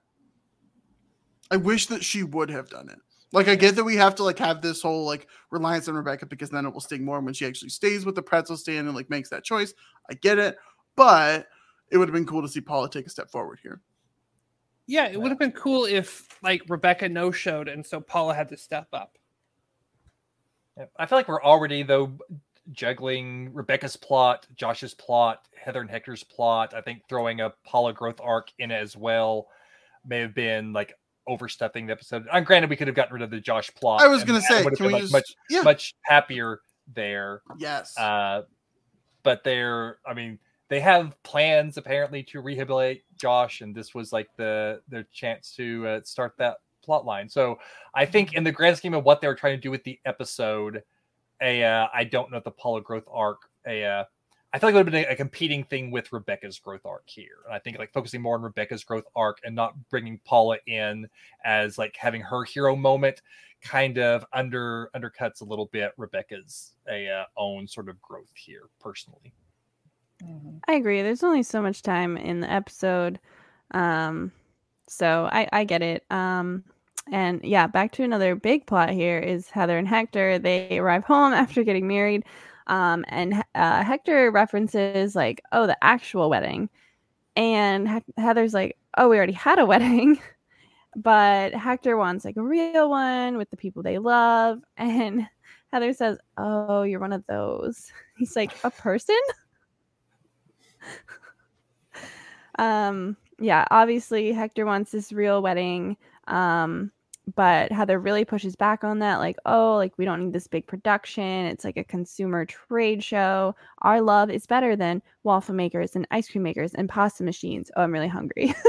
I wish that she would have done it. Like I get that we have to like have this whole like reliance on Rebecca because then it will sting more when she actually stays with the pretzel stand and like makes that choice. I get it, but it would have been cool to see Paula take a step forward here. Yeah, it would have been cool if like Rebecca no showed and so Paula had to step up. I feel like we're already though juggling Rebecca's plot, Josh's plot, Heather and Hector's plot. I think throwing a Paula growth arc in as well may have been like overstepping the episode. I'm granted we could have gotten rid of the Josh plot. I was gonna say, can we just- much yeah. much happier there. Yes. Uh, but they're, I mean, they have plans apparently to rehabilitate Josh, and this was like the their chance to uh, start that plot line. So I think in the grand scheme of what they were trying to do with the episode, a uh, I don't know the Paula growth arc, a uh, I feel like it would have been a, a competing thing with Rebecca's growth arc here, and I think like focusing more on Rebecca's growth arc and not bringing Paula in as like having her hero moment kind of under undercuts a little bit Rebecca's a uh, own sort of growth here personally. I agree. There's only so much time in the episode. Um, so I, I get it. Um, and yeah, back to another big plot here is Heather and Hector. They arrive home (laughs) after getting married. Um, and uh, Hector references like, oh, the actual wedding. And Hec- Heather's like, oh, we already had a (laughs) wedding. But Hector wants like a real one with the people they love. (laughs) And Heather says, oh, you're one of those. (laughs) He's like, a person? um yeah obviously hector wants this real wedding um but heather really pushes back on that like oh like we don't need this big production. It's like a consumer trade show. Our love is better than waffle makers and ice cream makers and pasta machines. Oh i'm really hungry. (laughs)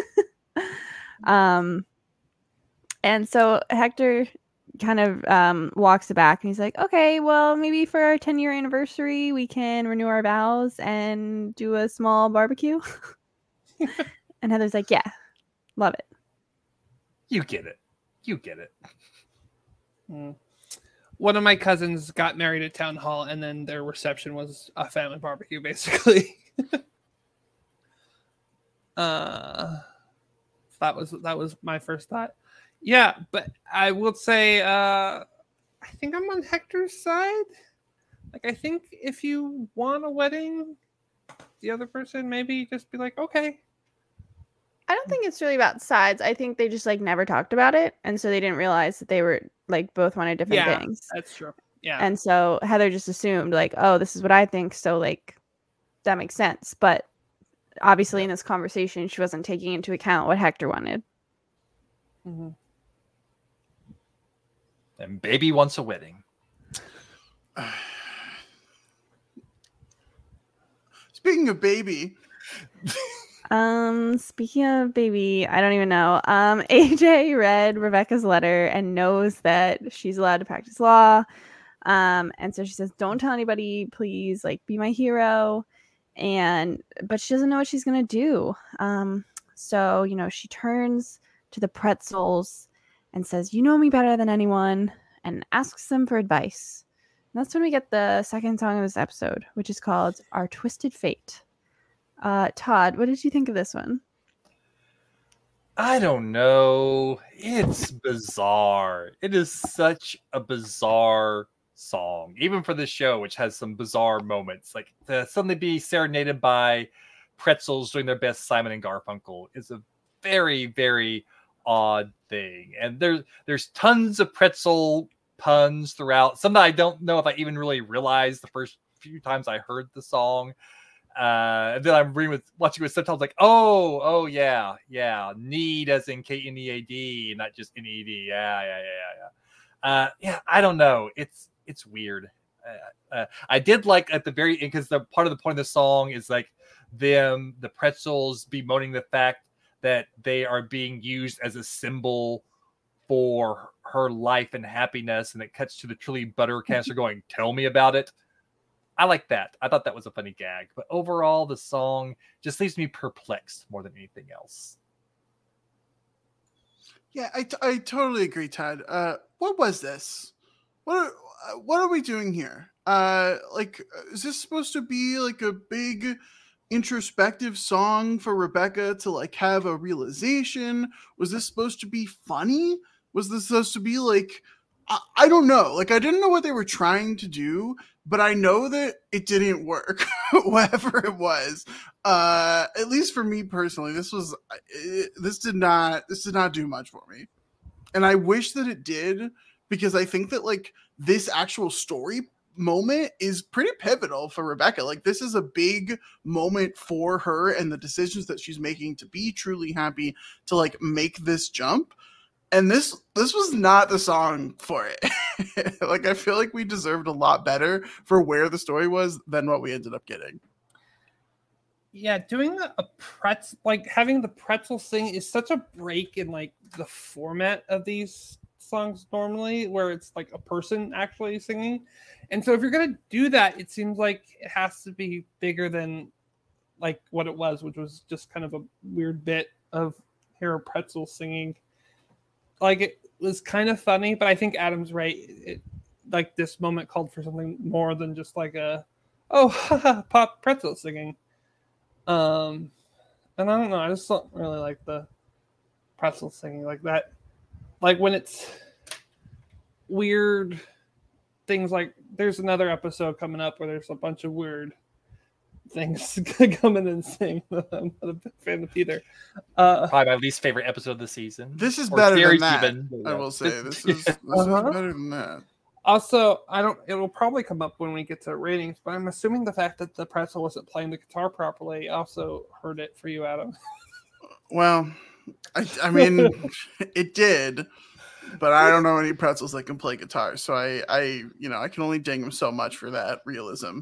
Um and so hector kind of um walks it back and he's like okay well maybe for our 10 year anniversary we can renew our vows and do a small barbecue. (laughs) And heather's like yeah love it. You get it. You get it. Mm. One of my cousins got married at town hall, and then their reception was a family barbecue, basically. (laughs) uh, that was that was my first thought. Yeah, but I will say, uh, I think I'm on Hector's side. Like, I think if you want a wedding, the other person maybe just be like, okay, i don't think it's really about sides i think they just like never talked about it and so they didn't realize that they were like both wanted different Yeah. things that's true. Yeah, and so heather just assumed like oh this is what i think so like that makes sense but obviously in this conversation she wasn't taking into account what hector wanted Mhm. And baby wants a wedding. (sighs) Speaking of baby, Um, speaking of baby, I don't even know. Um, (laughs) AJ read Rebecca's letter and knows that she's allowed to practice law. Um, and so she says, Don't tell anybody, please, like be my hero. And but she doesn't know what she's gonna do. Um, so you know, she turns to the pretzels and says, You know me better than anyone, and asks them for advice. And that's when we get the second song of this episode, which is called Our Twisted Fate. Uh, Todd, what did you think of this one? I don't know. It's bizarre. It is such a bizarre song, even for the show, which has some bizarre moments. Like to suddenly be serenaded by pretzels doing their best Simon and Garfunkel is a very, very odd thing. And there's there's tons of pretzel puns throughout. Some that I don't know if I even really realized the first few times I heard the song uh and then i'm reading with watching with subtitles like oh oh yeah yeah need as in k-n-e-a-d not just n-e-d yeah yeah yeah yeah yeah. Uh yeah i don't know. It's it's weird. Uh, uh, i did like at the very end because the part of the point of the song is like them the pretzels bemoaning the fact that they are being used as a symbol for her life and happiness and it cuts to the truly butter (laughs) canister going tell me about it I like that. I thought that was a funny gag. But overall, the song just leaves me perplexed more than anything else. Yeah, I, t- I totally agree, Todd. Uh, what was this? What are, uh, what are we doing here? Uh, like, uh, is this supposed to be like a big introspective song for Rebecca to like have a realization? Was this supposed to be funny? Was this supposed to be like I, don't know. Like I didn't know what they were trying to do, but I know that it didn't work, (laughs) whatever it was. Uh, at least for me personally, this was it, this did not this did not do much for me, and I wish that it did because I think that like this actual story moment is pretty pivotal for Rebecca. Like this is a big moment for her and the decisions that she's making to be truly happy to like make this jump and this this was not the song for it. (laughs) like I feel like we deserved a lot better for where the story was than what we ended up getting. Yeah, doing a pretzel like having the pretzel sing is such a break in like the format of these songs normally where it's like a person actually singing. And so if you're going to do that, it seems like it has to be bigger than like what it was, which was just kind of a weird bit of Hero Pretzel singing like it was kind of funny, but I think Adam's right. It, like this moment called for something more than just like a oh pop pretzel singing. Um, and I don't know. I just don't really like the pretzel singing like that. Like when it's weird things like there's another episode coming up where there's a bunch of weird things (laughs) coming and saying (laughs) I'm not a big fan of either. Uh, Probably my least favorite episode of the season. This is better than that. Even, I will say this (laughs) is, this uh-huh. is better than that. Also, I don't. It'll probably come up when we get to ratings, but I'm assuming the fact that the pretzel wasn't playing the guitar properly also hurt it for you, Adam. Well, I, I mean, it did, but I don't know any pretzels that can play guitar, so I, I, you know, I can only ding them so much for that realism.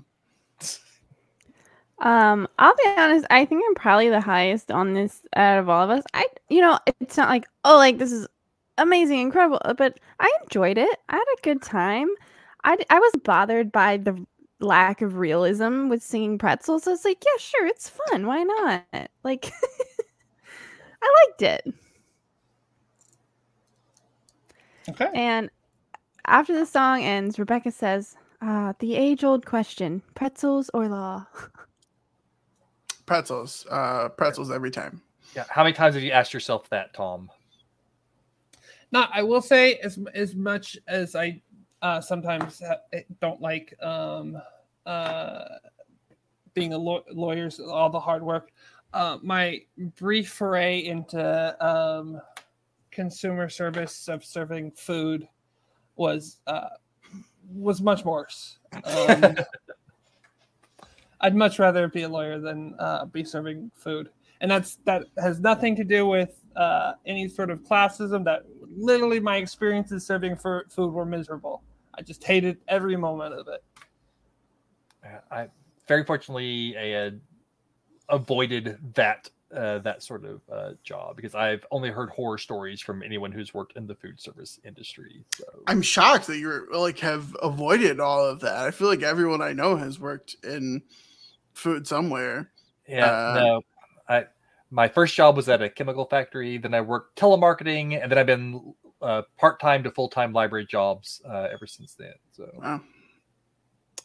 Um, I'll be honest, I think I'm probably the highest on this out of all of us. I you know, it's not like, oh like this is amazing, incredible, uh, but I enjoyed it. I had a good time. I I was bothered by the lack of realism with singing pretzels. I was like, yeah, sure, it's fun. Why not? Like (laughs) I liked it. Okay. And after the song ends, Rebecca says, uh, the age old question pretzels or law? (laughs) pretzels. Uh, pretzels every time. Yeah. How many times have you asked yourself that, Tom? Not. I will say as as much as I uh, sometimes don't like um, uh, being a law- lawyer's all the hard work. Uh, my brief foray into um, consumer service of serving food was uh, was much worse. Um, (laughs) I'd much rather be a lawyer than uh, be serving food, and that's that has nothing to do with uh, any sort of classism. That literally my experiences serving for food were miserable. I just hated every moment of it. I very fortunately I had avoided that uh, that sort of uh, job because I've only heard horror stories from anyone who's worked in the food service industry. So I'm shocked that you're like have avoided all of that. I feel like everyone I know has worked in food somewhere. Yeah, uh, no. I my first job was at a chemical factory. Then I worked telemarketing, and then I've been uh, part time to full time library jobs uh, ever since then. So, wow.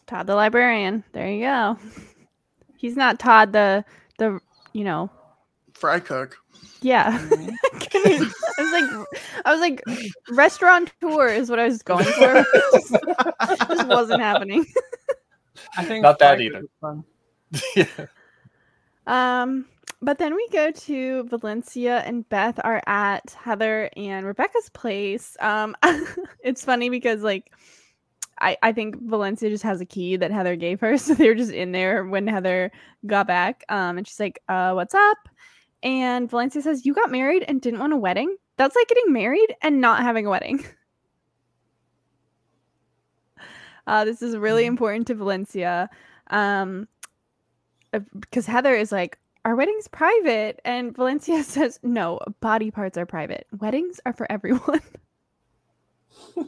Todd the librarian. There you go. He's not Todd the the you know fry cook. Yeah. (laughs) Mm-hmm. I was like I was like restaurant tour is what I was going for. (laughs) just, just wasn't happening. I think not that either. (laughs) yeah. Um, but then we go to Valencia and Beth are at Heather and Rebecca's place. Um, (laughs) it's funny because like I, I think Valencia just has a key that Heather gave her, (laughs) so they were just in there when Heather got back. Um, and she's like, "Uh, what's up?" And Valencia says, "You got married and didn't want a wedding. That's like getting married and not having a wedding." Uh, this is really mm-hmm. important to Valencia. Um, because Heather is like, our wedding's private. And Valencia (laughs) says, no, body parts are private. Weddings are for everyone. (laughs)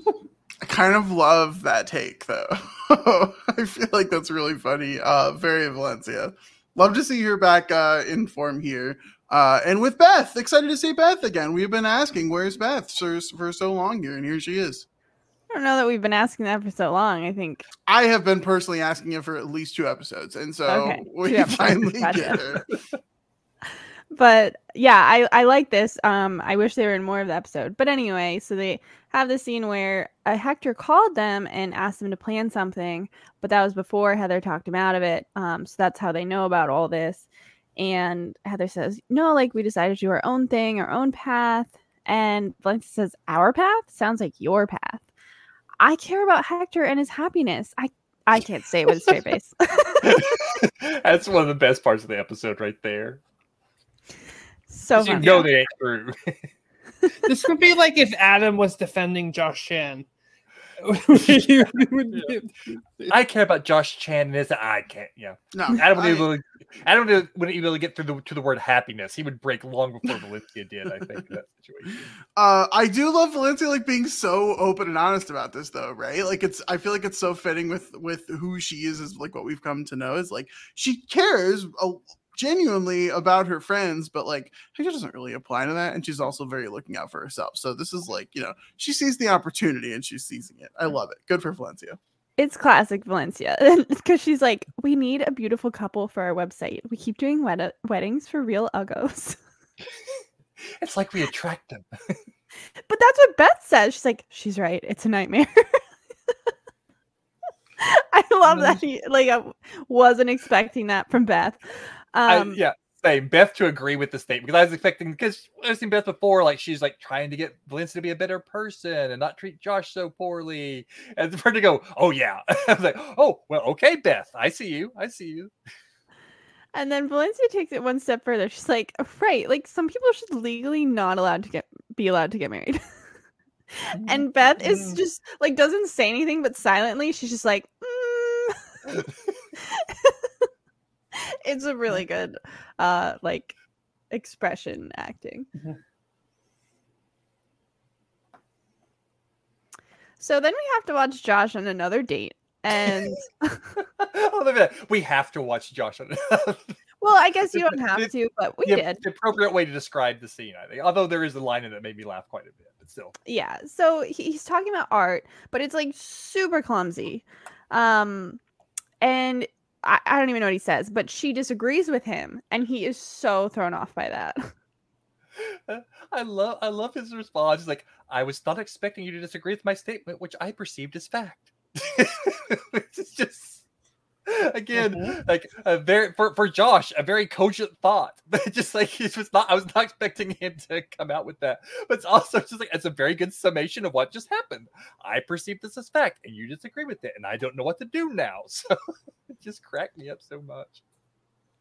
I kind of love that take though. (laughs) I feel like that's really funny. Uh, very Valencia. Love to see her back uh, in form here. Uh, and with Beth, excited to see Beth again. We've been asking, where's Beth for, for so long here, and here she is. I don't know that we've been asking that for so long. I think I have been personally asking it for at least two episodes, and so Okay, we finally gotcha. get her. (laughs) but yeah, I I like this. Um, I wish they were in more of the episode. But anyway, so they have the scene where uh, Hector called them and asked them to plan something, but that was before Heather talked him out of it. Um, so that's how they know about all this. And Heather says, "No, like we decided to do our own thing, our own path." And Valencia says, "Our path sounds like your path." I care about Hector and his happiness. I I can't say it with a straight (laughs) face. (laughs) That's one of the best parts of the episode right there. So you funny. know they ain't true. (laughs) this would be like if Adam was defending Josh Chan. (laughs) I care about Josh Chan and his I can't. Yeah, No, Adam I- wouldn't, be able to, Adam wouldn't wouldn't be able to get through the, to the word happiness. He would break long before Valencia did. I think in that situation. (laughs) Uh, I do love Valencia like being so open and honest about this though, right? Like it's I feel like it's so fitting with with who she is is like what we've come to know is like she cares uh, genuinely about her friends, but like Hector doesn't really apply to that, and she's also very looking out for herself. So this is like you know she sees the opportunity and she's seizing it. I love it. Good for Valencia. It's classic Valencia (laughs) because she's like, we need a beautiful couple for our website. We keep doing wed- weddings for real uggos. (laughs) It's like we attract them. (laughs) but that's what Beth says. She's like, she's right. It's a nightmare. I love that. He, like, I wasn't expecting that from Beth. I- Um, yeah, same. Beth to agree with the statement because I was expecting because I've seen Beth before, like she's like trying to get Valencia to be a better person and not treat Josh so poorly, and for her to go, oh yeah, (laughs) I was like, oh well, okay, Beth, I see you, I see you. And then Valencia takes it one step further. She's like, right, like some people should legally not allowed to get be allowed to get married. (laughs) and Beth is Mm. just like doesn't say anything, but silently she's just like, mm. (laughs) (laughs) it's a really good uh like expression acting. Mhm. So then we have to watch Josh on another date. And (laughs) oh, look at that. We have to watch Josh. on (laughs) well, I guess you don't have to, but we the, did. the appropriate way to describe the scene, I think. Although there is a line in it that made me laugh quite a bit, but still. yeah so he's talking about art but it's like super clumsy um and I, I don't even know what he says but she disagrees with him and he is so thrown off by that (laughs) I love I love his response. He's like, I was not expecting you to disagree with my statement, which I perceived as fact. (laughs) it's just (laughs) again Mhm. like a very for, for Josh, a very cogent thought. (laughs) But just like he was not I was not expecting him to come out with that. But it's also just like it's a very good summation of what just happened. I perceive this as fact and you disagree with it, and I don't know what to do now. (laughs) So it just cracked me up so much.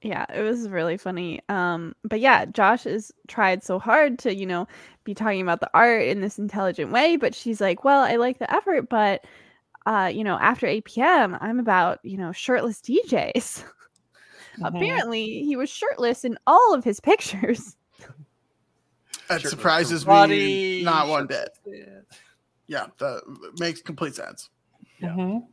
yeah it was really funny um but yeah josh has tried so hard to you know be talking about the art in this intelligent way but she's like well i like the effort but uh you know after 8 p.m i'm about you know shirtless djs (laughs) Mhm. apparently he was shirtless in all of his pictures (laughs) That Shirtless surprises karate, me not one bit. shirtless- Yeah, that makes complete sense. Yeah. Mhm.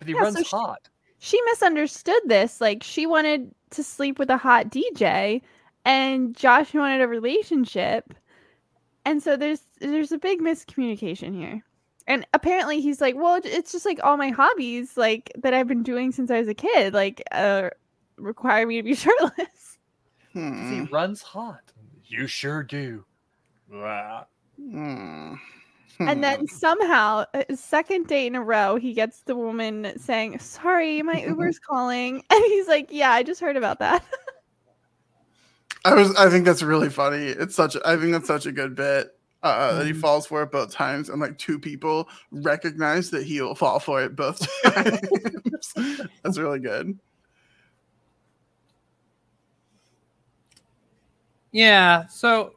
But he Yeah, so runs she- hot. she misunderstood this. Like she wanted to sleep with a hot DJ, and Josh wanted a relationship, and so there's there's a big miscommunication here. And apparently he's like, well, it's just like all my hobbies, like that I've been doing since I was a kid, like uh, require me to be (laughs) shirtless. Hmm. He runs hot. You sure do. Hmm. And then somehow, a second date in a row, he gets the woman saying, "Sorry, my Uber's (laughs) calling," (laughs) and he's like, "Yeah, I just heard about that." I was I think that's really funny. It's such I think that's such a good bit. Uh, that he Mhm. falls for it both times, and like two people recognize that he will fall for it both (laughs) times. that's really good. Yeah. So,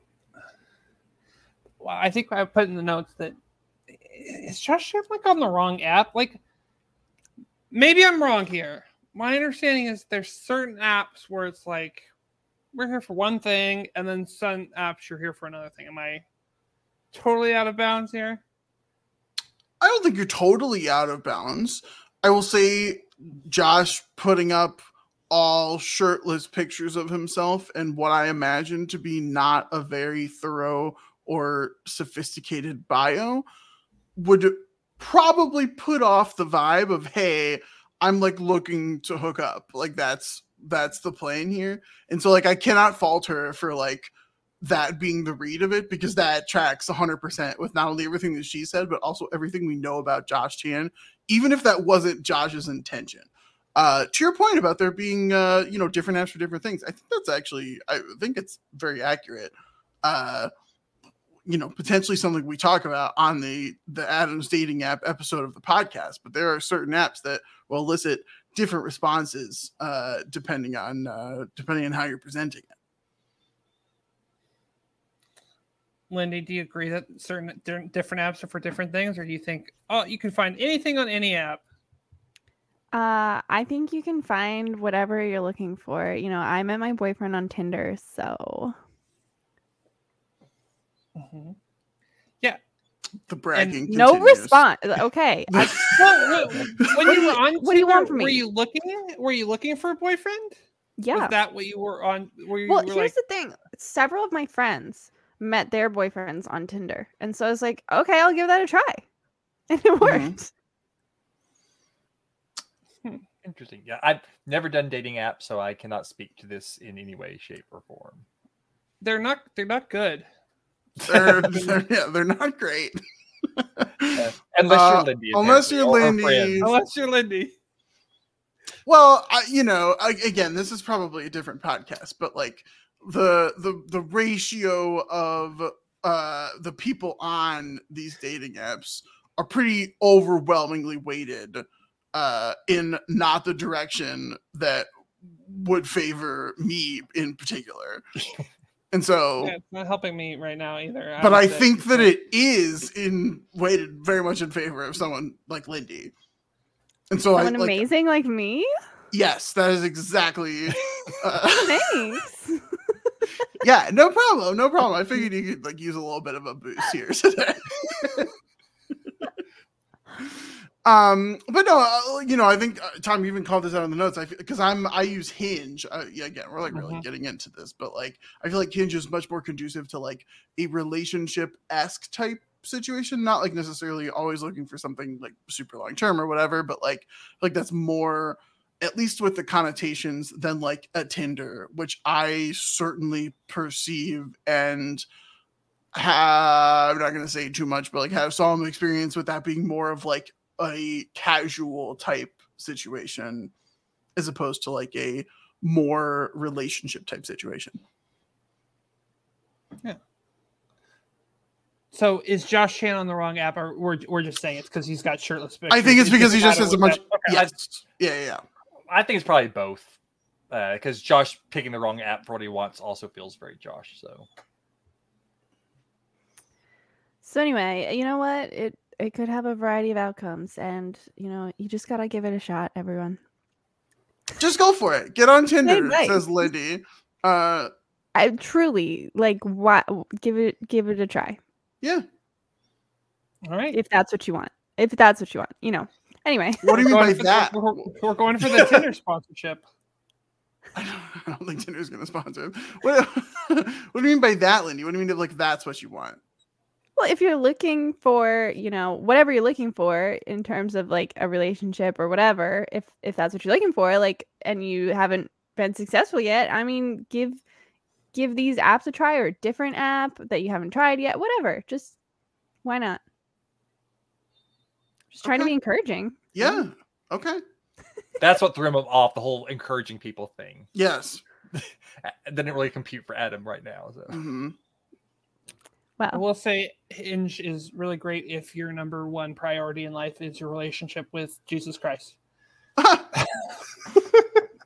well, I think I put in the notes that is Josh like on the wrong app? Like, maybe I'm wrong here. My understanding is there's certain apps where it's like we're here for one thing, and then some apps you're here for another thing. Am I totally out of bounds here? I don't think you're totally out of bounds. I will say Josh putting up all shirtless pictures of himself and what I imagine to be not a very thorough or sophisticated bio would probably put off the vibe of hey i'm like looking to hook up like that's that's the plan here and so like i cannot fault her for like that being the read of it because that tracks 100% with not only everything that she said but also everything we know about josh chan even if that wasn't josh's intention. Uh to your point about there being uh you know different apps for different things i think that's actually i think it's very accurate. Uh you know potentially something we talk about on the the adams dating app episode of the podcast but there are certain apps that will elicit different responses uh depending on uh depending on how you're presenting it Lindy, do you agree that certain different apps are for different things, or do you think oh you can find anything on any app? Uh, I think you can find whatever you're looking for. You know, I met my boyfriend on Tinder, so Mhm. the bragging no response. (laughs) Okay, I- Well, (laughs) when you were on, what do you want Tinder, from Were you looking? Were you looking for a boyfriend? yeah. Was that what you were on? Were you, Well, were here's like, the thing. Several of my friends met their boyfriends on Tinder, and so I was like, okay, I'll give that a try, (laughs) and it worked. Interesting. Yeah, I've never done dating apps, so I cannot speak to this in any way, shape, or form. they're not they're not good. (laughs) they're, they're, yeah, they're not great (laughs) Unless Uh, you're Lindy. unless you're Lindy. Unless you're Lindy. Well, I, you know, I, again, this is probably a different podcast, but like the the the ratio of uh the people on these dating apps are pretty overwhelmingly weighted uh in not the direction that would favor me in particular. And so Yeah, it's not helping me right now either. but I would say. think that it is in weighted very much in favor of someone like Lindy. And so Someone I like, amazing like me. yes, that is exactly uh, (laughs) Thanks. Yeah, no problem, no problem. I figured you could like use a little bit of a boost here today. (laughs) um, but no, uh, you know, I think uh, Tom even called this out in the notes. I because I'm I use Hinge. Uh, yeah, again, we're like really Mhm. getting into this, but like I feel like Hinge is much more conducive to like a relationship esque type situation. Not like necessarily always looking for something like super long term or whatever, but like like that's more at least with the connotations than like a Tinder, which I certainly perceive and have, I'm not going to say too much, but like have some experience with that being more of like a casual type situation as opposed to like a more relationship type situation. Yeah. So is Josh Chan on the wrong app, or we're, we're just saying it's because he's got shirtless pictures? I think it's because he just has a bunch. that- okay. Yes. Yeah, yeah, yeah. I think it's probably both. Because Josh picking the wrong app for what he wants also feels very Josh. So So anyway, you know what? It it could have a variety of outcomes, and you know, you just gotta give it a shot, everyone. Just go for it. Get on Tinder, nice. says Lindy. Uh, I truly like what give it give it a try yeah. All right. if that's what you want. If that's what you want, you know. Anyway, What do you mean by Going for the- that? we're, we're going for the (laughs) Tinder sponsorship. I don't, I don't think Tinder's going to sponsor him. What, (laughs) what do you mean by that, Lindy? What do you mean if, like that's what you want? well, if you're looking for, you know, whatever you're looking for in terms of like a relationship or whatever, if if that's what you're looking for, like, and you haven't been successful yet, I mean, give give these apps a try or a different app that you haven't tried yet, whatever. Just why not? Just trying to be encouraging. Yeah. Okay. (laughs) that's what threw him off the whole encouraging people thing. Yes. (laughs) It didn't really compute for Adam right now. So hmm Wow. I will say Hinge is really great if your number one priority in life is your relationship with Jesus Christ. (laughs)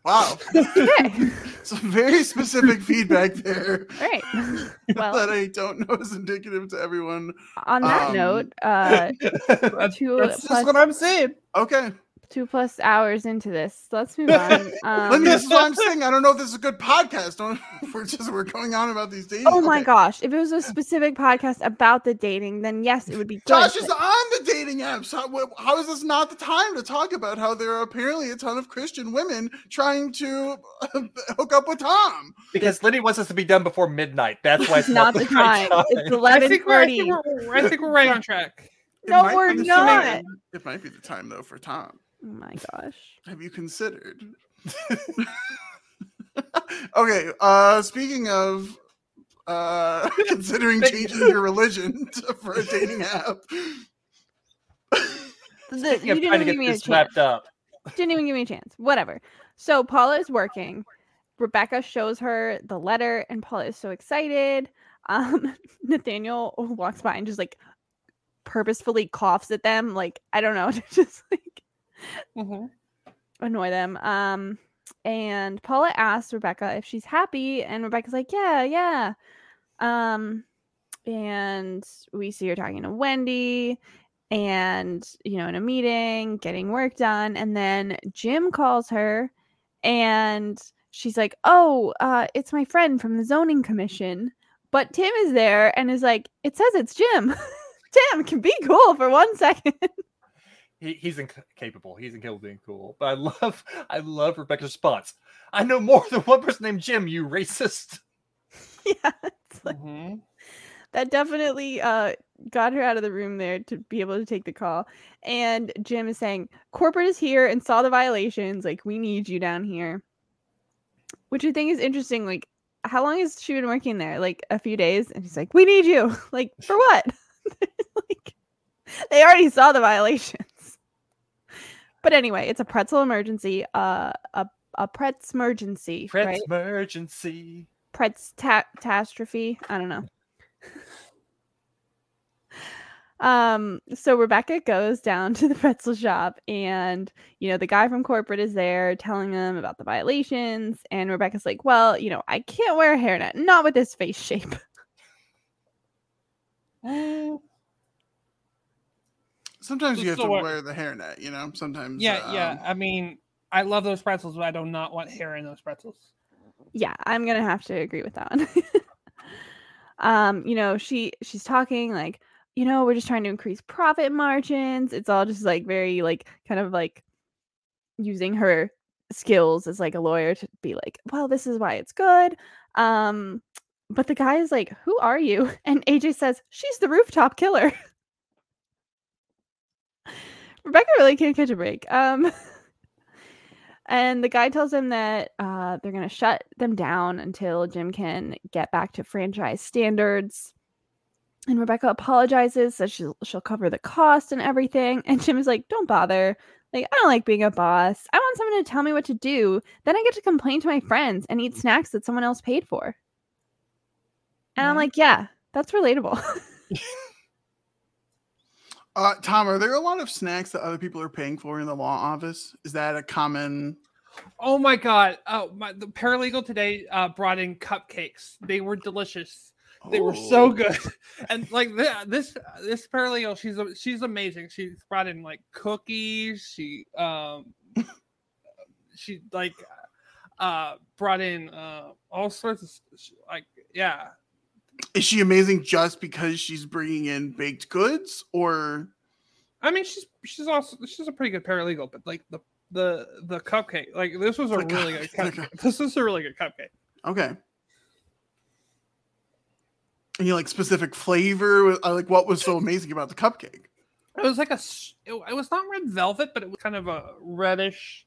wow. Okay. (laughs) Some very specific feedback there All right. (laughs) Well, that I don't know is indicative to everyone. on that Um, note, uh, That's, (laughs) two that's plus just what I'm saying. Okay. Two plus hours into this. Let's move (laughs) on. Let me. Um, This is what I'm saying. I don't know if this is a good podcast. Don't, (laughs) we're just we're going on about these dating. oh my okay. gosh! If it was a specific podcast about the dating, then yes, it would be good. Josh is on the dating apps. How, how is this not the time to talk about how there are apparently a ton of Christian women trying to (laughs) hook up with Tom? Because Lindy wants us to be done before midnight. That's why it's It's not the time. It's I eleven think, we're, I, think we're, I think we're right on track. It No, might we're be the not. time- It might be the time though for Tom. Oh my gosh! Have you considered? (laughs) okay. Uh, speaking of uh, (laughs) considering changing your religion (laughs) to, for a dating app. The- you didn't even give me a chance. up. Didn't even give me a chance. Whatever. So Paula is working. Rebecca shows her the letter, and Paula is so excited. Um, Nathaniel walks by and just like purposefully coughs at them. Like I don't know, just like Mhm. annoy them. Um, and Paula asks Rebecca if she's happy, and Rebecca's like, "Yeah, yeah." Um, and we see her talking to Wendy, and you know, in a meeting, getting work done, and then Jim calls her, and she's like, "Oh, uh, it's my friend from the zoning commission." But Tim is there and is like, "It says it's Jim." (laughs) Tim can be cool for one second. (laughs) He, he's incapable. He's incapable of being cool. But I love, (laughs) I love Rebecca's response. I know more than one person named Jim. You racist. (laughs) yeah, it's like, Mhm. that definitely uh got her out of the room there to be able to take the call. And Jim is saying, corporate is here and saw the violations. Like, we need you down here. Which I think is interesting. Like, how long has she been working there? Like a few days. And he's like, We need you. (laughs) Like, for what? like they already saw the violations. But anyway, it's a pretzel emergency. Uh a a pretz emergency. Fred's right? emergency. Pretz ta- catastrophe. I don't know. (laughs) um, so Rebecca goes down (laughs) to the pretzel shop, and you know, the guy from corporate is there telling them about the violations. And Rebecca's like, Well, you know, I can't wear a hairnet, not with this face shape. (laughs) Sometimes you have So to what- wear the hairnet. You know. Sometimes. Yeah, yeah. um, I mean, I love those pretzels, but I do not want hair in those pretzels. yeah i'm gonna have to agree with that one (laughs) um you know she she's talking like you know we're just trying to increase profit margins it's all just like very like kind of like using her skills as like a lawyer to be like well this is why it's good um but the guy is like who are you (laughs) and aj says she's the rooftop killer (laughs) rebecca really can't catch a break um (laughs) And the guy tells him that uh, they're going to shut them down until Jim can get back to franchise standards. And Rebecca apologizes, says she'll, she'll cover the cost and everything. And Jim is like, don't bother. Like, I don't like being a boss. I want someone to tell me what to do. Then I get to complain to my friends and eat snacks that someone else paid for. And I'm Mhm. like, yeah, that's relatable. (laughs) Uh, Tom, are there a lot of snacks that other people are paying for in the law office? Is that a common? Oh my god! Oh, my, the paralegal today uh, brought in cupcakes. They were delicious. They were so Oh. good, (laughs) and like th- this this paralegal, she's a- she's amazing. She's brought in like cookies. She um (laughs) she like uh brought in uh all sorts of like yeah. Is she amazing just because she's bringing in baked goods, or I mean, she's she's also she's a pretty good paralegal, but like the the the cupcake, like this was a The really (laughs) good cup- the cupcake. This was a really good cupcake. okay? Any like specific flavor? Like what was so amazing about the cupcake? It was like a It, it was not red velvet, but it was kind of a reddish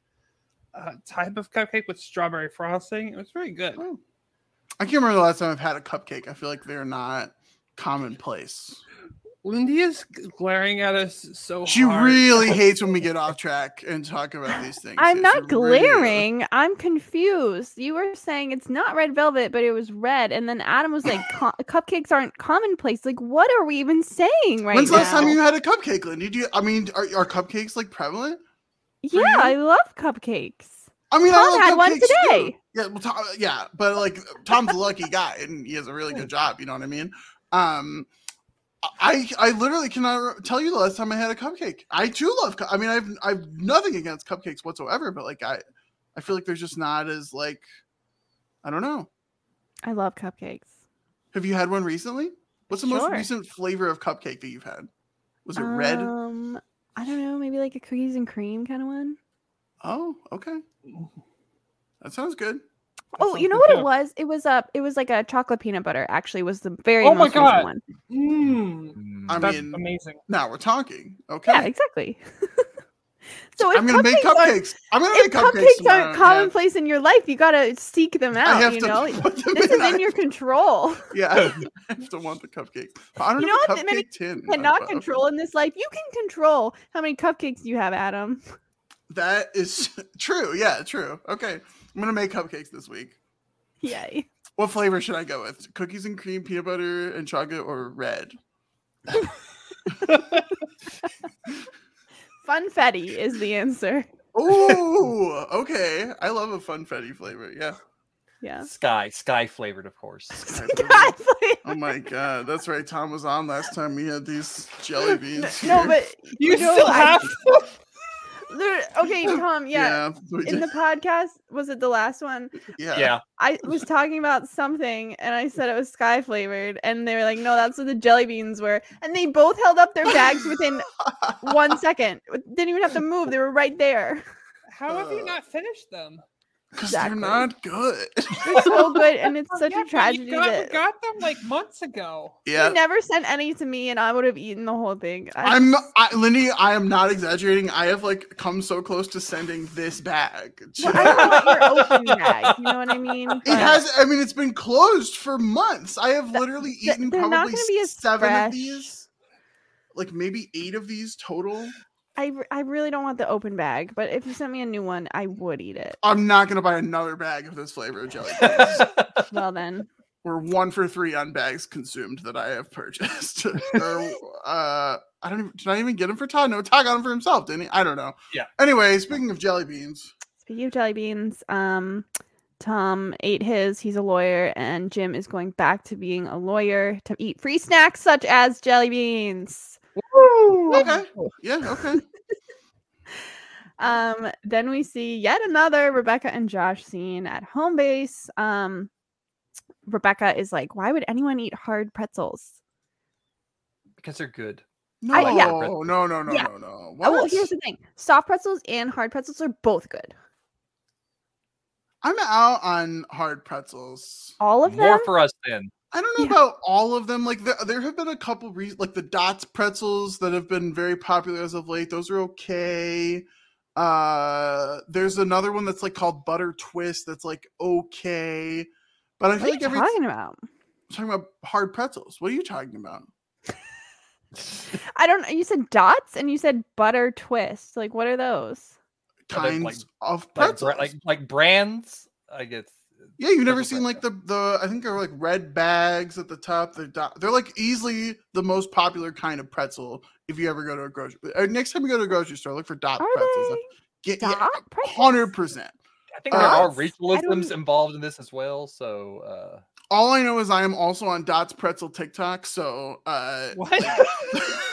uh, type of cupcake with strawberry frosting. It was very good. Oh. I can't remember the last time I've had a cupcake. I feel like they're not commonplace. Lindy is glaring at us so hard. She hard. really (laughs) hates when we get off track and talk about these things. I'm It's not really- glaring. I'm confused. You were saying it's not red velvet, but it was red, and then Adam was like, "Co- (laughs) "Cupcakes aren't commonplace." Like, what are we even saying right now? When's the last time you had a cupcake, Lindy? Do you? I mean, are, are cupcakes like prevalent? yeah, you? I love cupcakes. I mean, I Tom love had one cupcakes too. today. Yeah, well, Tom, yeah, but like Tom's a lucky guy and he has a really good job. You know what I mean? Um, I I literally cannot tell you the last time I had a cupcake. I do love. I mean, I've I've nothing against cupcakes whatsoever, but like I, I feel like there's just not as like, I don't know. I love cupcakes. Have you had one recently? What's the most recent flavor of cupcake that you've had? Was it red? Um, I don't know, maybe like a cookies and cream kind of one. Oh, okay. That sounds good. That Oh, you know good what it was? It was a it was like a chocolate peanut butter. Actually, was the very Oh my most recent God. one. Mm. I that's mean, amazing. now we're talking. Okay. Yeah, exactly. (laughs) so I'm gonna make cupcakes aren't- I'm gonna make cupcakes. cupcakes tomorrow, aren't yeah. commonplace in your life, you gotta seek them out. You know, (laughs) put them this is I- in your control. (laughs) Yeah, I have to want the cupcake. I don't You know a what many tin. Cannot Uh, control in this life. You can control how many cupcakes you have, Adam. That is (laughs) true. Yeah, true. Okay, I'm gonna make cupcakes this week. Yay! What flavor should I go with? Cookies and cream, peanut butter and chocolate, or red? (laughs) Funfetti is the answer. Oh, okay. I love a funfetti flavor. Yeah. Yeah. Sky, sky flavored, of course. (laughs) God, Oh my god, that's right. Tom was on last time. We had these jelly beans. no, here. but You know, still I- have there- okay, (laughs) Tom. Yeah. (laughs) we In the podcast, was it the last one? yeah. Yeah. I was talking about something and I said it was sky flavored, and they were like, "No, that's what the jelly beans were." And they both held up their bags within one (laughs) second. Didn't even have to move; they were right there. How have you Uh, not finished them? Because Exactly. they're not good. (laughs) They're so good, and it's oh, such Yeah, a tragedy You got, that got them like months ago. yeah. you never sent any to me, and I would have eaten the whole thing. I I'm just- I, Lindy. I am not exaggerating. I have like come so close to sending this bag. Well, I don't know your (laughs) open bag. You know what I mean? It has. I mean, it's been closed for months. I have literally th- eaten they're not probably gonna be as seven fresh. of these, like maybe eight of these total. I, I really don't want the open bag, but if you sent me a new one, I would eat it. I'm not gonna buy another bag of this flavor of jelly beans. (laughs) Well then, We're one for three on bags consumed that I have purchased. (laughs) or, uh, I don't even. Did I even get them for Todd? No, Todd got them for himself, didn't he? I don't know. Yeah. Anyway, speaking of jelly beans, speaking of jelly beans, um, Tom ate his. He's a lawyer, and Jim is going back to being a lawyer to eat free snacks such as jelly beans. okay, yeah, okay. Um, then we see yet another Rebecca and Josh scene at home base. Um, Rebecca is like, "Why would anyone eat hard pretzels?" because they're good. No, I- yeah. no, no, no, no, Yeah. no, no. Oh, well, here's the thing: soft pretzels and hard pretzels are both good. I'm out on hard pretzels. All of them. More for us then. I don't know Yeah. about all of them. Like there, there have been a couple re- like the Dots pretzels that have been very popular as of late. Those are okay. Uh there's another one that's like called Butter Twist that's like okay. But I what feel are like you every talking about? I'm talking about hard pretzels. What are you talking about? (laughs) I don't. You said dots and you said butter twist. Like, what are those? Kinds like- of pretzels. bra- like like brands. I guess. Yeah, you've never seen like the the I think they're like red bags at the top. They're dot, they're like easily the most popular kind of pretzel if you ever go to a grocery. Uh, next time you go to a grocery store, look for dot Are pretzels. they Get yeah, dot hundred percent. I think there are Dots? Regionalisms involved in this as well. So uh, All I know is I am also on Dots Pretzel TikTok, so uh What? (laughs) (laughs)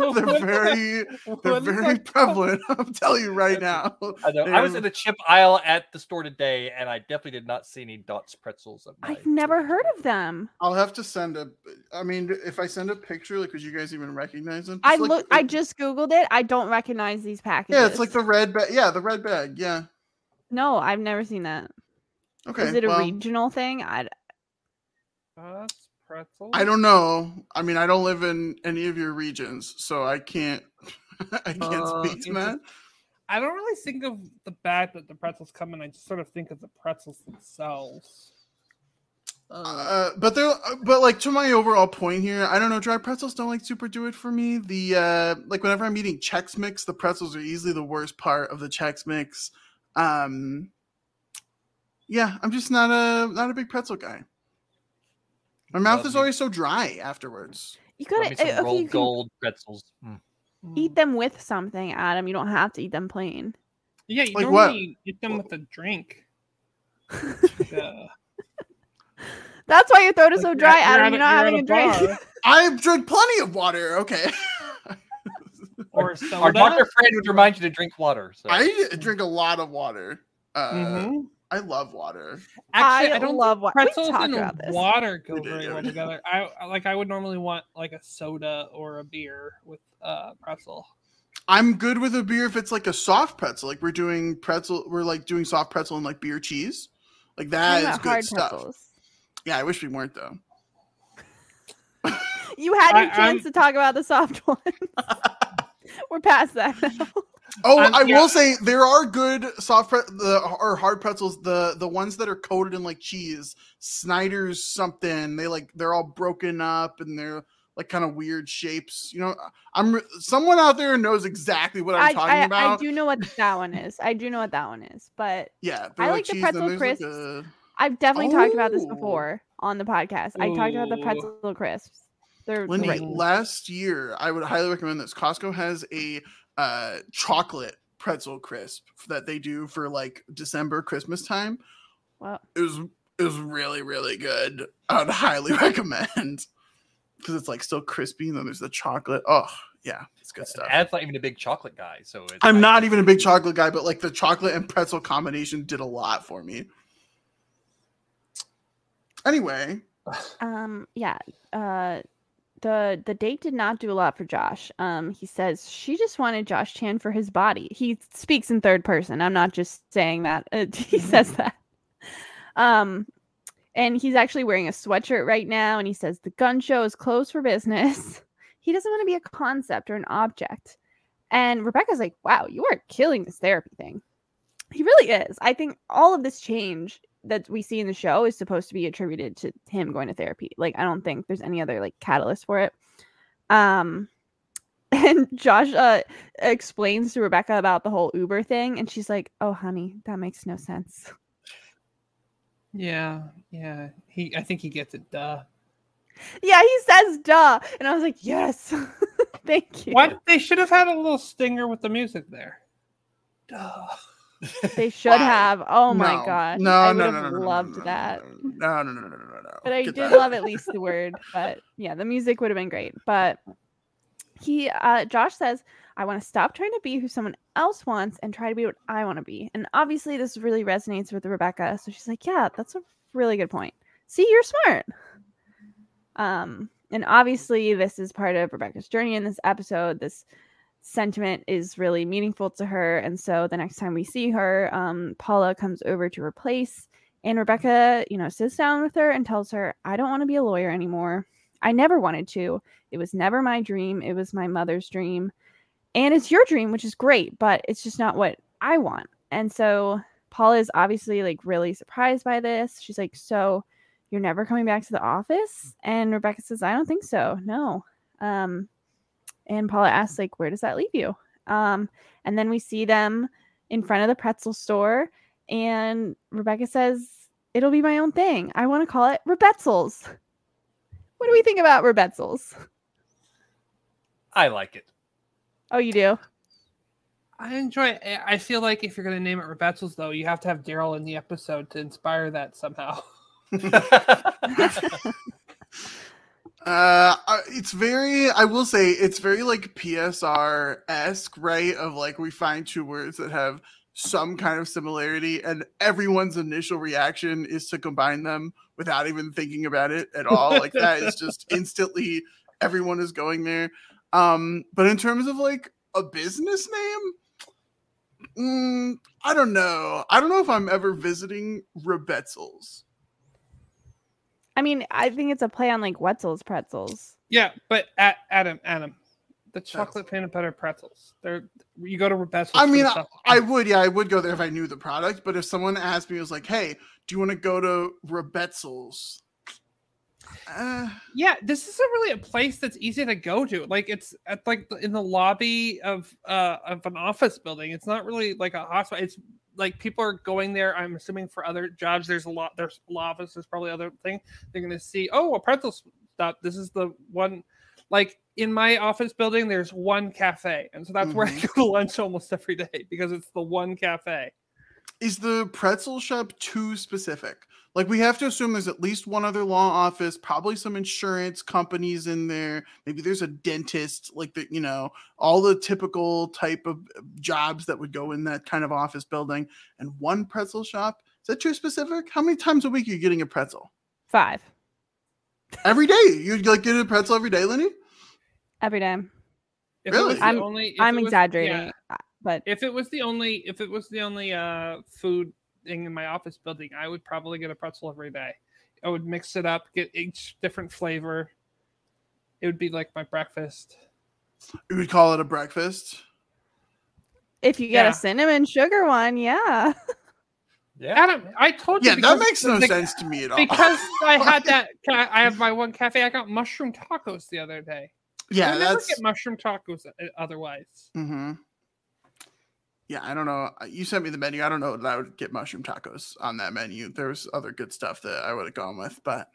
(laughs) they're very (laughs) they're very (laughs) prevalent. I'm telling you right now. I know I was in the chip aisle at the store today, and I definitely did not see any Dots pretzels. At I've never heard of them. I'll have to send a I mean if I send a picture, like would you guys even recognize them? I Just like- look. I just googled it. I don't recognize these packages. Yeah, it's like the red bag. Yeah, the red bag. Yeah. No, I've never seen that. Okay. Is it a well, regional thing? I Dots, pretzels. I don't know. I mean, I don't live in any of your regions, so I can't (laughs) I can't Uh, speak to that. I don't really think of the bag that the pretzels come in. I just sort of think of the pretzels themselves. Uh, Uh, but they're uh, but like to my overall point here, I don't know. Dry pretzels don't like super do it for me. The uh like whenever I'm eating Chex Mix, the pretzels are easily the worst part of the Chex Mix. Um, yeah, I'm just not a not a big pretzel guy. My mouth Love is me. always so dry afterwards. you gotta me some uh, okay, rolled you can gold pretzels. Mm. eat them with something, Adam. You don't have to eat them plain. Yeah, you Like normally what? eat them with a drink. (laughs) Yeah. That's why your throat is so Like, dry, you're Adam. at You're not you're having at a drink. (laughs) I've drank plenty of water. Okay. (laughs) or Our doctor friend would remind you to drink water. So. I drink a lot of water. Uh, Mhm. I love water. Actually, I I, don't love think wa- pretzels and water go very well together. I I- like. I would normally want like a soda or a beer with uh pretzel. I'm good with a beer if it's like a soft pretzel. Like we're doing pretzel, we're like doing soft pretzel and like beer cheese. Like that Talking is about good hard stuff. pretzels. Yeah, I wish we weren't though. You had I- your chance I'm- to talk about the soft (laughs) ones. We're past that now. Oh, I'm- I yeah. will say there are good soft pre- the or hard pretzels. The the ones that are coated in like cheese, Snyder's something. They like they're all broken up and they're like kind of weird shapes. You know, I'm someone out there knows exactly what I'm I, talking I, about. I do know what that one is. I do know what that one is, but Yeah, I they're like the pretzel crisps. a- I've definitely talked about this Oh. before on the podcast. I talked about the pretzel crisps. They're Lindy, great. last year I would highly recommend this. Costco has a uh, chocolate pretzel crisp that they do for like December Christmas time. Well, It was it was really really good. I would highly (laughs) recommend because it's like still crispy and then there's the chocolate. Oh yeah, it's good stuff. Ad's not even a big chocolate guy, so it's I'm like- not even a big chocolate guy, but like the chocolate and pretzel combination did a lot for me. Anyway, um, yeah. Uh, the the date did not do a lot for Josh. Um, he says she just wanted Josh Chan for his body. He speaks in third person. I'm not just saying that. Uh, (laughs) he says that. Um, and he's actually wearing a sweatshirt right now, and he says the gun show is closed for business. (laughs) He doesn't want to be a concept or an object. And Rebecca's like, "Wow, you are killing this therapy thing." He really is. I think all of this change that we see in the show is supposed to be attributed to him going to therapy. Like I don't think there's any other like catalyst for it. Um (laughs) and Josh uh explains to Rebecca about the whole Uber thing and she's like, "Oh honey, that makes no sense." Yeah, yeah. He. I think he gets it. Duh. Yeah, he says duh. And I was like, "Yes." (laughs) Thank you. What? They should have had a little stinger with the music there. Duh. They should have. Oh my no. god. No, I no, would no, have no, loved no, that. No, no, no, no, no, no, no. but I Get did that. love at least the word. But yeah, the music would have been great. But he, uh, Josh says, I want to stop trying to be who someone else wants and try to be what I want to be. And obviously, this really resonates with Rebecca. So she's like, Yeah, that's a really good point. See, you're smart. Um, and obviously, this is part of Rebecca's journey in this episode. This sentiment is really meaningful to her. And so the next time we see her, um, Paula comes over to replace and Rebecca, you know, sits down with her and tells her, I don't want to be a lawyer anymore. I never wanted to. It was never my dream. It was my mother's dream. And it's your dream, which is great, but it's just not what I want. And so Paula is obviously like really surprised by this. She's like, So you're never coming back to the office? And Rebecca says, I don't think so. No. Um, and Paula asks, like, where does that leave you? Um, and then we see them in front of the pretzel store and Rebecca says, It'll be my own thing. I want to call it Rebetzels. What do we think about Rebetzels? I like it. Oh, you do? I enjoy it. I- I feel like if you're going to name it Rebetzels, though, you have to have Darryl in the episode to inspire that somehow. (laughs) (laughs) (laughs) Uh, it's very. I will say it's very like PSR esque, right? Of like we find two words that have some kind of similarity, and everyone's initial reaction is to combine them without even thinking about it at all. Like that is (laughs) just instantly everyone is going there. Um, but in terms of like a business name, mm, I don't know. I don't know if I'm ever visiting Rebetzels. I mean, I think it's a play on like Wetzel's pretzels. Yeah, but at, Adam, Adam, the chocolate peanut butter pretzels. They're you go to Rebetzels. I mean, I, I would, yeah, I would go there if I knew the product. But if someone asked me, it was like, "Hey, do you want to go to Rebetzels?" Uh, yeah, this isn't really a place that's easy to go to. Like it's at like the- in the lobby of uh of an office building. It's not really like a hospital. It's like people are going there. I'm assuming for other jobs. There's a lot. There's a law office. There's probably other thing. They're gonna see. Oh, a pretzel stop. This is the one. Like in my office building, there's one cafe, and so that's where I Mhm. go to lunch almost every day because it's the one cafe. is the pretzel shop too specific? Like we have to assume there's at least one other law office, probably some insurance companies in there. Maybe there's a dentist, like the you know all the typical type of uh, jobs that would go in that kind of office building, and one pretzel shop. Is that too specific? How many times a week are you getting a pretzel? Five Every day? You like get a pretzel every day, Lindy? every day. If Really? It was the I'm- only, I'm was- exaggerating, yeah, uh, but if it was the only, if it was the only uh, food thing in my office building, I would probably get a pretzel every day. I would mix it up, get each different flavor. It would be like my breakfast. You would call it a breakfast. if you get Yeah. a cinnamon sugar one, yeah. Yeah. Adam, I told you. Yeah, that makes no the- sense to me at all. Because (laughs) I had that, I have my one cafe. I got mushroom tacos the other day. yeah, I never that's get mushroom tacos otherwise. hmm Yeah, I don't know. Uh, You sent me the menu. I don't know that I would get mushroom tacos on that menu. There's other good stuff that I would have gone with, but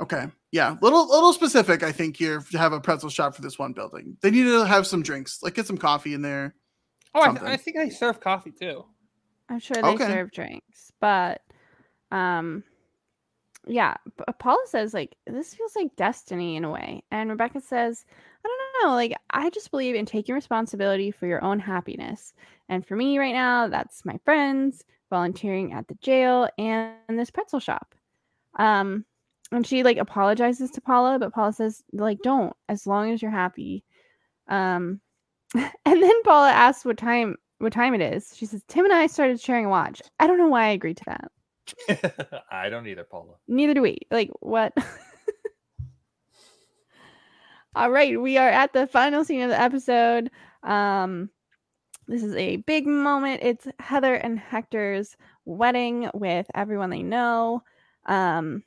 okay. Yeah, little little specific. I think here to have a pretzel shop for this one building. They need to have some drinks, like get some coffee in there. Oh, I, Something. I think I serve coffee too. I'm sure they Okay. serve drinks, but um yeah, Paula says like this feels like destiny in a way. And Rebecca says, I don't know, like I just believe in taking responsibility for your own happiness. And for me right now, that's my friends, volunteering at the jail and this pretzel shop. Um and she like apologizes to Paula, but Paula says like don't as long as you're happy. Um (laughs) and then Paula asks what time what time it is. She says, Tim and I started sharing a watch. I don't know why I agreed to that. (laughs) I don't either, Paula. Neither do we. Like, what? (laughs) All right, we are at the final scene of the episode. Um, this is a big moment. It's Heather and Hector's wedding with everyone they know. Um,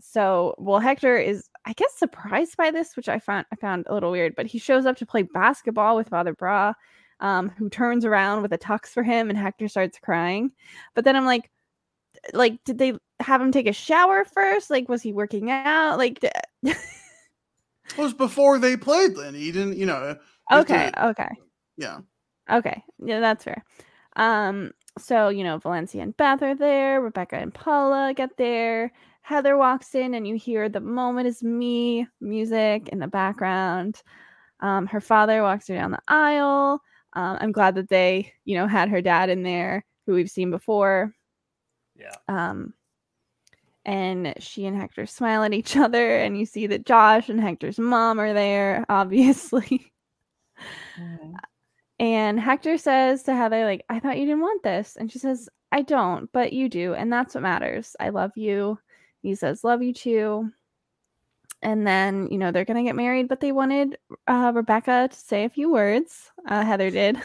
so well, Hector is, I guess, surprised by this, which I found I found a little weird. But he shows up to play basketball with Father Brah, um, who turns around with a tux for him, and Hector starts crying. But then I'm like, like, did they have him take a shower first? Like, was he working out? Like, d- It was before they played, Then he didn't, you know. you have to- okay, okay. yeah. Okay. Yeah, that's fair. Um, so you know, Valencia and Beth are there, Rebecca and Paula get there. Heather walks in and you hear the moment is me music in the background. Um, her father walks her down the aisle. Um, I'm glad that they, you know, had her dad in there who we've seen before. Yeah. Um, and she and Hector smile at each other, and you see that Josh and Hector's mom are there, (laughs) obviously. And Hector says to Heather, like, I thought you didn't want this. And she says, I don't, but you do. And that's what matters. I love you. He says, Love you too. And then, you know, they're going to get married, but they wanted uh, Rebecca to say a few words. Uh, Heather did.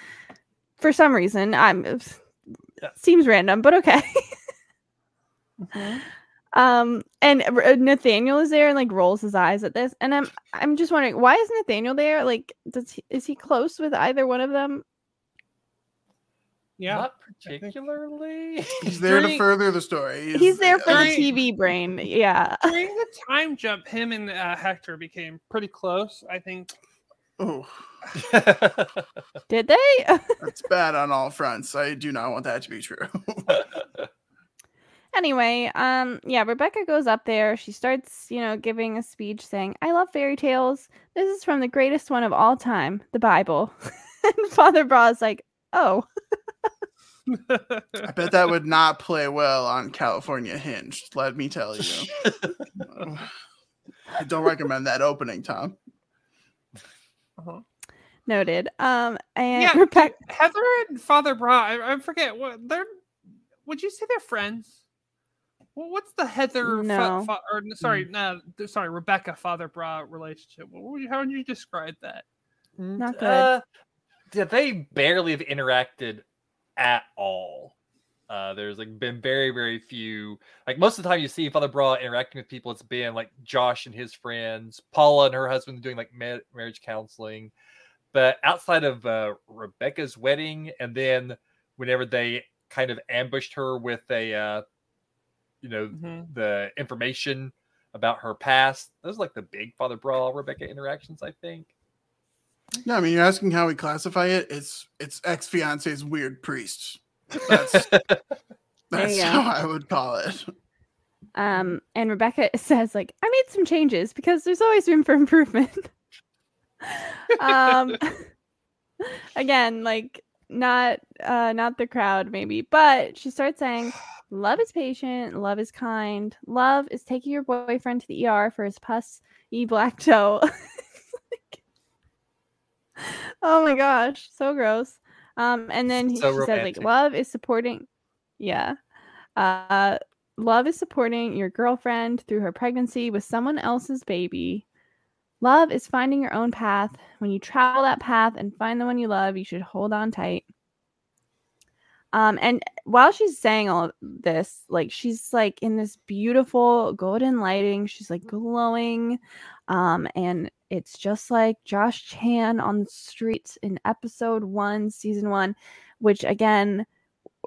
(laughs) For some reason. I'm. Seems random, but okay. Mhm. (laughs) Um, and R- Nathaniel is there and like rolls his eyes at this, and I'm I'm just wondering why is Nathaniel there? Like, does he, is he close with either one of them? Yeah. Not particularly. (laughs) He's there to further the story. He's there for the TV brain. Yeah. During the time jump, him and uh, Hector became pretty close. I think. Oh, (laughs) Did they? (laughs) that's bad on all fronts. I do not want that to be true. (laughs) anyway, um, yeah, Rebecca goes up there. She starts, you know, giving a speech saying, I love fairy tales. This is from the greatest one of all time, the Bible. and Father Brah is like, oh, I bet that would not play well on California Hinged. Let me tell you. I don't recommend that opening, Tom. Uh-huh. Noted. Um, and Yeah, (laughs) Rebecca, Heather and Father Brah. I, I forget what they're. Would you say they're friends? Well, what's the Heather? No. fa- or n- sorry, no, sorry, Rebecca Father Brah relationship. What would you, how would you describe that? Not good. Uh, yeah, they barely have interacted at all. Uh, there's like been very, very few. Like most of the time, you see Father Brah interacting with people. It's been like Josh and his friends, Paula and her husband doing like ma- marriage counseling. But outside of uh, Rebecca's wedding, and then whenever they kind of ambushed her with a, uh, you know, Mhm. the information about her past, those are like the big Father Brah Rebecca interactions, I think. Yeah, I mean, you're asking how we classify it. It's it's ex fiance's weird priest. That's (laughs) There that's how I would call it. Um, and Rebecca (laughs) says, like, I made some changes because there's always room for improvement. Um, (laughs) again, like, not uh, not the crowd maybe, but she starts saying, (sighs) "Love is patient, love is kind, love is taking your boyfriend to the ER for his pus e black toe." (laughs) oh my gosh, so gross. Um, and then he- So she says, like, love is supporting. Yeah. Uh, love is supporting your girlfriend through her pregnancy with someone else's baby. Love is finding your own path. When you travel that path and find the one you love, you should hold on tight. Um, and while she's saying all this, like she's like in this beautiful golden lighting, she's like glowing. Um, and it's just like Josh Chan on the streets in episode one, season one, which again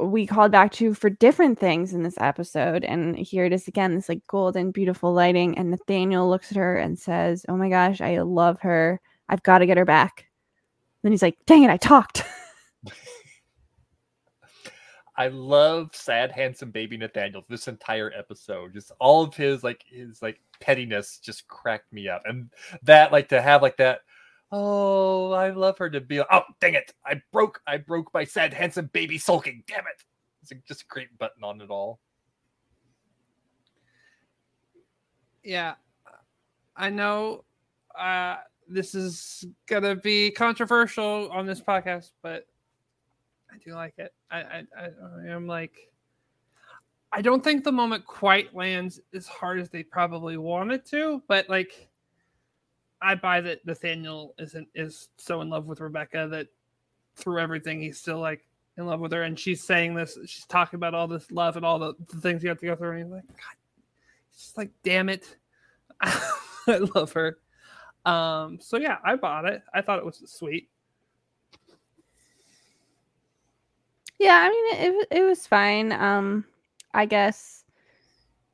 we called back to for different things in this episode. And here it is again, this like golden, beautiful lighting. And Nathaniel looks at her and says, Oh my gosh, I love her. I've got to get her back. Then he's like, Dang it, I talked. (laughs) I love sad, handsome baby Nathaniel this entire episode. Just all of his like his like pettiness just cracked me up. And that like to have like that, oh, I love her to be oh dang it. I broke I broke my sad, handsome baby sulking. Damn it. It's just a great button on it all. yeah i know uh this is gonna be controversial on this podcast but i do like it i i, I I am like i don't think the moment quite lands as hard as they probably wanted to but like i buy that nathaniel isn't is so in love with rebecca that through everything he's still like in love with her. And she's saying this she's talking about all this love and all the, the things you have to go through. And he's like god just like damn it. (laughs) I love her. Um so yeah i bought it. I thought it was sweet. Yeah, I mean it, it was fine. Um, I guess.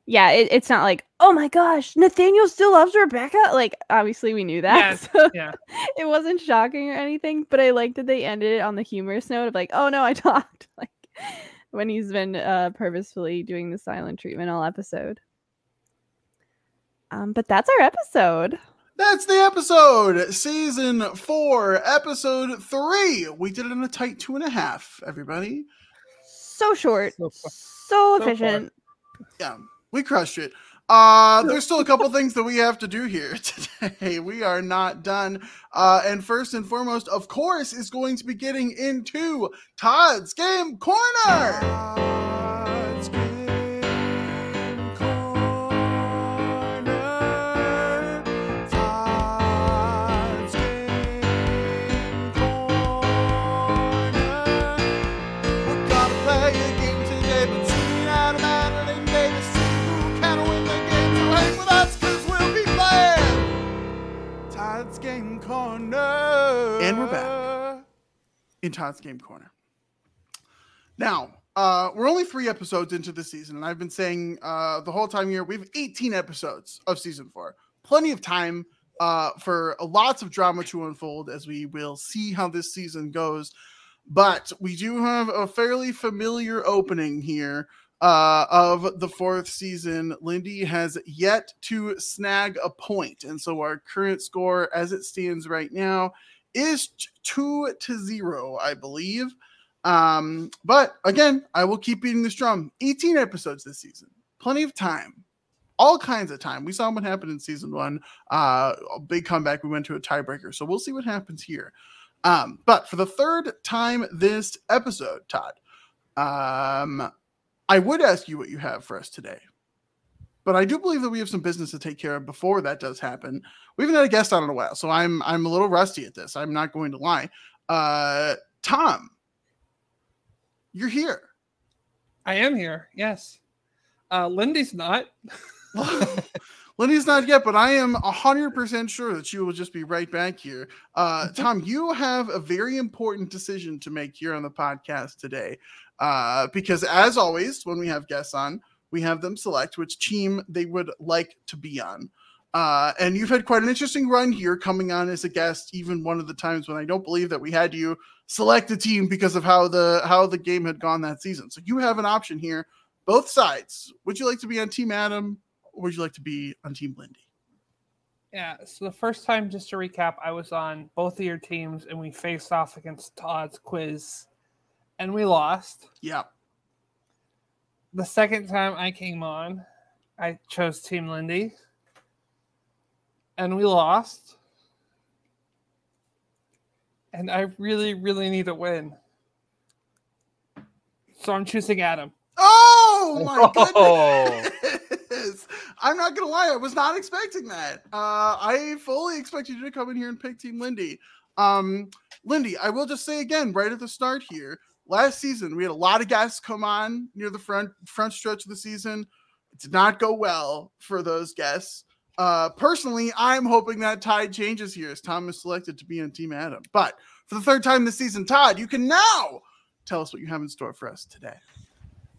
Yeah, it, it's not like oh my gosh, Nathaniel still loves Rebecca. Like obviously we knew that, Yes, so yeah. (laughs) it wasn't shocking or anything. But I like that they ended it on the humorous note of like, oh no, I (laughs) talked. Like when he's been uh purposefully doing the silent treatment all episode. Um, but that's our episode. That's the episode. Season four, episode three. We did it in a tight two and a half, everybody. So short, So so, far. efficient. Yeah, we crushed it. Uh, there's still a couple things that we have to do here (laughs) today. We are not done. Uh, and first and foremost, of course, is going to be getting into Todd's Game Corner. We're back in Todd's Game Corner. Now, uh, we're only three episodes into the season, and I've been saying uh, the whole time here we have 18 episodes of season four. Plenty of time uh, for lots of drama to unfold as we will see how this season goes. But we do have a fairly familiar opening here uh, of the fourth season. Lindy has yet to snag a point, and so our current score, as it stands right now, is two to zero, I believe. Um, but again, I will keep beating this drum. 18 episodes this season, plenty of time, all kinds of time. We saw what happened in season one. Uh, a big comeback. We went to a tiebreaker, so we'll see what happens here. Um, but for the third time this episode, Todd, um, I would ask you what you have for us today. But I do believe that we have some business to take care of before that does happen. We haven't had a guest on in a while, so I'm I'm a little rusty at this. I'm not going to lie. Uh, Tom, you're here. I am here. Yes. Uh, Lindy's not. (laughs) Lindy's not yet, but I am 100% sure that she will just be right back here. Uh, Tom, you have a very important decision to make here on the podcast today. Uh, because, as always, when we have guests on, we have them select which team they would like to be on. Uh, and you've had quite an interesting run here coming on as a guest, even one of the times when I don't believe that we had you select a team because of how the how the game had gone that season. So you have an option here, both sides. Would you like to be on Team Adam or would you like to be on Team Lindy? Yeah, so the first time, just to recap, I was on both of your teams and we faced off against Todd's quiz and we lost. Yeah. The second time I came on, I chose Team Lindy and we lost. And I really, really need a win. So I'm choosing Adam. Oh my (laughs) Oh. goodness! I'm not gonna lie, I was not expecting that. Uh, I fully expected you to come in here and pick Team Lindy. Um, Lindy, I will just say again, right at the start here, last season we had a lot of guests come on near the front front stretch of the season. It did not go well for those guests. Uh, personally, I'm hoping that tide changes here as Tom is selected to be on Team Adam. But for the third time this season, Todd, you can now tell us what you have in store for us today.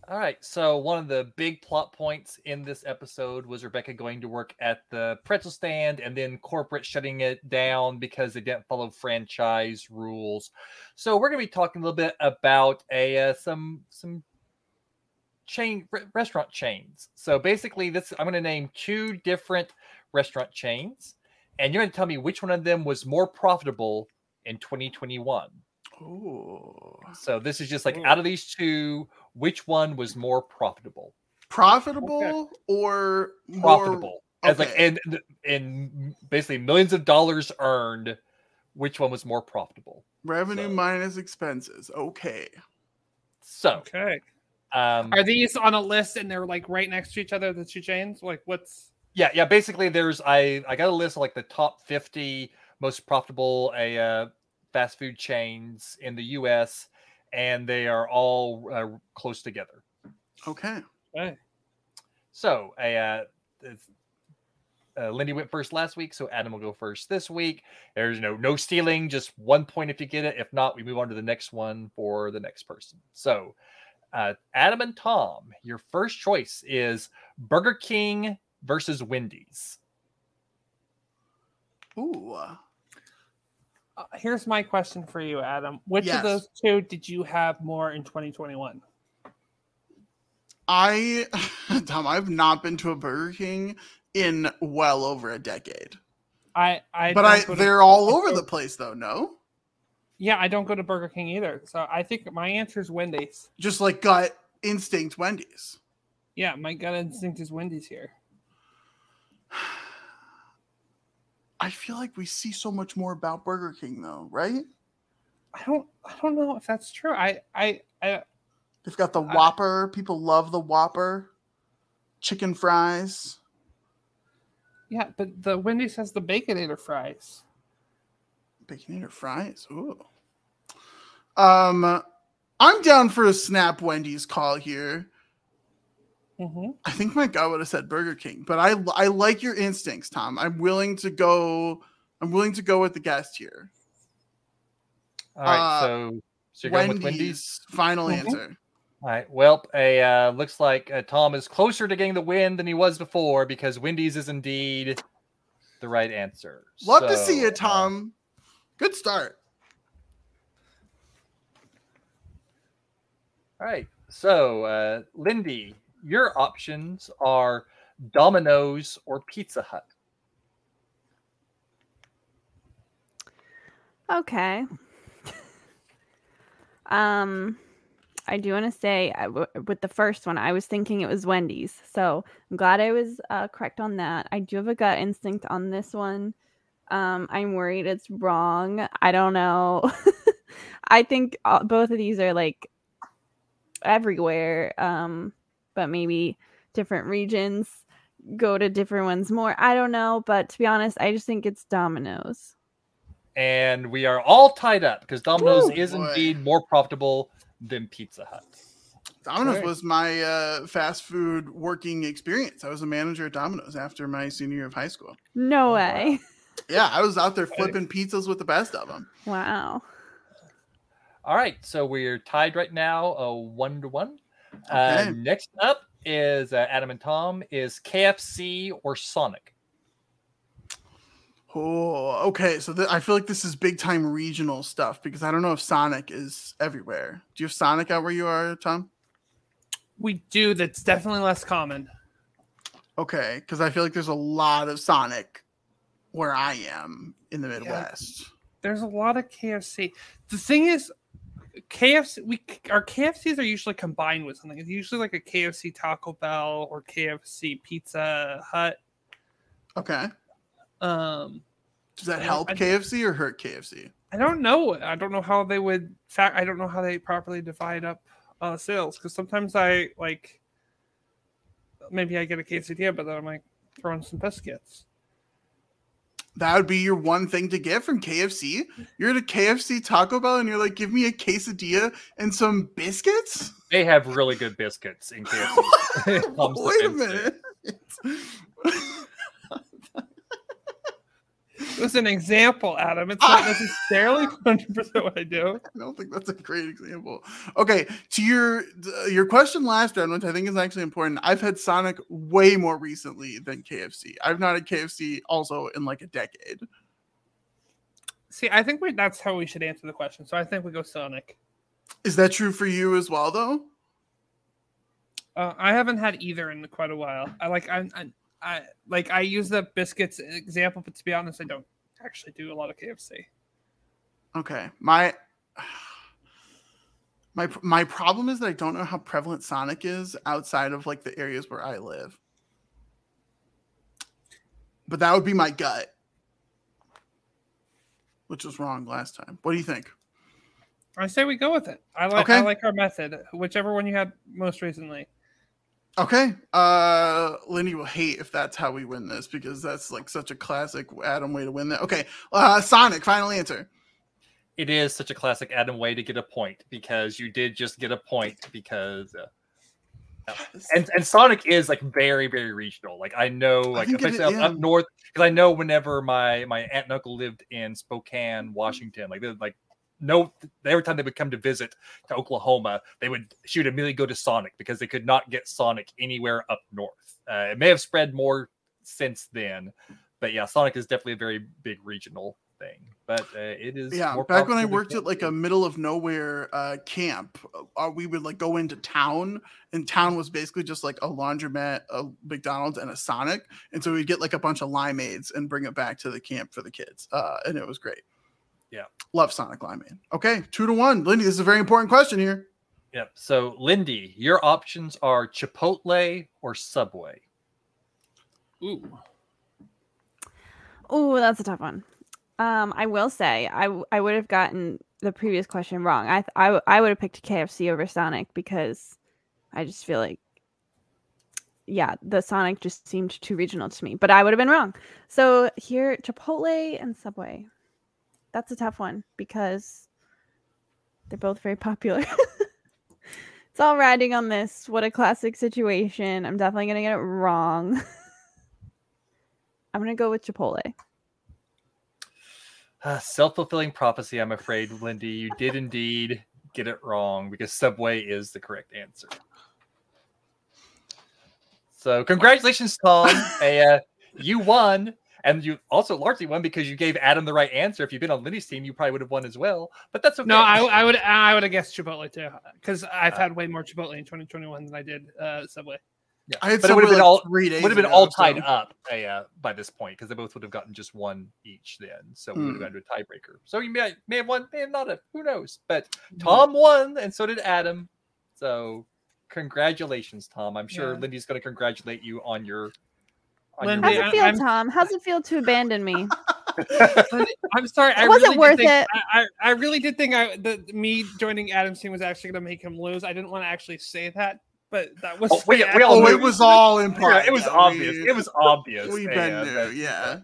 All right. So one of the big plot points in this episode was Rebecca going to work at the pretzel stand and then corporate shutting it down because they didn't follow franchise rules. So we're going to be talking a little bit about a uh, some some chain re- restaurant chains. So basically this I'm going to name two different restaurant chains and you're going to tell me which one of them was more profitable in 2021. Oh, So this is just like Ooh. out of these two, which one was more profitable? profitable or more Profitable. As like and and basically millions of dollars earned, which one was more profitable? revenue so- minus expenses? Okay. So Okay. um Are these on a list and they're like right next to each other, the two chains? Like what's yeah, yeah, basically there's I I got a list of like the top 50 most profitable a uh, fast food chains in the US and they are all uh, close together. Okay. okay. So, a uh, uh, Lindy went first last week, so Adam will go first this week. There's no no stealing, just one point if you get it. If not, we move on to the next one for the next person. So, uh, Adam and Tom, your first choice is Burger King versus Wendy's. Ooh. Uh, Uh, here's my question for you, Adam. Which Yes. of those two did you have more in 2021? I, Tom, I've not been to a Burger King in well over a decade. I, I but I, they're all over the place, though. No, Yeah, I don't go to Burger King either. So I think my answer is Wendy's. just like gut instinct, Wendy's. Yeah, my gut instinct is Wendy's here. I feel like we see so much more about Burger King, though, right? I don't I don't know if that's true. I I, I They've got the I- Whopper. People love the Whopper. Chicken fries. yeah, but the Wendy's has the baconator fries. Baconator fries. Ooh. Um, I'm down for a snap Wendy's call here. Hmm I think my gut would have said Burger King, but I I like your instincts, Tom. I'm willing to go. I'm willing to go with the guest here. All right, Uh, so so you're going Wendy's, with Wendy's. final Mhm. answer. All right. Well, a uh, looks like uh, Tom is closer to getting the win than he was before because Wendy's is indeed the right answer. Love to see So, it, Tom. Good start. All right. So, uh, Lindy, your options are Domino's or Pizza Hut. Okay. um, I do want to say I w- with the first one, I was thinking it was Wendy's, so I'm glad I was uh, correct on that. I do have a gut instinct on this one. Um, I'm worried it's wrong. I don't know. (laughs) I think uh, both of these are like everywhere, um, but maybe different regions go to different ones more. I don't know, but to be honest, I just think it's Domino's. And we are all tied up because Domino's Woo, is boy. indeed more profitable than Pizza Hut. Domino's Okay. was my uh, fast food working experience. I was a manager at Domino's after my senior year of high school. No Oh, wow. way. (laughs) Yeah, I was out there flipping pizzas with the best of them. Wow. All right, so we're tied right now, uh, one to one. Uh, next up is uh, Adam and Tom. Is KFC or Sonic? Oh, okay. So th- I feel like this is big time regional stuff because I don't know if Sonic is everywhere. Do you have Sonic out where you are, Tom? We do. That's definitely less common. Okay, because I feel like there's a lot of Sonic where I am in the Midwest. There's a lot of KFC. The thing is, KFC we our KFCs are usually combined with something. It's usually like a KFC Taco Bell or KFC Pizza Hut. Okay. Um, Does that help I- KFC or hurt KFC? I don't know. I don't know how they would. Fact, I don't know how they properly divide up uh, sales because sometimes I like maybe I get a quesadilla, but then I'm like throwing some biscuits. That would be your one thing to get from KFC. You're at a KFC Taco Bell and you're like, give me a quesadilla and some biscuits? They have really good biscuits in KFC. (laughs) Wait a minute. It was an example, Adam. It's not necessarily (laughs) 100 percent what I do. I don't think that's a great example. Okay, to your uh, your question last round, which I think is actually important. I've had Sonic way more recently than KFC. I've not had KFC also in like a decade. See, I think we, that's how we should answer the question. So I think we go Sonic. Is that true for you as well, though? Uh, I haven't had either in quite a while. I like I, I, I like I use the biscuits example, but to be honest, I don't actually do a lot of KFC. Okay, my (sighs) my my problem is that I don't know how prevalent Sonic is outside of like the areas where I live. But that would be my gut, which was wrong last time. What do you think? I say we go with it. I like Okay. I like our method, whichever one you had most recently. Okay. Uh Lindy will hate if that's how we win this because that's like such a classic Adam way to win that. Okay. Uh Sonic, final answer. It is such a classic Adam way to get a point because you did just get a point because uh, and and Sonic is like very very regional. Like I know like it especially is, up, up north because I know whenever my my aunt and uncle lived in Spokane, Washington, like they're like no every time they would come to visit to Oklahoma, they would she would immediately go to Sonic because they could not get Sonic anywhere up north. Uh, it may have spread more since then, but yeah, Sonic is definitely a very big regional thing. But uh, it is yeah, more back when I worked at like a middle of nowhere uh camp, uh, we would like go into town and town was basically just like a laundromat, a McDonald's and a Sonic. And so we'd get like a bunch of limeades and bring it back to the camp for the kids. Uh and it was great. Yeah. Love Sonic limeade. Okay, 2 to 1. Lindy, this is a very important question here. Yep. So, Lindy, your options are Chipotle or Subway. Ooh. Oh, that's a tough one. Um, I will say I I would have gotten the previous question wrong. I th- I, w- I would have picked KFC over Sonic because I just feel like yeah, the Sonic just seemed too regional to me, but I would have been wrong. So here Chipotle and Subway. That's a tough one because they're both very (laughs) popular. it's all riding on this. What a classic situation. I'm definitely going to get it wrong. I'm going to go with Chipotle. Uh, Self fulfilling prophecy, I'm afraid, Lindy. You did (laughs) indeed get it wrong because Subway is the correct answer. So, congratulations, Tom. (laughs) A, uh, you won. And you also largely won because you gave Adam the right answer. If you'd been on Lindy's team, you probably would have won as well. But that's okay. No, I, I would I would have guessed Chipotle too because I've Uh, had way more Chipotle in 2021 than I did uh, Subway. Yeah. I had but it would have Subway, been like, all would have been all tied so- up uh, by this point because they both would have gotten just one each then. So we would have Hmm. gone to a tiebreaker. So you may, may have won, may have not have. Who knows? But Hmm. Tom won, and so did Adam. So congratulations, Tom. I'm sure Yeah. Lindy's going to congratulate you on your. On Lindy, How's it feel, I'm- Tom? How's it feel to abandon me? (laughs) I'm sorry. I It wasn't really did worth think- it. I, I, I really did think I that me joining Adam's team was actually going to make him lose. I didn't want to actually say that, but that was. Oh, we- we all Oh, it was all in part. Yeah, it was yeah, obvious. we- it was obvious. We've yeah, been but- new, yeah.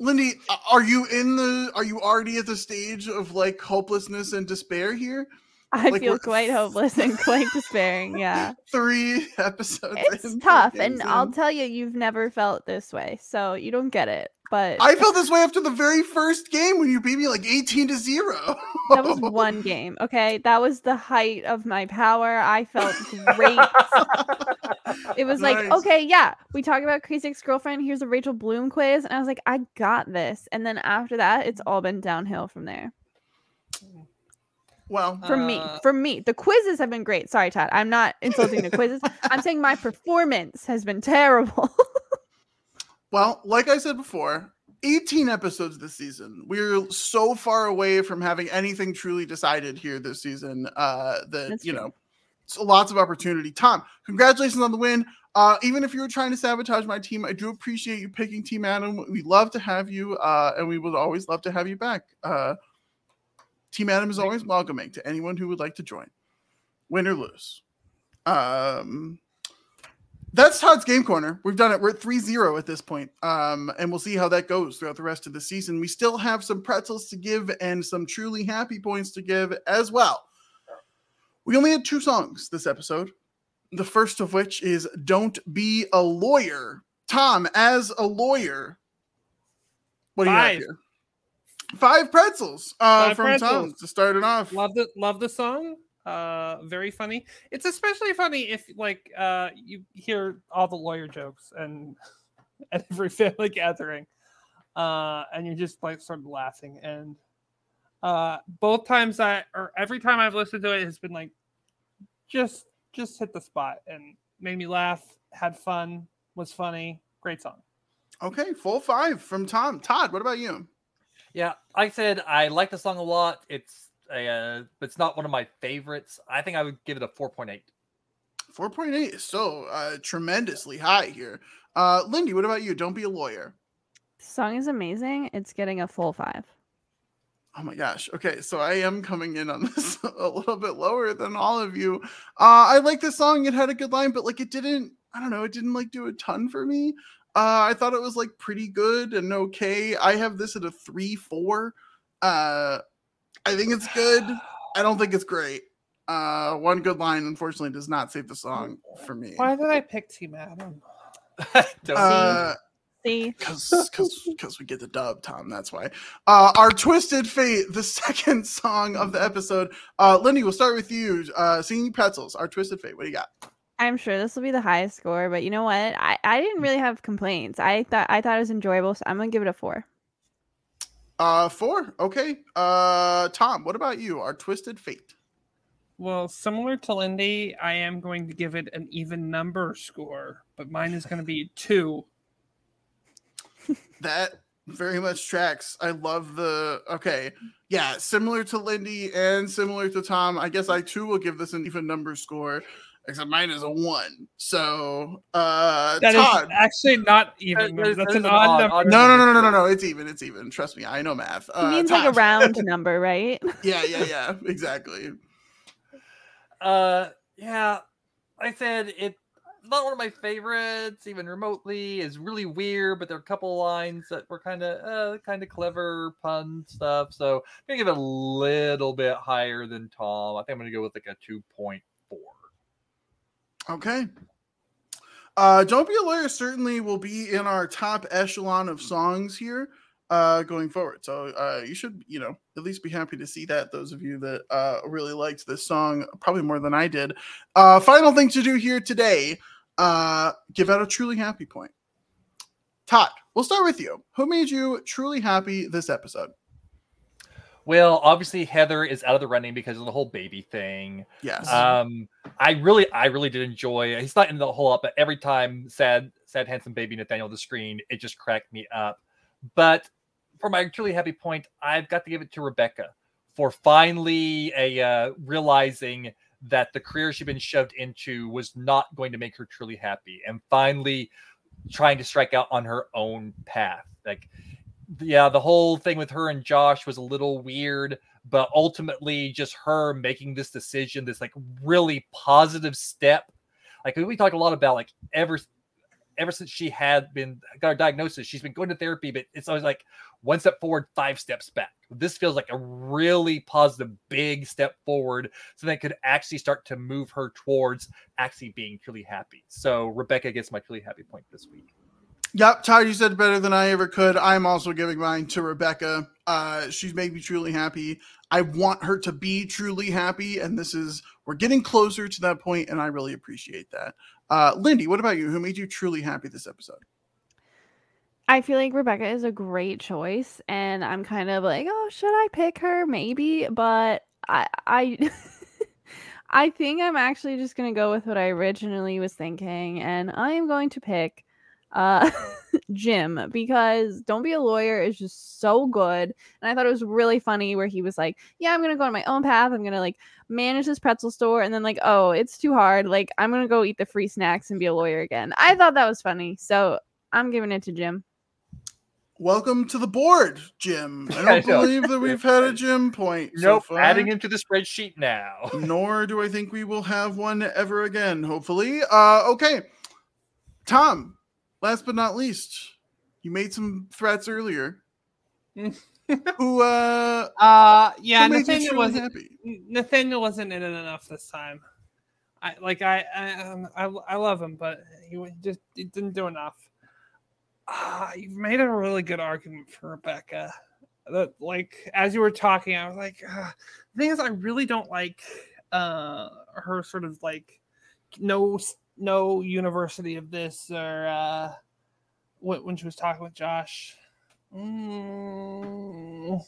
Lindy, are you in the? Are you already at the stage of like hopelessness and despair here? I Like, feel quite hopeless and quite despairing. Yeah. (laughs) Three episodes. It's in, tough. And games I'll tell you, you've never felt this way. So you don't get it. but I felt this way after the very first game when you beat me like 18 to 0. that was one (laughs) game. Okay, that was the height of my power. I felt great. (laughs) it was like, okay, yeah, we talk about Crazy Ex Girlfriend. Here's a Rachel Bloom quiz, and I was like, I got this. And then after that, it's mm. all been downhill from there. Well, For me, Uh, for me, the quizzes have been great. Sorry, Todd, I'm not insulting the quizzes. I'm saying my performance has been terrible. (laughs) well, like I said before, 18 episodes this season. We're so far away from having anything truly decided here this season uh that, That's you true. know, so lots of opportunity. Tom, congratulations on the win. Uh, even if you were trying to sabotage my team, I do appreciate you picking Team Adam. We love to have you, uh, and we would always love to have you back. Uh, Team Adam is always welcoming to anyone who would like to join, win or lose. Um, that's Todd's game corner. We've done it. We're at 3 0 at this point. Um, and we'll see how that goes throughout the rest of the season. We still have some pretzels to give and some truly happy points to give as well. We only had two songs this episode. The first of which is Don't Be a Lawyer. Tom, as a lawyer, what do you Five. have here? Five pretzels uh, Five from Tom pretzels. to start it off. love the love the song uh very funny it's especially funny if like uh you hear all the lawyer jokes and (laughs) at every family (laughs) gathering uh and you're just like sort of laughing and uh both times i or every time i've listened to it has been like just just hit the spot and made me laugh had fun was funny great song Okay, full five from Tom. Todd, what about you? Yeah, I said I like the song a lot. It's a, uh, it's not one of my favorites. I think I would give it a 4.8. 4.8 is so uh, tremendously high here. Uh, Lindy, what about you? Don't be a lawyer. the song is amazing. It's getting a full five. Oh my gosh. Okay, so I am coming in on (laughs) this a little bit lower than all of you. Uh, I like this song. It had a good line, but like it didn't. I don't know. It didn't like do a ton for me. Uh, I thought it was like pretty good and okay. I have this at a three four. Uh, I think it's good. I don't think it's great. Uh, one good line, unfortunately, does not save the song for me. why did i pick team adam (laughs) Don't- Uh, See, because because we get the dub, Tom. That's why. Uh, our twisted fate, the (laughs) second song of the episode. Uh, Lindy, we'll start with you. Uh, singing pretzels. Our twisted fate. What do you got? I'm sure this will be the highest score, but you know what? I, I didn't really have complaints. I thought I thought it was enjoyable, so I'm gonna give it a four. Uh, four. Okay. Uh, Tom, what about you? Our twisted fate. Well, similar to Lindy, I am going to give it an even number score, but mine is going to be two. (laughs) That very much tracks. I love the. Okay. Yeah. Similar to Lindy and similar to Tom. I guess I too will give this an even number score. Except mine is a one. So, uh, That is Todd. actually not even. That is- That's an an odd odd- number. odd No, no, no, no, no, no, no. It's even. It's even. Trust me. I know math. He Uh, means like a round (laughs) number, right? Yeah, yeah, yeah. Exactly. Uh, yeah, I said it. Not one of my favorites, even remotely. Is really weird, but there are a couple lines that were kind of, uh, kind of clever pun stuff. So I'm gonna give it a little bit higher than Tom. I think I'm gonna go with like a two point four. Okay. Uh, Don't Be a Lawyer certainly will be in our top echelon of songs here uh, going forward. So uh, you should, you know, at least be happy to see that. Those of you that uh, really liked this song, probably more than I did. Uh, final thing to do here today uh, give out a truly happy point. Todd, we'll start with you. Who made you truly happy this episode? Well, obviously Heather is out of the running because of the whole baby thing. Yes. Um, I really, I really did enjoy. He's not in the whole up, but every time sad, sad, handsome baby Nathaniel on the screen, it just cracked me up. But for my truly happy point, I've got to give it to Rebecca for finally a uh, realizing that the career she'd been shoved into was not going to make her truly happy, and finally trying to strike out on her own path. Like, yeah, the whole thing with her and Josh was a little weird, but ultimately, just her making this decision, this like really positive step. Like we talk a lot about, like ever ever since she had been got her diagnosis, she's been going to therapy, but it's always like one step forward, five steps back. This feels like a really positive, big step forward, so that could actually start to move her towards actually being truly happy. So Rebecca gets my truly happy point this week. Yep, Todd, you said better than I ever could. I'm also giving mine to Rebecca. Uh, she's made me truly happy. I want her to be truly happy, and this is we're getting closer to that point, and I really appreciate that. Uh, Lindy, what about you? Who made you truly happy this episode? I feel like Rebecca is a great choice, and I'm kind of like, oh, should I pick her? Maybe, but I, I, (laughs) I think I'm actually just gonna go with what I originally was thinking, and I am going to pick uh (laughs) Jim because Don't Be a Lawyer is just so good. And I thought it was really funny where he was like, Yeah, I'm gonna go on my own path. I'm gonna like manage this pretzel store and then like, oh, it's too hard. Like I'm gonna go eat the free snacks and be a lawyer again. I thought that was funny. So I'm giving it to Jim. Welcome to the board, Jim. (laughs) I don't I believe that we've had a Jim point. so Nope, far. adding him to the spreadsheet now. (laughs) nor do I think we will have one ever again, hopefully. Uh okay. Tom, last but not least, you made some threats earlier. (laughs) Who uh Uh, yeah, who made you Nathaniel wasn't. happy? Nathaniel wasn't in it enough this time. I like I I um, I, I love him, but he just he didn't do enough. Ah, you've made a really good argument for Rebecca. That like as you were talking, I was like, uh, the thing is, I really don't like uh her sort of like no no university of this or uh when when she was talking with Josh. Mm.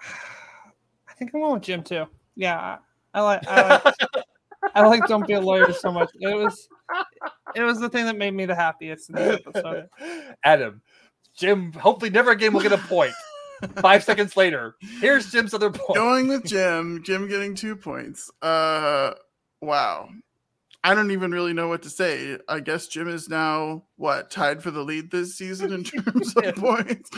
(sighs) I think I'm going with Jim too. Yeah, I, I like I like (laughs) I like Don't Be a Lawyer so much. It was it was the thing that made me the happiest in the episode. (laughs) Adam, Jim, hopefully never again will get a point. Five seconds later, here's Jim's other point. Going with Jim, Jim getting two points. Uh wow. I don't even really know what to say. I guess Jim is now what tied for the lead this season in (laughs) terms of points.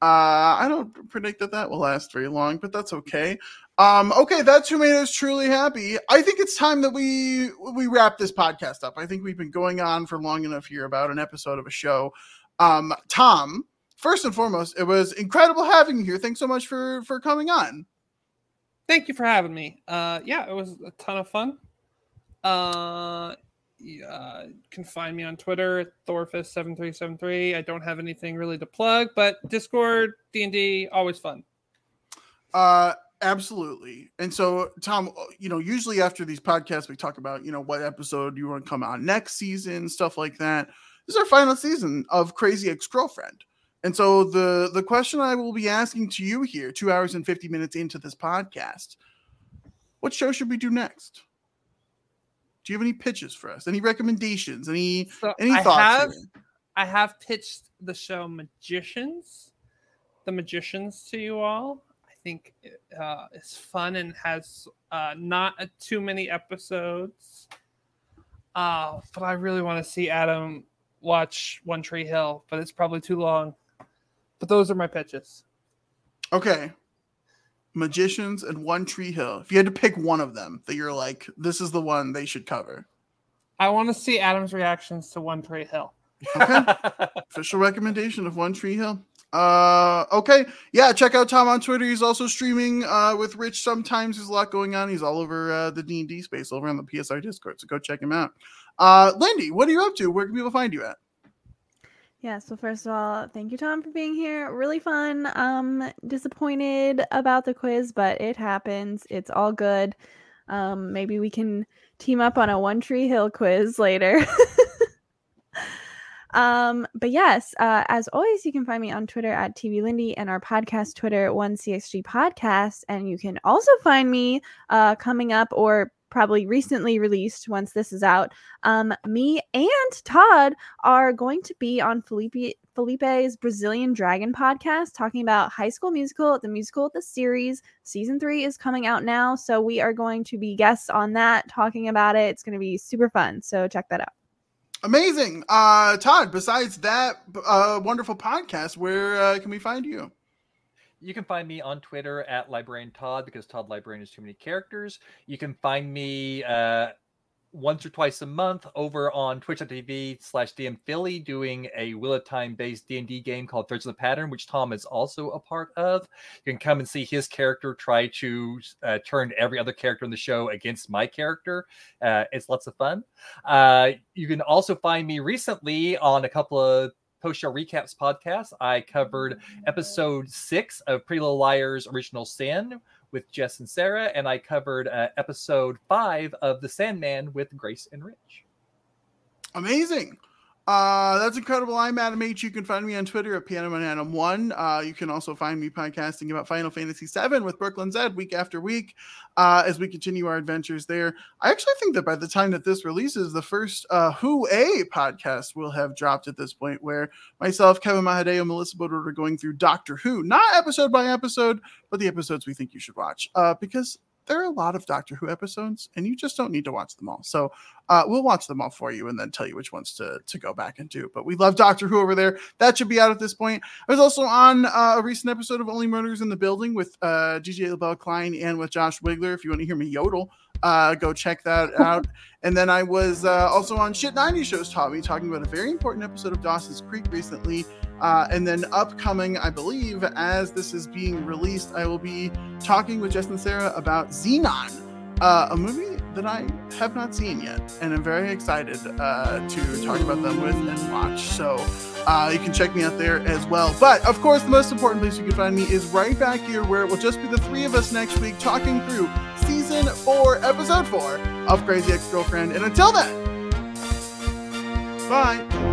Uh, I don't predict that that will last very long, but that's okay. Um, okay, that's who made us truly happy. I think it's time that we we wrap this podcast up. I think we've been going on for long enough here about an episode of a show. Um, Tom, first and foremost, it was incredible having you here. Thanks so much for for coming on. Thank you for having me. Uh, yeah, it was a ton of fun. Uh, uh, can find me on Twitter at Thorfist7373. I don't have anything really to plug, but Discord, D&D, always fun. Uh, absolutely. And so, Tom, uh, you know, usually after these podcasts, we talk about, you know, what episode you want to come on next season, stuff like that. This is our final season of Crazy Ex Girlfriend. And so the the question I will be asking to you here, two hours and 50 minutes into this podcast, what show should we do next? Do you have any pitches for us? Any recommendations? Any So any I thoughts? have. I have pitched the show Magicians, The Magicians to you all. I think it, uh, it's fun and has uh, not a, too many episodes. Uh, but I really want to see Adam watch One Tree Hill, but it's probably too long. But those are my pitches. Okay. Magicians and One Tree Hill. If you had to pick one of them that you're like, this is the one they should cover. I want to see Adam's reactions to One Tree Hill. Okay. (laughs) Official recommendation of One Tree Hill. Uh okay. Yeah, check out Tom on Twitter. He's also streaming uh with Rich sometimes. There's a lot going on. He's all over uh the D&D space over on the PSR Discord. So go check him out. Uh Lindy, what are you up to? Where can people find you at? Yeah, so first of all, thank you, Tom, for being here. Really fun. Um, disappointed about the quiz, but it happens. It's all good. Um, maybe we can team up on a One Tree Hill quiz later. (laughs) um, but yes, uh, as always, you can find me on Twitter at TV Lindy and our podcast Twitter, One CXG Podcast, and you can also find me uh, coming up or probably recently released once this is out. Um, me and Todd are going to be on Felipe Felipe's Brazilian Dragon podcast talking about High School Musical, the musical, the series. Season three is coming out now, so we are going to be guests on that, talking about it. It's going to be super fun. So check that out. Amazing. Uh Todd, besides that uh wonderful podcast, where uh, can we find you? You can find me on Twitter at Librarian Todd because Todd Librarian is too many characters. You can find me uh, once or twice a month over on twitch.tv slash DM Philly doing a Wheel of Time based D&D game called Threads of the Pattern, which Tom is also a part of. You can come and see his character try to uh, turn every other character in the show against my character. Uh, it's lots of fun. Uh, you can also find me recently on a couple of post show recaps podcast. I covered episode six of Pretty Little Liars Original Sin with Jess and Sarah, and I covered uh, episode five of The Sandman with Grace and Rich. Amazing. Uh, that's incredible. I'm Adam H. You can find me on Twitter at PianoManAdam1. Uh, you can also find me podcasting about Final Fantasy VII with Brooklyn Zed week after week uh, as we continue our adventures there. I actually think that by the time that this releases, the first uh, Who A podcast will have dropped at this point, where myself, Kevin Mahadeo, Melissa Bodor are going through Doctor Who, not episode by episode, but the episodes we think you should watch. Uh, because there are a lot of Doctor Who episodes, and you just don't need to watch them all. So uh, we'll watch them all for you and then tell you which ones to, to go back and do. But we love Doctor Who over there. That should be out at this point. I was also on uh, a recent episode of Only Murders in the Building with uh, GJ LaBelle Klein and with Josh Wigler. If you want to hear me yodel, uh, go check that out. and then I was uh, also on Shit 90 Shows Taught Me talking about a very important episode of Dawson's Creek recently. Uh, and then upcoming, I believe, as this is being released, I will be talking with Jess and Sarah about Zenon, uh, a movie that I have not seen yet, and I'm very excited uh, to talk about them with and watch. So uh, you can check me out there as well. But of course, the most important place you can find me is right back here, where it will just be the three of us next week talking through season four, episode four of Crazy Ex Girlfriend. And until then, bye.